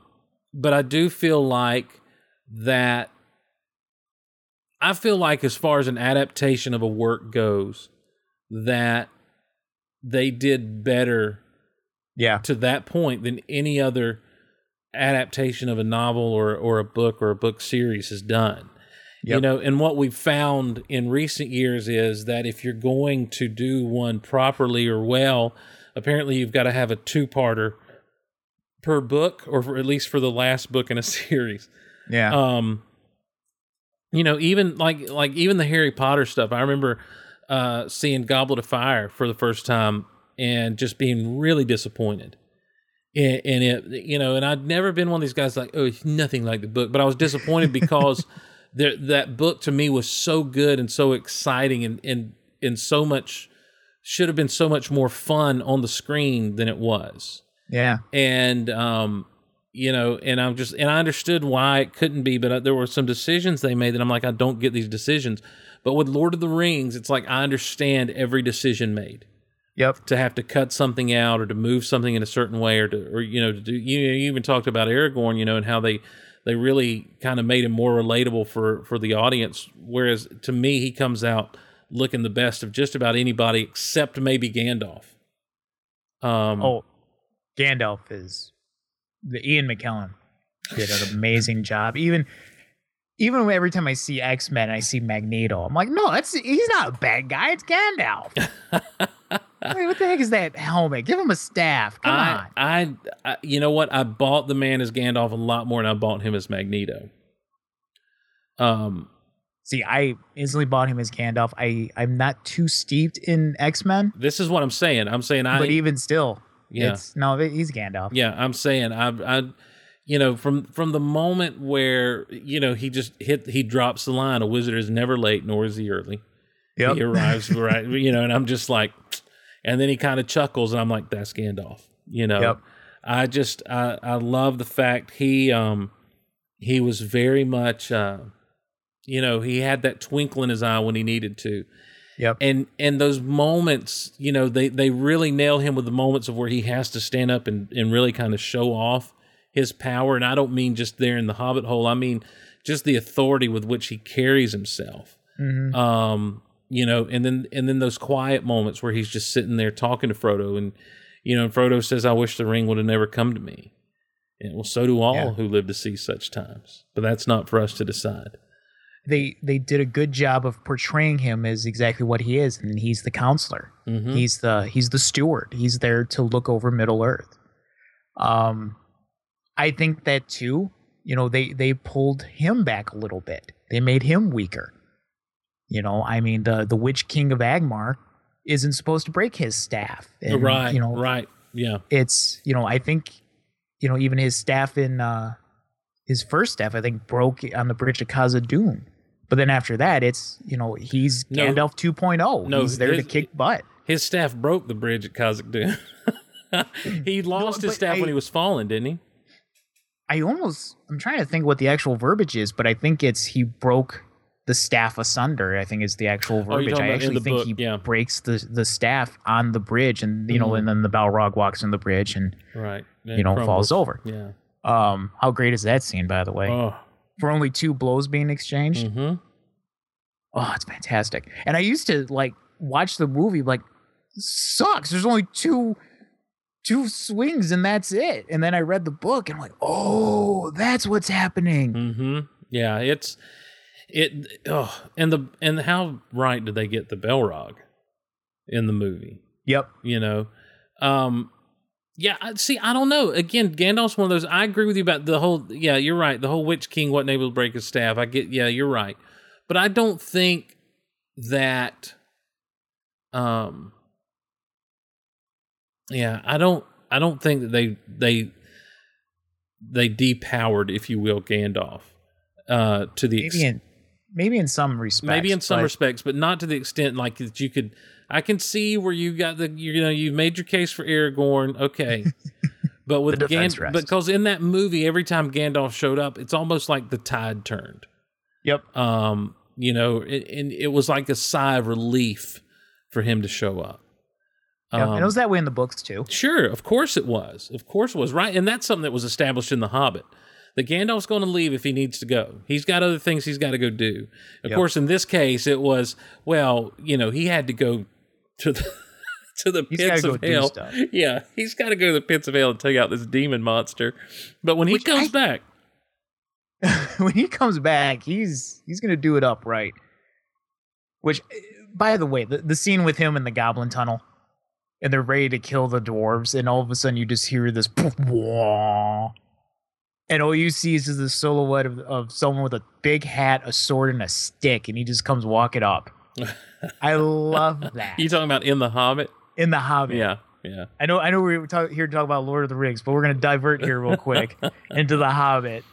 but I do feel like that I feel like as far as an adaptation of a work goes, that they did better Yeah. to that point than any other adaptation of a novel or or a book or a book series has done. You know, and what we've found in recent years is that if you're going to do one properly or well, apparently you've got to have a two-parter per book, or for, at least for the last book in a series. Yeah. Um, you know, even like like even the Harry Potter stuff. I remember uh, seeing Goblet of Fire for the first time and just being really disappointed. And, and it, you know, and I'd never been one of these guys like, oh, it's nothing like the book, but I was disappointed because there, that book to me was so good and so exciting and and and so much should have been so much more fun on the screen than it was yeah. and um you know and i'm just and i understood why it couldn't be but uh, there were some decisions they made that i'm like i don't get these decisions. But with lord of the rings it's like i understand every decision made. Yep. to have to cut something out or to move something in a certain way or to or you know to do you, you even talked about aragorn you know and how they they really kind of made him more relatable for for the audience. Whereas to me he comes out looking the best of just about anybody except maybe gandalf. Um Oh, Gandalf is the Ian McKellen did an amazing job. Even even every time I see X Men, I see Magneto. I'm like, no, that's he's not a bad guy. It's Gandalf. Wait, what the heck is that helmet? Give him a staff. Come I, on. I, I, you know what? I bought the man as Gandalf a lot more than I bought him as Magneto. Um, See, I instantly bought him as Gandalf. I I'm not too steeped in X Men, this is what I'm saying. I'm saying I, but even still, yeah, it's no, he's Gandalf. yeah. I'm saying I, I, you know, from from the moment where you know he just hit, he drops the line. A wizard is never late, nor is he early. Yep. He arrives right, you know, and I'm just like, and then he kind of chuckles, and I'm like, that's Gandalf. You know, Yep. I just I I love the fact he um he was very much uh you know he had that twinkle in his eye when he needed to Yep. and and those moments you know they they really nail him with the moments of where he has to stand up and and really kind of show off his power and I don't mean just there in the hobbit hole I mean just the authority with which he carries himself Mhm. um you know and then and then those quiet moments where he's just sitting there talking to Frodo and you know and Frodo says I wish the ring would have never come to me and well so do all Yeah. who live to see such times but that's not for us to decide they they did a good job of portraying him as exactly what he is, and he's the counselor. Mhm. He's the he's the steward. He's there to look over Middle Earth. Um, I think that too. You know, they they pulled him back a little bit. They made him weaker. You know, I mean, the the Witch King of Angmar isn't supposed to break his staff. And, right You know, right yeah it's you know i think you know even his staff in uh his first staff i think broke on the bridge of Khazad-dûm but then after that it's you know he's No. gandalf 2.0 No, he's there to kick butt His staff broke the bridge at Khazad-dûm. he lost his but staff when he was falling, didn't he? i almost i'm trying to think what the actual verbiage is but i think it's he broke the staff asunder i think is the actual Oh, verbiage talking i actually think book, he yeah. breaks the the staff on the bridge and you know Mhm. and then the balrog walks on the bridge and Right. And you know crumbles. falls over Yeah. um how great is that scene by the way Oh. For only two blows being exchanged Mm-hmm. Oh, it's fantastic. And I used to like watch the movie like sucks. There's only two two swings and that's it. And then I read the book and I'm like, "Oh, that's what's happening." Mm-hmm. Yeah. It's it. Oh, and the and how right did they get the Balrog in the movie? Yep. You know. Um. Yeah. See, I don't know. Again, Gandalf's one of those. I agree with you about the whole. Yeah, you're right. The whole Witch King wasn't able to break his staff. I get. Yeah, you're right. But I don't think that. Um. Yeah, I don't. I don't think that they they they depowered, if you will, Gandalf uh, to the in maybe in some respects. maybe in some but respects, but not to the extent like that you could. I can see where you got the you know you made your case for Aragorn, okay, but with Gandalf, because in that movie, every time Gandalf showed up, it's almost like the tide turned. Yep. Um, you know, it, and it was like a sigh of relief for him to show up. Yep. Um, and it was that way in the books too. Sure, of course it was. Of course it was. Right. And that's something that was established in The Hobbit. That Gandalf's going to leave if he needs to go. He's got other things he's got to go do. Of Yep. course, in this case, it was, well, you know, he had to go to the, to the He's pits of hell. Yeah, he's got to go to the pits of hell and take out this demon monster. But when he Which comes I- back, when he comes back, he's he's gonna do it up right. Which, by the way, the, the scene with him in the Goblin Tunnel, and they're ready to kill the dwarves, and all of a sudden you just hear this, and all you see is just the silhouette of, of someone with a big hat, a sword, and a stick, and he just comes walking up. I love that you talking about in the Hobbit? in the Hobbit. Yeah, yeah. I know, I know, we're talk, here to talk about Lord of the Rings, but we're gonna divert here real quick into the Hobbit.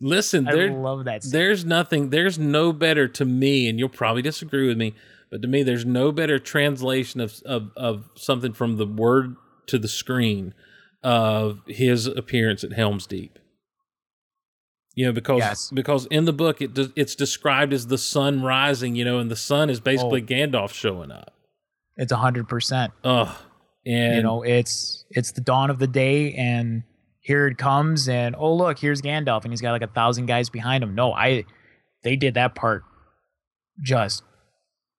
Listen, I there, love that. Scene. there's nothing, there's no better to me, and you'll probably disagree with me, but to me, there's no better translation of of, of something from the word to the screen of his appearance at Helm's Deep. You know, because Yes. because in the book it de- it's described as the sun rising, you know, and the sun is basically Oh. Gandalf showing up. It's a hundred percent. Ugh, and you know it's it's the dawn of the day and here it comes and oh look here's gandalf and he's got like a thousand guys behind him no i they did that part just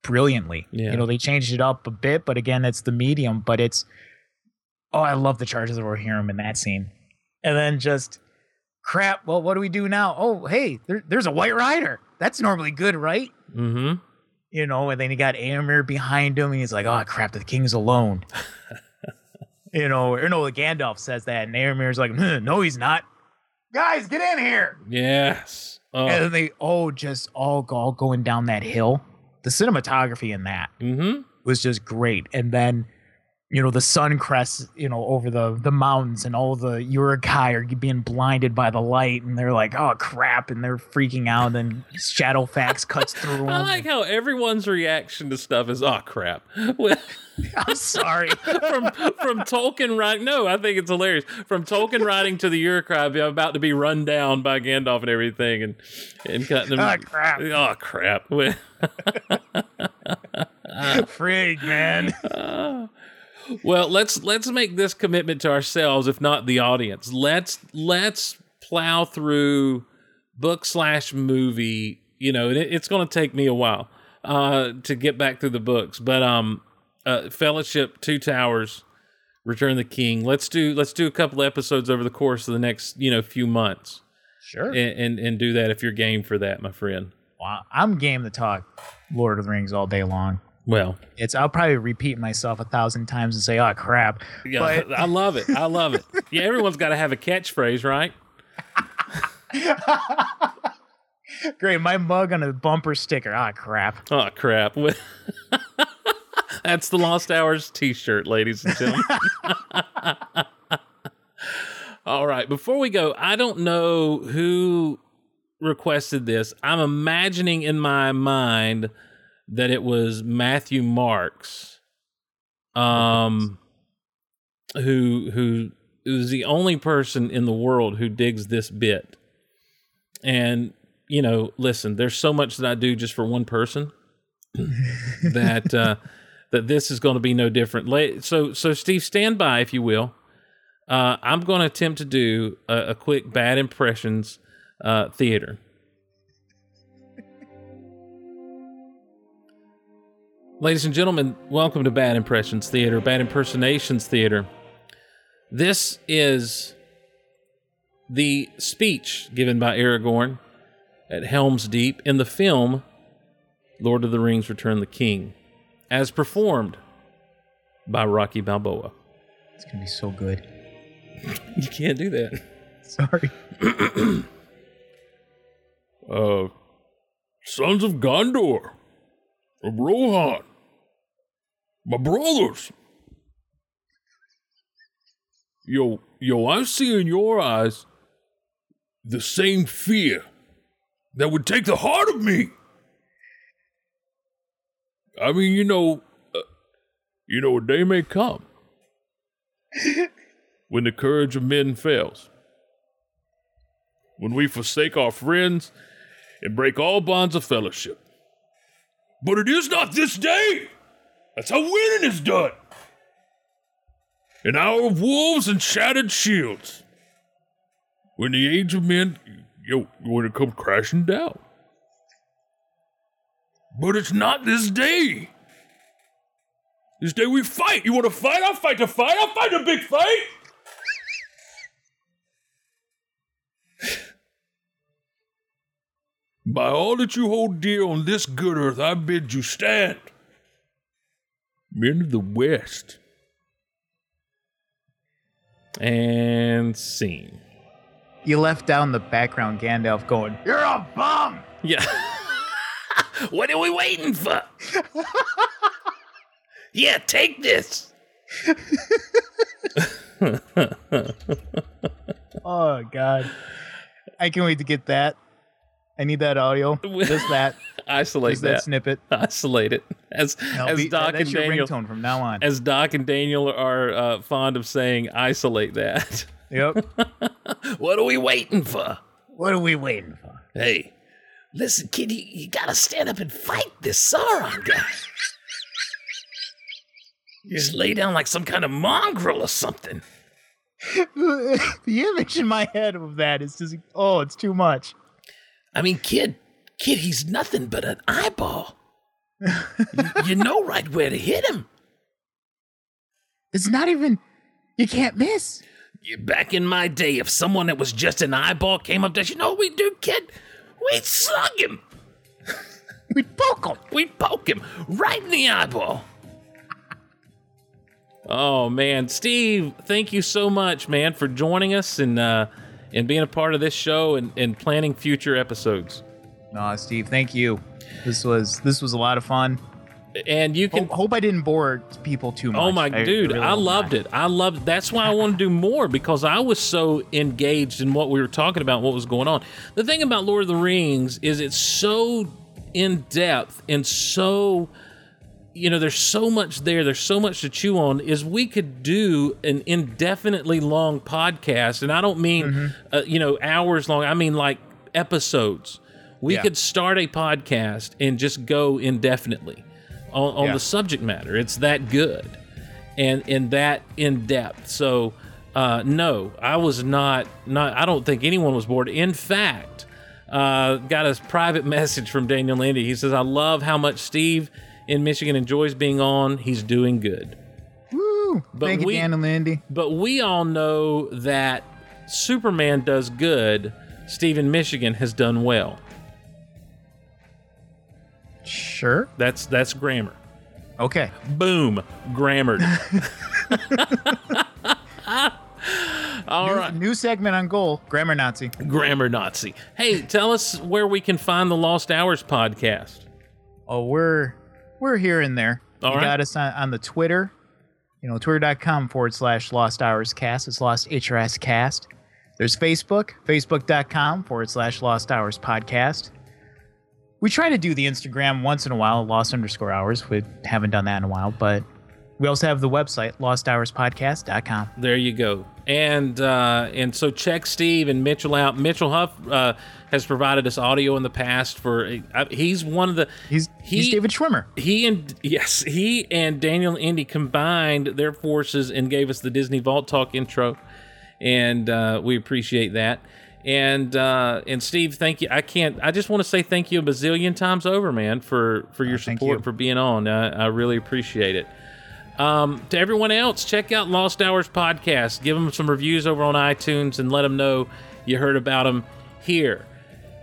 brilliantly Yeah. you know they changed it up a bit but again it's the medium but it's oh i love the charges of rohirrim in that scene and then just crap well what do we do now oh hey there, there's a white rider that's normally good right mm-hmm. you know, and then he got Eomer behind him, and he's like, "Oh crap, the king's alone." you know, or no, Gandalf says that, and Eomer's like, "Hmm, "No, he's not." Guys, get in here! Yes. Oh. And then they all just all go all going down that hill. The cinematography in that mm-hmm. was just great, and then. You know the sun crests, you know, over the the mountains, and all the Uruk-hai are being blinded by the light, and they're like, "Oh crap!" and they're freaking out. And then Shadowfax cuts through them. I like how everyone's reaction to stuff is, oh crap. I'm sorry. from from Tolkien writing. No, I think it's hilarious. From Tolkien writing to the Uruk-hai about to be run down by Gandalf and everything, and and cutting them. oh crap. Oh crap! Frig, man. Ah. Well, let's let's make this commitment to ourselves, if not the audience. Let's let's plow through book slash movie. You know, it, it's going to take me a while uh, to get back through the books, but um, uh, Fellowship, Two Towers, Return of the King. Let's do let's do a couple episodes over the course of the next you know few months, Sure. and and, and do that if you're game for that, my friend. Wow. I'm game to talk Lord of the Rings all day long. Well, It's I'll probably repeat myself a thousand times and say, "Oh crap!" yeah, But- I love it. I love it. Yeah, everyone's got to have a catchphrase, right? Great, my mug on a bumper sticker. Ah, crap. Oh crap! That's the Lost Hours T-shirt, ladies and gentlemen. All right, before we go, I don't know who requested this. I'm imagining in my mind that it was Matthew Marks, um, who who is the only person in the world who digs this bit. And you know, listen, there's so much that I do just for one person that uh, that this is going to be no different. So, so Steve, stand by if you will. Uh, I'm going to attempt to do a, a quick bad impressions uh, theater. Ladies and gentlemen, welcome to Bad Impressions Theater, Bad Impersonations Theater. This is the speech given by Aragorn at Helm's Deep in the film Lord of the Rings Return the King, as performed by Rocky Balboa. It's gonna be so good. You can't do that. Sorry. Uh, sons of Gondor, of Rohan, my brothers. Yo, yo, I see in your eyes the same fear that would take the heart of me. I mean, you know, uh, you know, a day may come when the courage of men fails, when we forsake our friends and break all bonds of fellowship. But it is not this day. That's how winning is done. An hour of wolves and shattered shields. When the age of men, yo, when it comes crashing down. But it's not this day. This day we fight. You want to fight? I'll fight the fight. I'll fight the big fight. By all that you hold dear on this good earth, I bid you stand. Men of the West. And scene. You left down the background Gandalf going, You're a bum! Yeah. what are we waiting for? yeah, take this. Oh, God. I can't wait to get that. I need that audio. Just that. Isolate Just that that. snippet. Isolate it. As That'll as be- Doc that's and your Daniel ringtone from now on. as Doc and Daniel are uh, fond of saying, isolate that. Yep. what are we waiting for? what are we waiting for? Hey, listen, kid, you, you gotta stand up and fight this Sauron guy. You just lay down like some kind of mongrel or something. the image in my head of that is just, oh, it's too much. I mean, kid, kid, he's nothing but an eyeball. you, you know right where to hit him. It's not even, you can't miss. Back in my day, if someone that was just an eyeball came up to us, you know what we'd do, kid? We'd slug him. We'd poke him. We'd poke him right in the eyeball. Oh man, Steve, thank you so much, man, for joining us and uh, and being a part of this show and, and planning future episodes. No, Steve, thank you. This was this was a lot of fun. And you can Hope, hope I didn't bore people too oh much. Oh my I dude, really I loved not. it. I loved that's why I want to do more because I was so engaged in what we were talking about, what was going on. The thing about Lord of the Rings is it's so in depth and so you know, there's so much there, there's so much to chew on. Is we could do an indefinitely long podcast, and I don't mean Mm-hmm. uh, you know hours long. I mean like episodes. We Yeah. could start a podcast and just go indefinitely on, on Yeah. the subject matter. It's that good and and that in depth. So uh, no, I was not not. I don't think anyone was bored. In fact, uh, got a private message from Daniel Lindy. He says, "I love how much Steve in Michigan enjoys being on. He's doing good." Woo! But Thank you, we- Dan and Lindy. But we all know that Superman does good. Steve in Michigan has done well. Sure. That's that's grammar. Okay. Boom, grammared. All new, right. new segment on goal. Grammar Nazi. Grammar Nazi. Hey, tell us where we can find the Lost Hours podcast. Oh, we're we're here and there. All you right. got us on, on the Twitter. You know, twitter.com forward slash lost hours cast. It's lost HRS cast. There's Facebook, facebook.com forward slash lost hours podcast. We try to do the Instagram once in a while, lost underscore hours. We haven't done that in a while, but we also have the website, losthourspodcast.com. There you go. And uh, and so check Steve and Mitchell out. Mitchell Huff uh, has provided us audio in the past for. Uh, he's one of the. He's, he's David Schwimmer. He and yes, he and Daniel Indy combined their forces and gave us the Disney Vault Talk intro, and uh, we appreciate that. And uh, and Steve, thank you. I can't. I just want to say thank you a bazillion times over, man, for for your Oh, support you. for being on. I really appreciate it. Um, to everyone else, check out Lost Hours podcast. Give them some reviews over on iTunes and let them know you heard about them here.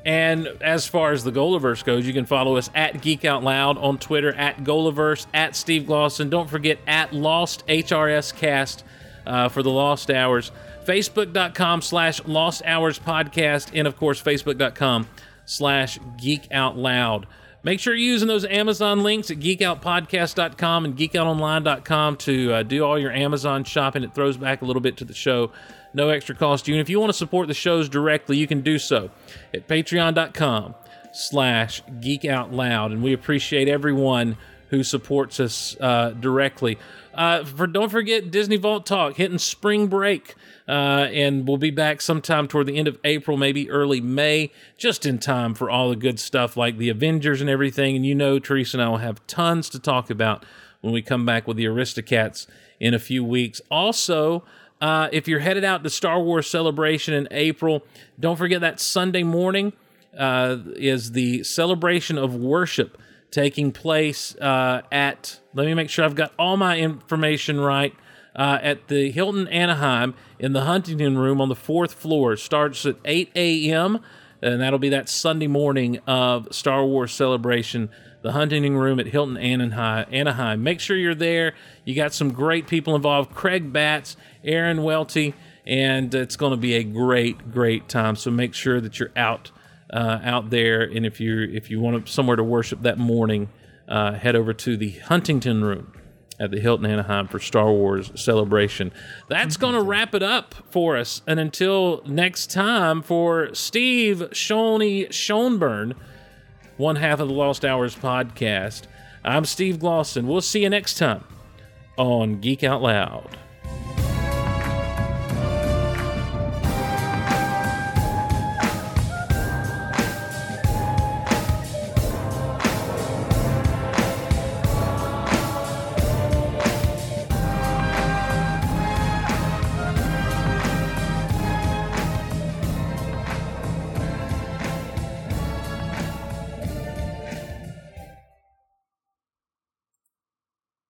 And as far as the Golaverse goes, you can follow us at Geek Out Loud on Twitter, at Golaverse, at Steve Glosson. Don't forget at Lost HRS Cast uh, for the Lost Hours. Facebook.com slash Lost Hours Podcast. And of course, Facebook.com slash Geek Out Loud. Make sure you're using those Amazon links at geekoutpodcast.com and geekoutonline.com to uh, do all your Amazon shopping. It throws back a little bit to the show. No extra cost to you. And if you want to support the shows directly, you can do so at patreon.com slash geekoutloud. And we appreciate everyone who supports us uh, directly. Uh, for Don't forget Disney Vault Talk, hitting spring break. Uh, and we'll be back sometime toward the end of April, maybe early May, just in time for all the good stuff like the Avengers and everything. And you know, Teresa and I will have tons to talk about when we come back with the Aristocats in a few weeks. Also, uh, if you're headed out to Star Wars Celebration in April, don't forget that Sunday morning uh, is the celebration of worship taking place uh, at, let me make sure I've got all my information right, uh, at the Hilton Anaheim in the Huntington Room on the fourth floor. Starts at 8 a.m., and that'll be that Sunday morning of Star Wars Celebration. The Huntington Room at Hilton Anaheim. Make sure you're there. You got some great people involved Craig Batts, Aaron Welty, and it's going to be a great, great time. So make sure that you're out uh, out there, and if you if you want somewhere to worship that morning, uh, head over to the Huntington Room at the Hilton Anaheim for Star Wars Celebration. That's going to wrap it up for us. And until next time, for Steve Shoney Schoenborn, one half of the Lost Hours podcast, I'm Steve Glosson. We'll see you next time on Geek Out Loud.